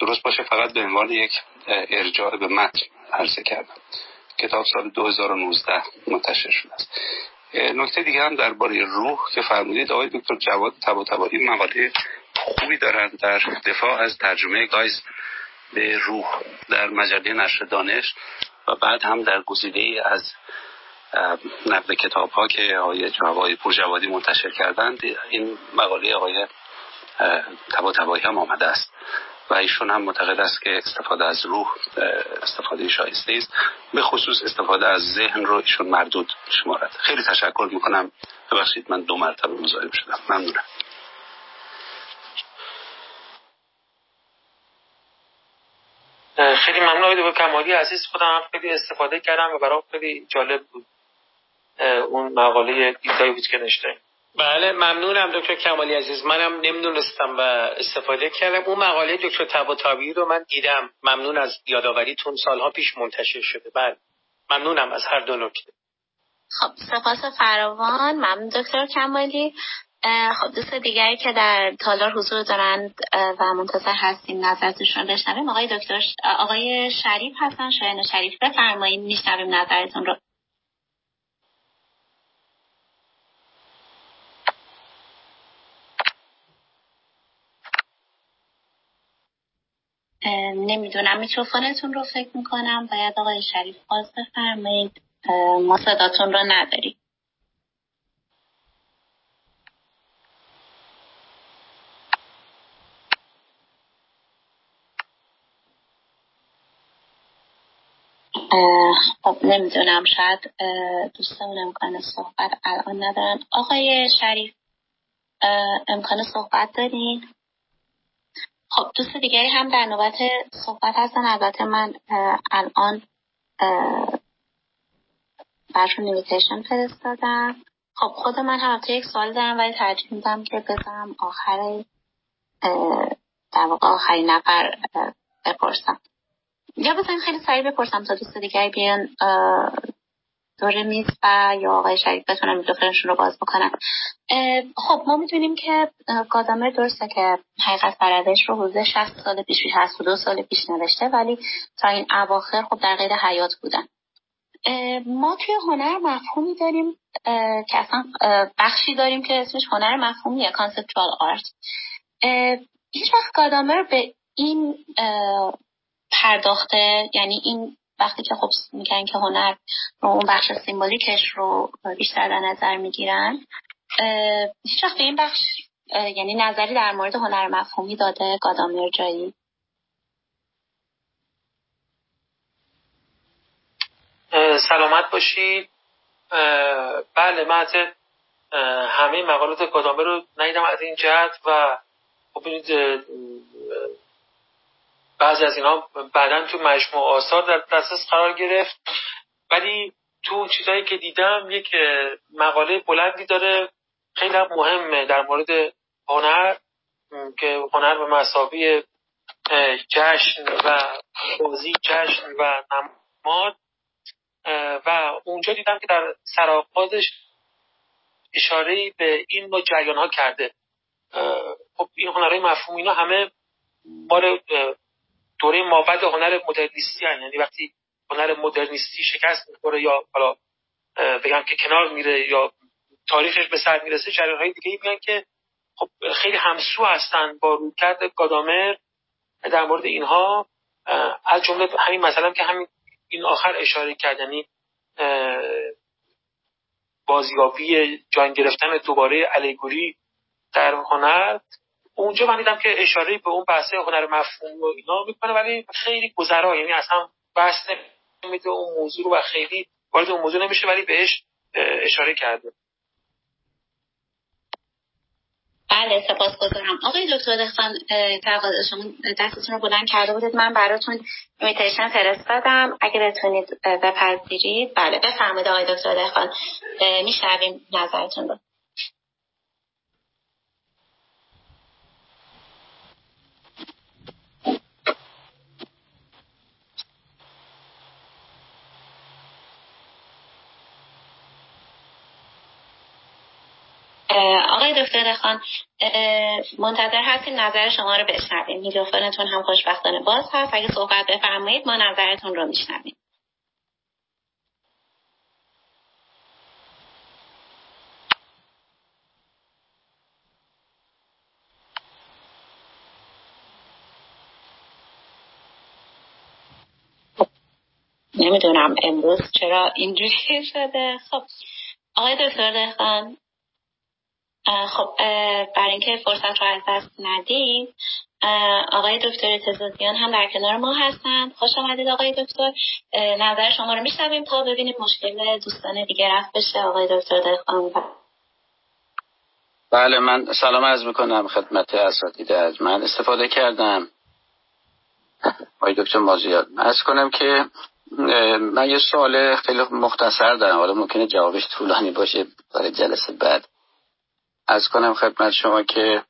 درست باشه فقط به عنوان یک ارجاع به متن عرضه کردم. کتاب سال 2019 منتشر شده است. نکته دیگه هم درباره روح که فرمودید آقای دکتر جواد تباتبایی مقاله خوبی دارند در دفاع از ترجمه گایز به روح در مجله نشر دانش و بعد هم در گزیده از نقل کتاب ها که آقای جوادی پور جوادی منتشر کردند این مقاله آقای تبا هم آمده است. و ایشون هم معتقد است که استفاده از روح استفاده شایسته است. به خصوص استفاده از ذهن رو ایشون مردود شمارد. خیلی تشکر می‌کنم. ببخشید من دو مرتبه مزاحم شدم. ممنونم. خیلی ممنون آقای کمالی عزیز. خودم خیلی استفاده کردم و برام خیلی جالب بود. اون مقاله دیدای ویتکنشتاین بله ممنونم دکتر کمالی عزیز. منم نمی‌دونستم و استفاده کردم. اون مقاله دکتر تباتابی رو من دیدم. ممنون از یادآوریتون. سالها پیش منتشر شده. بله. ممنونم از هر دو نکته. خب سپاس فراوان. ممنون دکتر کمالی. خب دوست دیگری که در تالار حضور دارند و منتظر هستیم نظرتشون بشنویم. آقای دکتر آقای شریف هستن. شاید شریف بفرمایید. میشنویم نظرتون رو. نمی‌دونم. میکروفونتون رو فکر می‌کنم. باید آقای شریف باز بفرمایید. ما صداتون رو نداریم. خب نمی‌دونم. شاید دوستمون امکان صحبت الان ندارن. آقای شریف امکان صحبت دارین؟ خب دوست دیگری هم در نوبت صحبت هستن. البته من الان برشون نیمیتیشن فرستادم. خب خود من هم یک سوال دارم ولی ترجیح میدم که بذارم آخر در واقع نفر بپرسم. یا بزنین خیلی سریع بپرسم تا دوست دیگری بیان دور میز و یا آقای شریف بتونن میکروفونشون رو باز بکنن. خب ما می‌دونیم که گادامر درسته که حقیقت و روش رو حدود 60 سال پیش 62 سال پیش نوشته ولی تا این اواخر خب در قید حیات بودن. ما توی هنر مفهومی داریم که اصلا بخشی داریم که اسمش هنر مفهومیه conceptual art هیچ وقت گادامر به این پرداخته یعنی این وقتی که خب میگن که هنر رو اون بخش سیمبولیکش رو بیشتر در نظر می‌گیرن هیچ به این بخش یعنی نظری در مورد هنر مفهومی داده گادامر جایی؟ سلامت باشید. بله من همه مقالات گادامر رو ندیدم از این جهت و خب بعضی از اینا بعدا تو مجموع آثار در دسترس قرار گرفت. ولی تو چیزایی که دیدم یک مقاله بلندی داره. خیلی مهمه در مورد هنر که هنر به مسابی جشن و بازی جشن و نماد. و اونجا دیدم که در سراغازش اشاره به این نوع جریان ها کرده خب این هنرهای مفهوم اینا همه مال دوره مابد هنر مدرنیستی هن. یعنی وقتی هنر مدرنیستی شکست می‌خوره یا حالا بگم که کنار میره یا تاریخش به سر می‌رسه جریان های دیگه میگن که خب خیلی همسو هستن با رویکرد گادامر در مورد اینها از جمله همین مثلا که همین این آخر اشاره کرد یعنی بازیابی جان گرفتن دوباره الیگوری در هنر اونجا من دیدم که اشاره به اون بحث هنر مفهوم و اینا می‌کنه ولی خیلی گذرا یعنی اصلا بحث نمیده اون موضوع رو و خیلی وارد اون موضوع نمیشه ولی بهش اشاره کرده. بله سپاس گذارم آقای دکتر دخان شما دستتون رو بلند کرده بودید. من براتون ایمیتیشن فرستادم. اگه بتونید بپذیرید. بله بفرمایید آقای دکتر دخان. میشنویم نظرتون رو. آقای دکتر خان منتظر هستیم نظر شما رو بشنویم. میکروفونتون هم خوشبختانه باز هست. اگه صحبت بفرمایید ما نظرتون رو میشنویم. نمی‌دونم امروز چرا اینجوری شده. خب. آقای دکتر دهخان خب برای اینکه فرصت رو از دست ندیم آقای دکتر تزادیان هم در کنار ما هستند خوش آمدید آقای دکتر. نظر شما رو میشنویم تا ببینیم مشکل دوستان دیگه رفت بشه. آقای دکتر دهخان بله من سلام عرض می‌کنم خدمت اساتید از من استفاده کردم. آقای دکتر مازیار از کنم که من یه سوال خیلی مختصر دارم. حالا ممکنه جوابش طولانی باشه برای جلسه بعد. از کنم خدمت شما که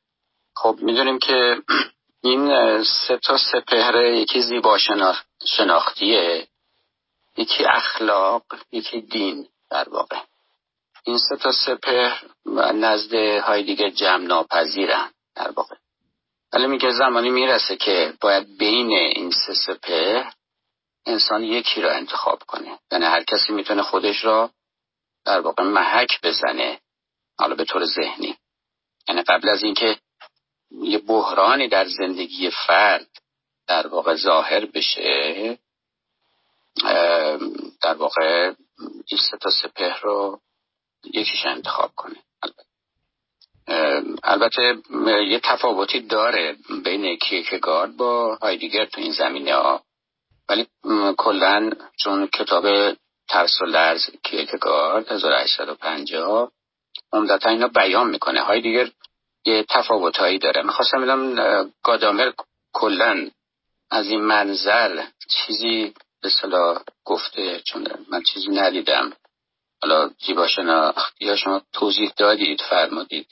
خب می‌دونیم که این سه تا سپهر یکی زیبا شناختیه یکی اخلاق یکی دین در واقع. این سه تا سپهر نزد های دیگه جمع ناپذیرن در واقع. ولی میگه زمانی می‌رسه که باید بین این سه سپهر انسان یکی را انتخاب کنه. یعنی هر کسی می‌تونه خودش را در واقع محک بزنه. حالا به طور ذهنی. یعنی قبل از اینکه یه بحرانی در زندگی فرد در واقع ظاهر بشه در واقع این سه تا سپه رو یکیش انتخاب کنه. البته یه تفاوتی داره بین کیکگارد با هایدیگر تو این زمینه ها. ولی کلا چون کتاب ترس و لرز کیرکگارد 1850 عمدتا اینا بیان می‌کنه. های دیگر یه تفاوت هایی داره. می‌خواستم بدم گادامر کلا از این منظر چیزی به صلاح گفته چون من چیزی ندیدم. حالا زیبا یا شما توضیح دادید فرمودید.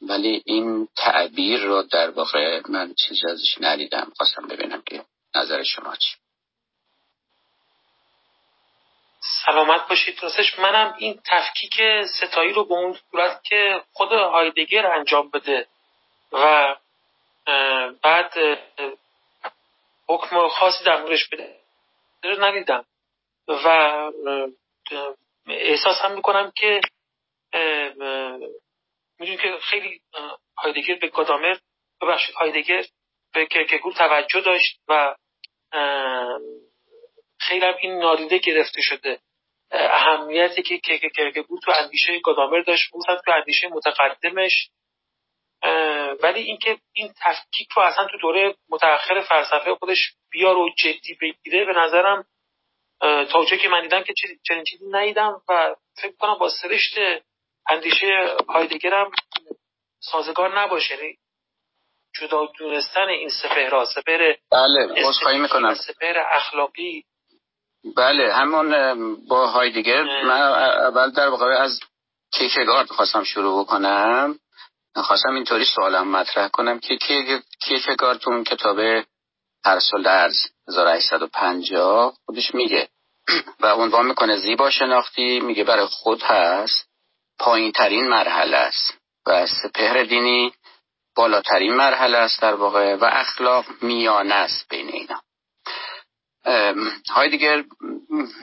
ولی این تعبیر رو در واقع من چیزی ازش ندیدم. خواستم ببینم که نظر شما چی. سلامت باشید. راستش منم این تفکیک ستایی رو به اون صورت که خود هایدگر انجام بده و بعد حکم خاصی در موردش بده ندیدم. و احساس هم می‌کنم که می‌دونی که خیلی هایدگر به گادامر ببخشید هایدگر به کرکگور توجه داشت و خیلی هم این نادیده گرفته شده. اهمیتی که بود تو اندیشه گادامر داشت بود تو اندیشه متقدمش. ولی اینکه این تفکیک رو اصلا تو دوره متأخر فلسفه خودش بیار و جدی بگیره به نظرم تا اونجایی که من دیدم که چنین چیزی ندیدم و فکر کنم با سرشت اندیشه هایدگرم سازگار نباشه. یعنی جدا دونستن این سپهر سپهر بله می‌کنم. سپهر اخلاقی بله همون با هایدگر من اول در واقع از کیکگارد خواستم شروع بکنم. خواستم اینطوری سوالم مطرح کنم که کیکگارد تو اون کتاب ترس و لرز 1850 خودش میگه. و عنوان می‌کنه زیبا شناختی میگه برای خود هست. پایین ترین مرحله است. و سپهر دینی بالاترین مرحله است در واقع. و اخلاق میانه است بین اینا. دیگر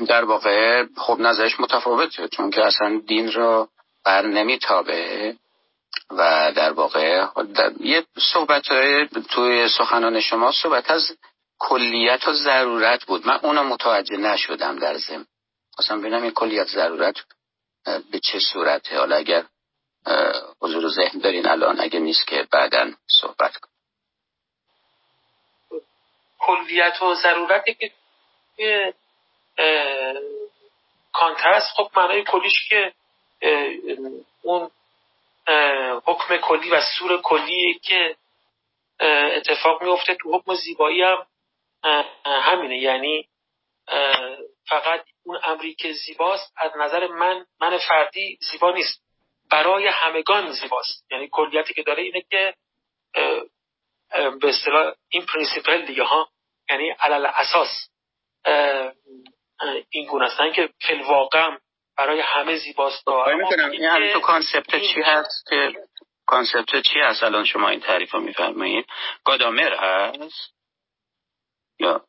در واقع خب نظرش متفاوته چون که اصلا دین را بر نمیتابه و در واقع یه صحبت های توی سخنان شما صحبت از کلیت و ضرورت بود. من اونو متوجه نشدم در زم اصلا ببینم این کلیت ضرورت به چه صورته. حالا اگر حضور ذهن دارین الان اگه نیست که بعدا صحبت کن کلیت و ضرورتی که کانت هست خب معنای کلیش که اون حکم کلی و سور کلی که اتفاق میفته تو حکم زیبایی هم همینه. یعنی فقط اون امری که زیباست از نظر من من فردی زیبا نیست. برای همگان زیباست. یعنی کلیتی که داره اینه که به اصطلاح این principle دیگه ها. یعنی علل اساس این گونه هستن که فی الواقع برای همه زیباست. می‌کنم این تو کانسپت چی هست که کانسپت چی هست؟ الان شما این تعریف رو میفرمایید. گادامر هست؟ یا؟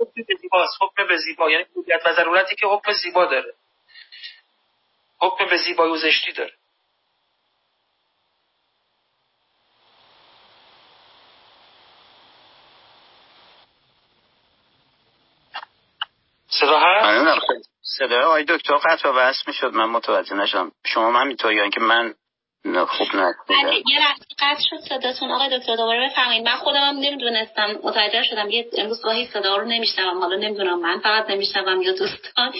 حکم به زیباست. حکم به زیبا یعنی و ضرورتی که حکم زیبا داره. حکم به زیبایی و زشتی داره. صدا هست؟ آره، صدا. آی دکتر قطع و بس می‌شد. من متوجه نشدم. شما من می‌تونی یا اینکه من خوب بله، یه لحظه قطع شد صداتون. آقای دکتر دوباره بفرمایید. من خودم هم نمی‌دونستم. متوجه شدم. یه امروز گاهی صدا رو نمیشنوم. حالا نمی‌دونم. من فقط نمیشنوم یا دوستان.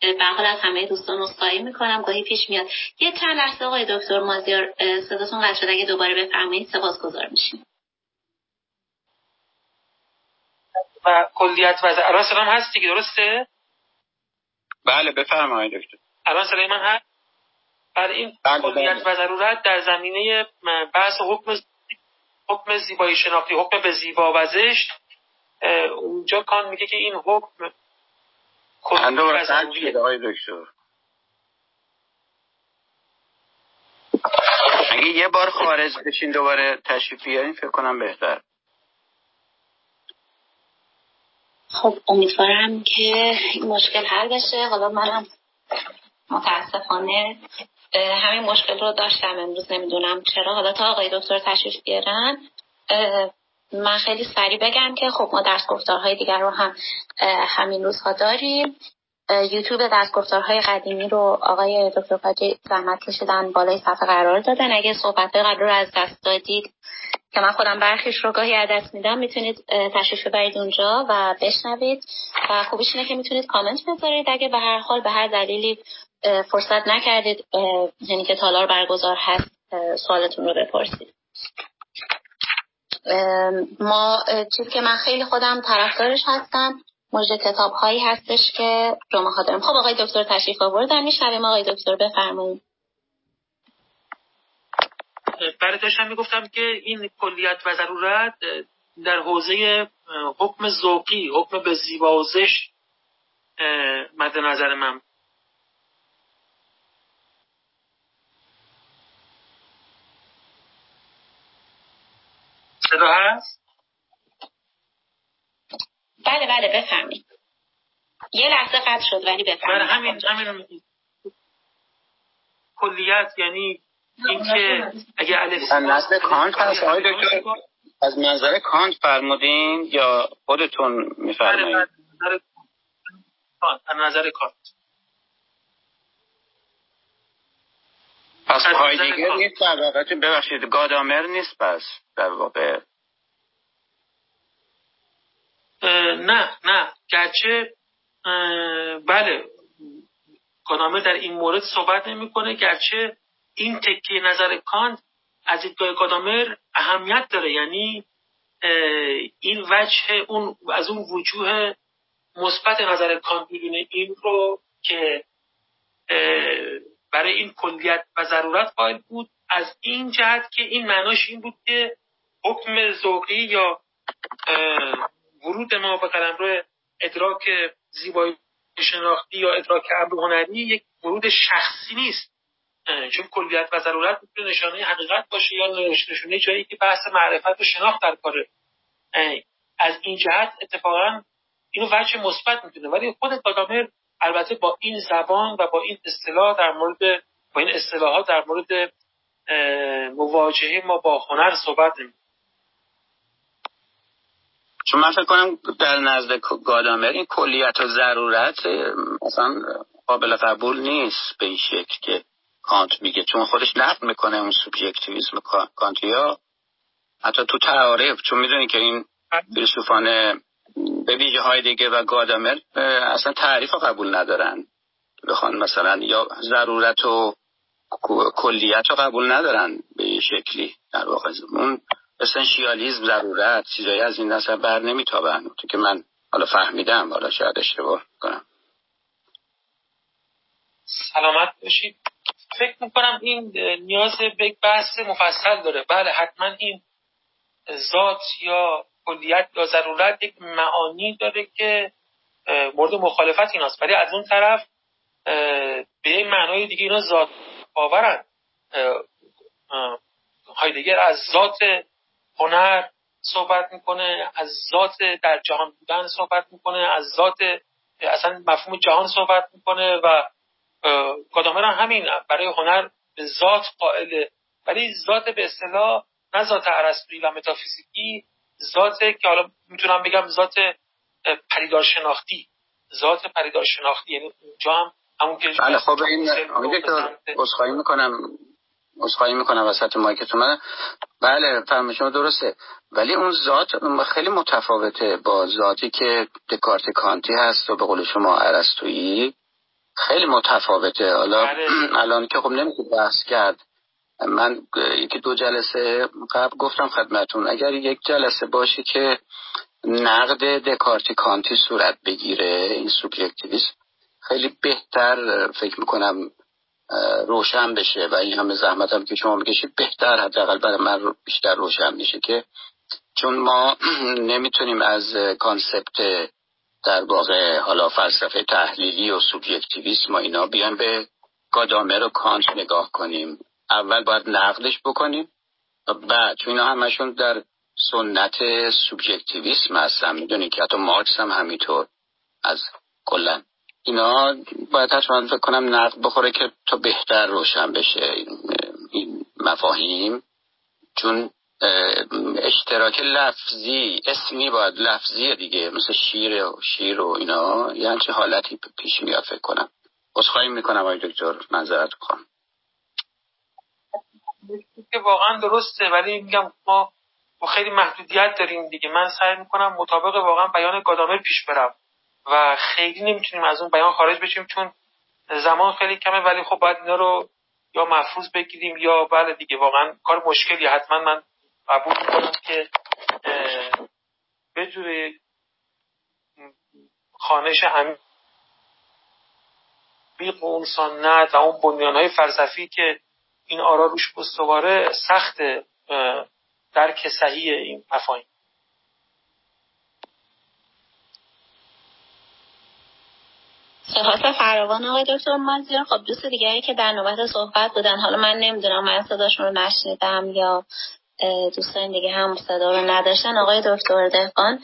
به حال از همه دوستان اصخایی می‌کنم. گاهی پیش میاد. یه چند لحظه آقای دکتر مازیار صداتون قطع شد. اگه دوباره بفرمایید سپاسگزار میشیم. و کلیت و الان سلام هست دیگه درسته؟ بله بفرمایید دکتر. الان صدای من هست؟ برای این بله، کلیت بله. و ضرورت در زمینه بحث حکم حکم زیبایی شناختی حکم به زیبا و زشت اونجا کان میگه که این حکم کلی و دکتر. اگه یه بار خارج بشین دوباره تشریف بیارین فکر کنم بهتر. خب امیدوارم که این مشکل حل بشه. حالا منم متاسفانه همین مشکل رو داشتم. امروز نمی‌دونم چرا. حالا تا آقای دکتر تشریف بیارن من خیلی سریع بگم که خب ما درس گفتارهای دیگر رو هم همین روزها داریم. یوتیوب گفتارهای قدیمی رو آقای دکتر پاجی زحمت کشیدن بالای صفحه قرار دادن. اگه صحبت قبل رو از دست دادید که من خودم برخیش رو گاهی دست میدم می‌تونید تشریف ببرید اونجا و بشنوید. و خوبیش اینه که می‌تونید کامنت بذارید. اگه به هر حال به هر دلیلی فرصت نکردید یعنی که تالار برگزار هست سوالتون رو بپرسید. ما چیزی که من خیلی خودم طرفدارش هستم مجد کتاب هایی هستش که شما داریم خب آقای دکتر تشریف آوردن. میشنویم آقای دکتر. بفرمایید. برای داشتم می‌گفتم که این کلیت و ضرورت در حوزه حکم ذوقی حکم به زیبازش مد نظر من. صدا هست؟ بله بله بفهمید یه لحظه قطع شد ولی بفهمید همین همین کلیت یعنی اینکه اگه الف نظر کانت هست آقای دکتر از منظر کانت فرمودین یا خودتون میفرمایید؟ بله، از نظر کانت پس هایدگر نیست در واقع. ببخشید گادامر نیست پس در واقع. نه نه. گرچه بله. گادامر در این مورد صحبت نمی‌کنه. گرچه این تکیه نظر کانت از دیدگاه گادامر اهمیت داره. یعنی این وجه اون از اون وجوه مثبت نظر کانت می‌دونه این رو که برای این کلیت و ضرورت قائل بود از این جهت که این معناش این بود که حکم ذوقی یا ورود ما به قلمرو ادراک زیبایی شناختی یا ادراک امر هنری یک ورود شخصی نیست. چون کلیت و ضرورت می‌تونه نشانه حقیقت باشه یا نشانه جایی که بحث معرفت و شناخت در کاره از این جهت اتفاقا اینو وجه مثبت می‌تونه. ولی خود گادامر البته با این زبان و با این اصطلاح در مورد با این اصطلاحات در مورد مواجهه ما با هنر صحبت نمی چون من فکر کنم در نزد گادامر این کلیت و ضرورت مثلا قابل قبول نیست به این شکل که کانت میگه. چون خودش نقد می‌کنه اون سوبژکتیویسم کانتیا. حتی تو تعارف چون می‌دونی که این فیلسوفان به ویژه هایدگر و گادامر اصلا تعریف رو قبول ندارن. بخوان مثلا یا ضرورت و کلیت رو قبول ندارن به این شکلی. در واقع اون اسنشیالیزم ضرورت چیزایی از این نظر بر نمیتابن. تو که من حالا فهمیدم حالا شاید اشتباه کنم. سلامت باشید. فکر می‌کنم این نیاز به بحث مفصل داره. بله حتما این ذات یا کلیت یا ضرورت یک معانی داره که مورد مخالفت ایناست. ولی از اون طرف به این معنای دیگه اینا ذات باورن. هایدگر از ذات هنر صحبت می‌کنه از ذات در جهان بودن صحبت می‌کنه از ذات اصلا مفهوم جهان صحبت می‌کنه و گادامر همین برای هنر به ذات قائله ولی ذات به اصطلاح نه ذات ارسطویی و متافیزیکی ذات که حالا می‌تونم بگم ذات پریدار شناختی ذات پریدار شناختی یعنی اونجا هم همون که بله خب این عذرخواهی می‌کنم. عذرخواهی می‌کنم وسط مایکتون. من بله فهم شما درسته. ولی اون ذات خیلی متفاوته با ذاتی که دکارت کانتی هست و به قول شما ارسطویی خیلی متفاوته. حالا بله. الان که خب نمیشه بحث کرد. من یکی دو جلسه قبل گفتم خدمتون اگر یک جلسه باشه که نقد دکارت کانتی صورت بگیره این سوبژکتیویسم خیلی بهتر فکر می‌کنم روشن بشه و این همه زحمت هم که شما می‌کشید بهتر حداقل برای من بیشتر روشن میشه که چون ما نمی‌تونیم از concept در واقع حالا فلسفه تحلیلی و سوبژکتیویسم و اینا بیان به گادامر و کانت نگاه کنیم. اول باید نقدش بکنیم و بعد چون اینا همشون در سنت سوبژکتیویسم هستن. می‌دونید که حتی مارکس هم همینطور. از کلا. اینا باید حتما فکر کنم نقد بخوره که تا بهتر روشن بشه این مفاهیم. چون اشتراک لفظی اسمی باید لفظی دیگه مثل شیر و شیر و اینا. یه چه حالتی پیش میاد فکر کنم. خواهی می‌کنم آقای دکتر منظرت بخوام که واقعا درسته ولی میگم ما خیلی محدودیت داریم دیگه. من سعی می‌کنم مطابق واقعا بیان گادامر پیش برم و خیلی نمی‌تونیم از اون بیان خارج بشیم چون زمان خیلی کمه ولی خب باید اینا رو یا محفوظ بگیریم یا بله دیگه واقعا کار مشکلی حتما من قبول می‌کنم که به خانش عمیق اون سنت و اون بنیان های فلسفی که این آرا روش استواره سخت درک صحیح این مفاهیم. سپاس فراوان آقای دکتر مازیار. خب دوست دیگری که در نوبت صحبت بودن حالا من نمی‌دونم من صداشون رو نشنیدم یا دوستان دیگه هم صدا رو نداشتن. آقای دکتر دهقان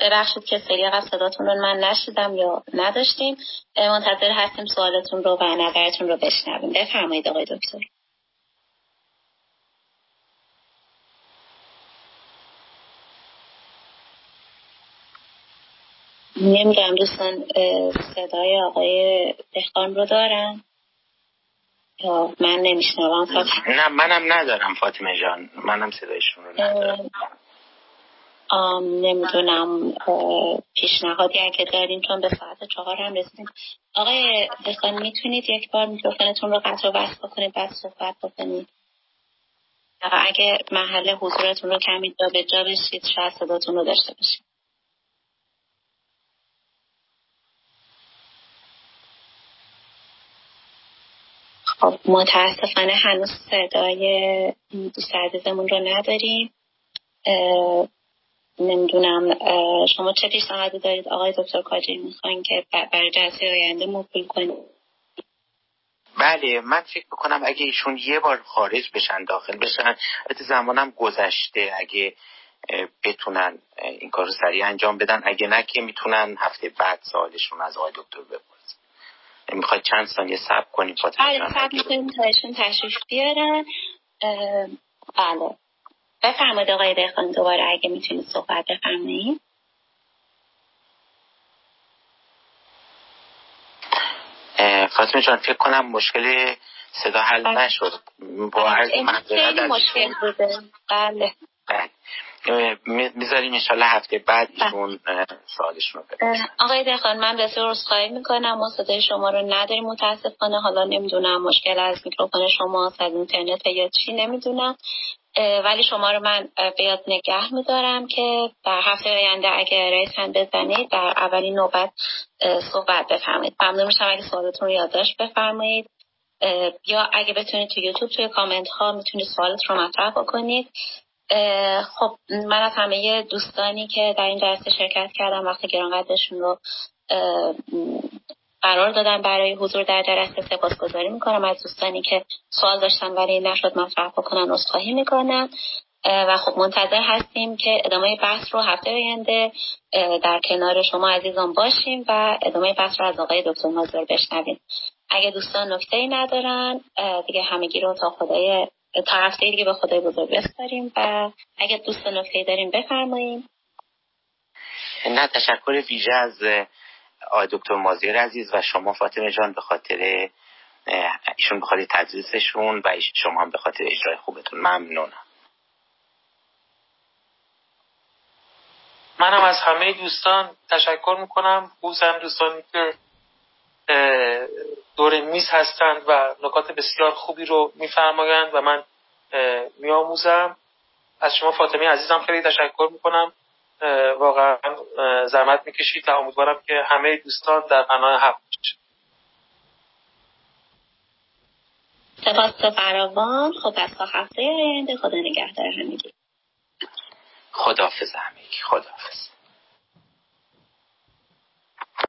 ببخشید که سری قبل صداتون رو من نشیدم یا نداشتیم. منتظر هستیم سوالتون رو و نظرتون رو بشنویم. بفرمایید آقای دکتر. نمی‌دونم دوستان صدای آقای دهقان رو دارن؟ من نمیشنوم نه منم ندارم فاطمه جان. منم صدایشون رو ندارم. نمی‌دونم پیشنهادی اگه داریم چون به ساعت چهار هم رسیدیم. آقای دهقان می‌تونید یک بار میکروفونتون رو قطع و بست بکنید بعد صحبت بکنید. اگه محل حضورتون رو کمی جا به جا بشید شاید صداتون رو داشته باشید. خب متاسفانه هنوز صدای دوست عزیزمون رو نداریم. نمی‌دونم شما چه پیشنهادی دارید؟ آقای دکتر کاجی می‌خواین که برای جلسه آینده موکول کنید بله من فکر می‌کنم اگه ایشون یه بار خارج بشن داخل بشن از زمانم گذشته. اگه بتونن این کار رو سریع انجام بدن. اگه نه که می‌تونن هفته بعد سوالشون از آقای دکتر بپرسن. می‌خواد چند ثانیه صبر کنیم فاطمه بله صبر کنیم تشریف بیارن. بله. بفرمایید آقای دهقان دوباره اگه می‌تونید صحبت بفرمایید. فاطمه جان فکر کنم مشکل صدا حل بله. نشد. با عرض بله، مشکل بوده. بله. بله. می‌ذاریم انشالله هفته بعد بله. ایشون سوالشون رو آقای دخان من بسیار رسخایی می‌کنم. ما صدای شما رو نداریم متاسفانه. حالا نمی‌دونم مشکل از میکروفون شما از اینترنت یا چی نمی‌دونم. ولی شما رو من بیاد نگه میدارم که در هفته آینده اگر رئیس هم بزنید در اولین نوبت صحبت بفرمایید. ممنون میشم اگه سوالتون رو یادداشت بفرمایید. یا اگه بتونید تو یوتیوب توی کامنت ها می‌تونید سوالت رو مطرح بکنید. خب من از همه دوستانی که در این جلسه شرکت کردم وقت گرانقدرشون رو قرار دادن برای حضور در جلسه سپاسگزاری می‌کنم. از دوستانی که سوال داشتن ولی نشد مطرح بکنن عذرخواهی می‌کنم. و خب منتظر هستیم که ادامه بحث رو هفته آینده در کنار شما عزیزان باشیم و ادامه بحث رو از آقای دکتر مازر بشنویم. اگه دوستان نکته ای ندارن دیگه همگی رو تا خدای تا هفته دیگه به خدای بزرگ بسپاریم و اگه دوستان نکته داریم بفرماییم نه تشکر ویژه از آقای دکتر مازیر عزیز و شما فاطمه جان به خاطر ایشون به خاطر تدریسشون و شما هم به خاطر اجرای خوبتون. ممنونم. منم از همه دوستان تشکر می‌کنم. هم دوستانی که دور میز هستند و نکات بسیار خوبی رو میفرمایند و من میآموزم. از شما فاطمه عزیزم خیلی تشکر می‌کنم. واقعا زحمت می‌کشید و امیدوارم که همه دوستان در پناه حق باشید. سپاس فراوان. خب از تا هفته آینده خدا نگهدار همگی. خداحافظ همگی. خداحافظ.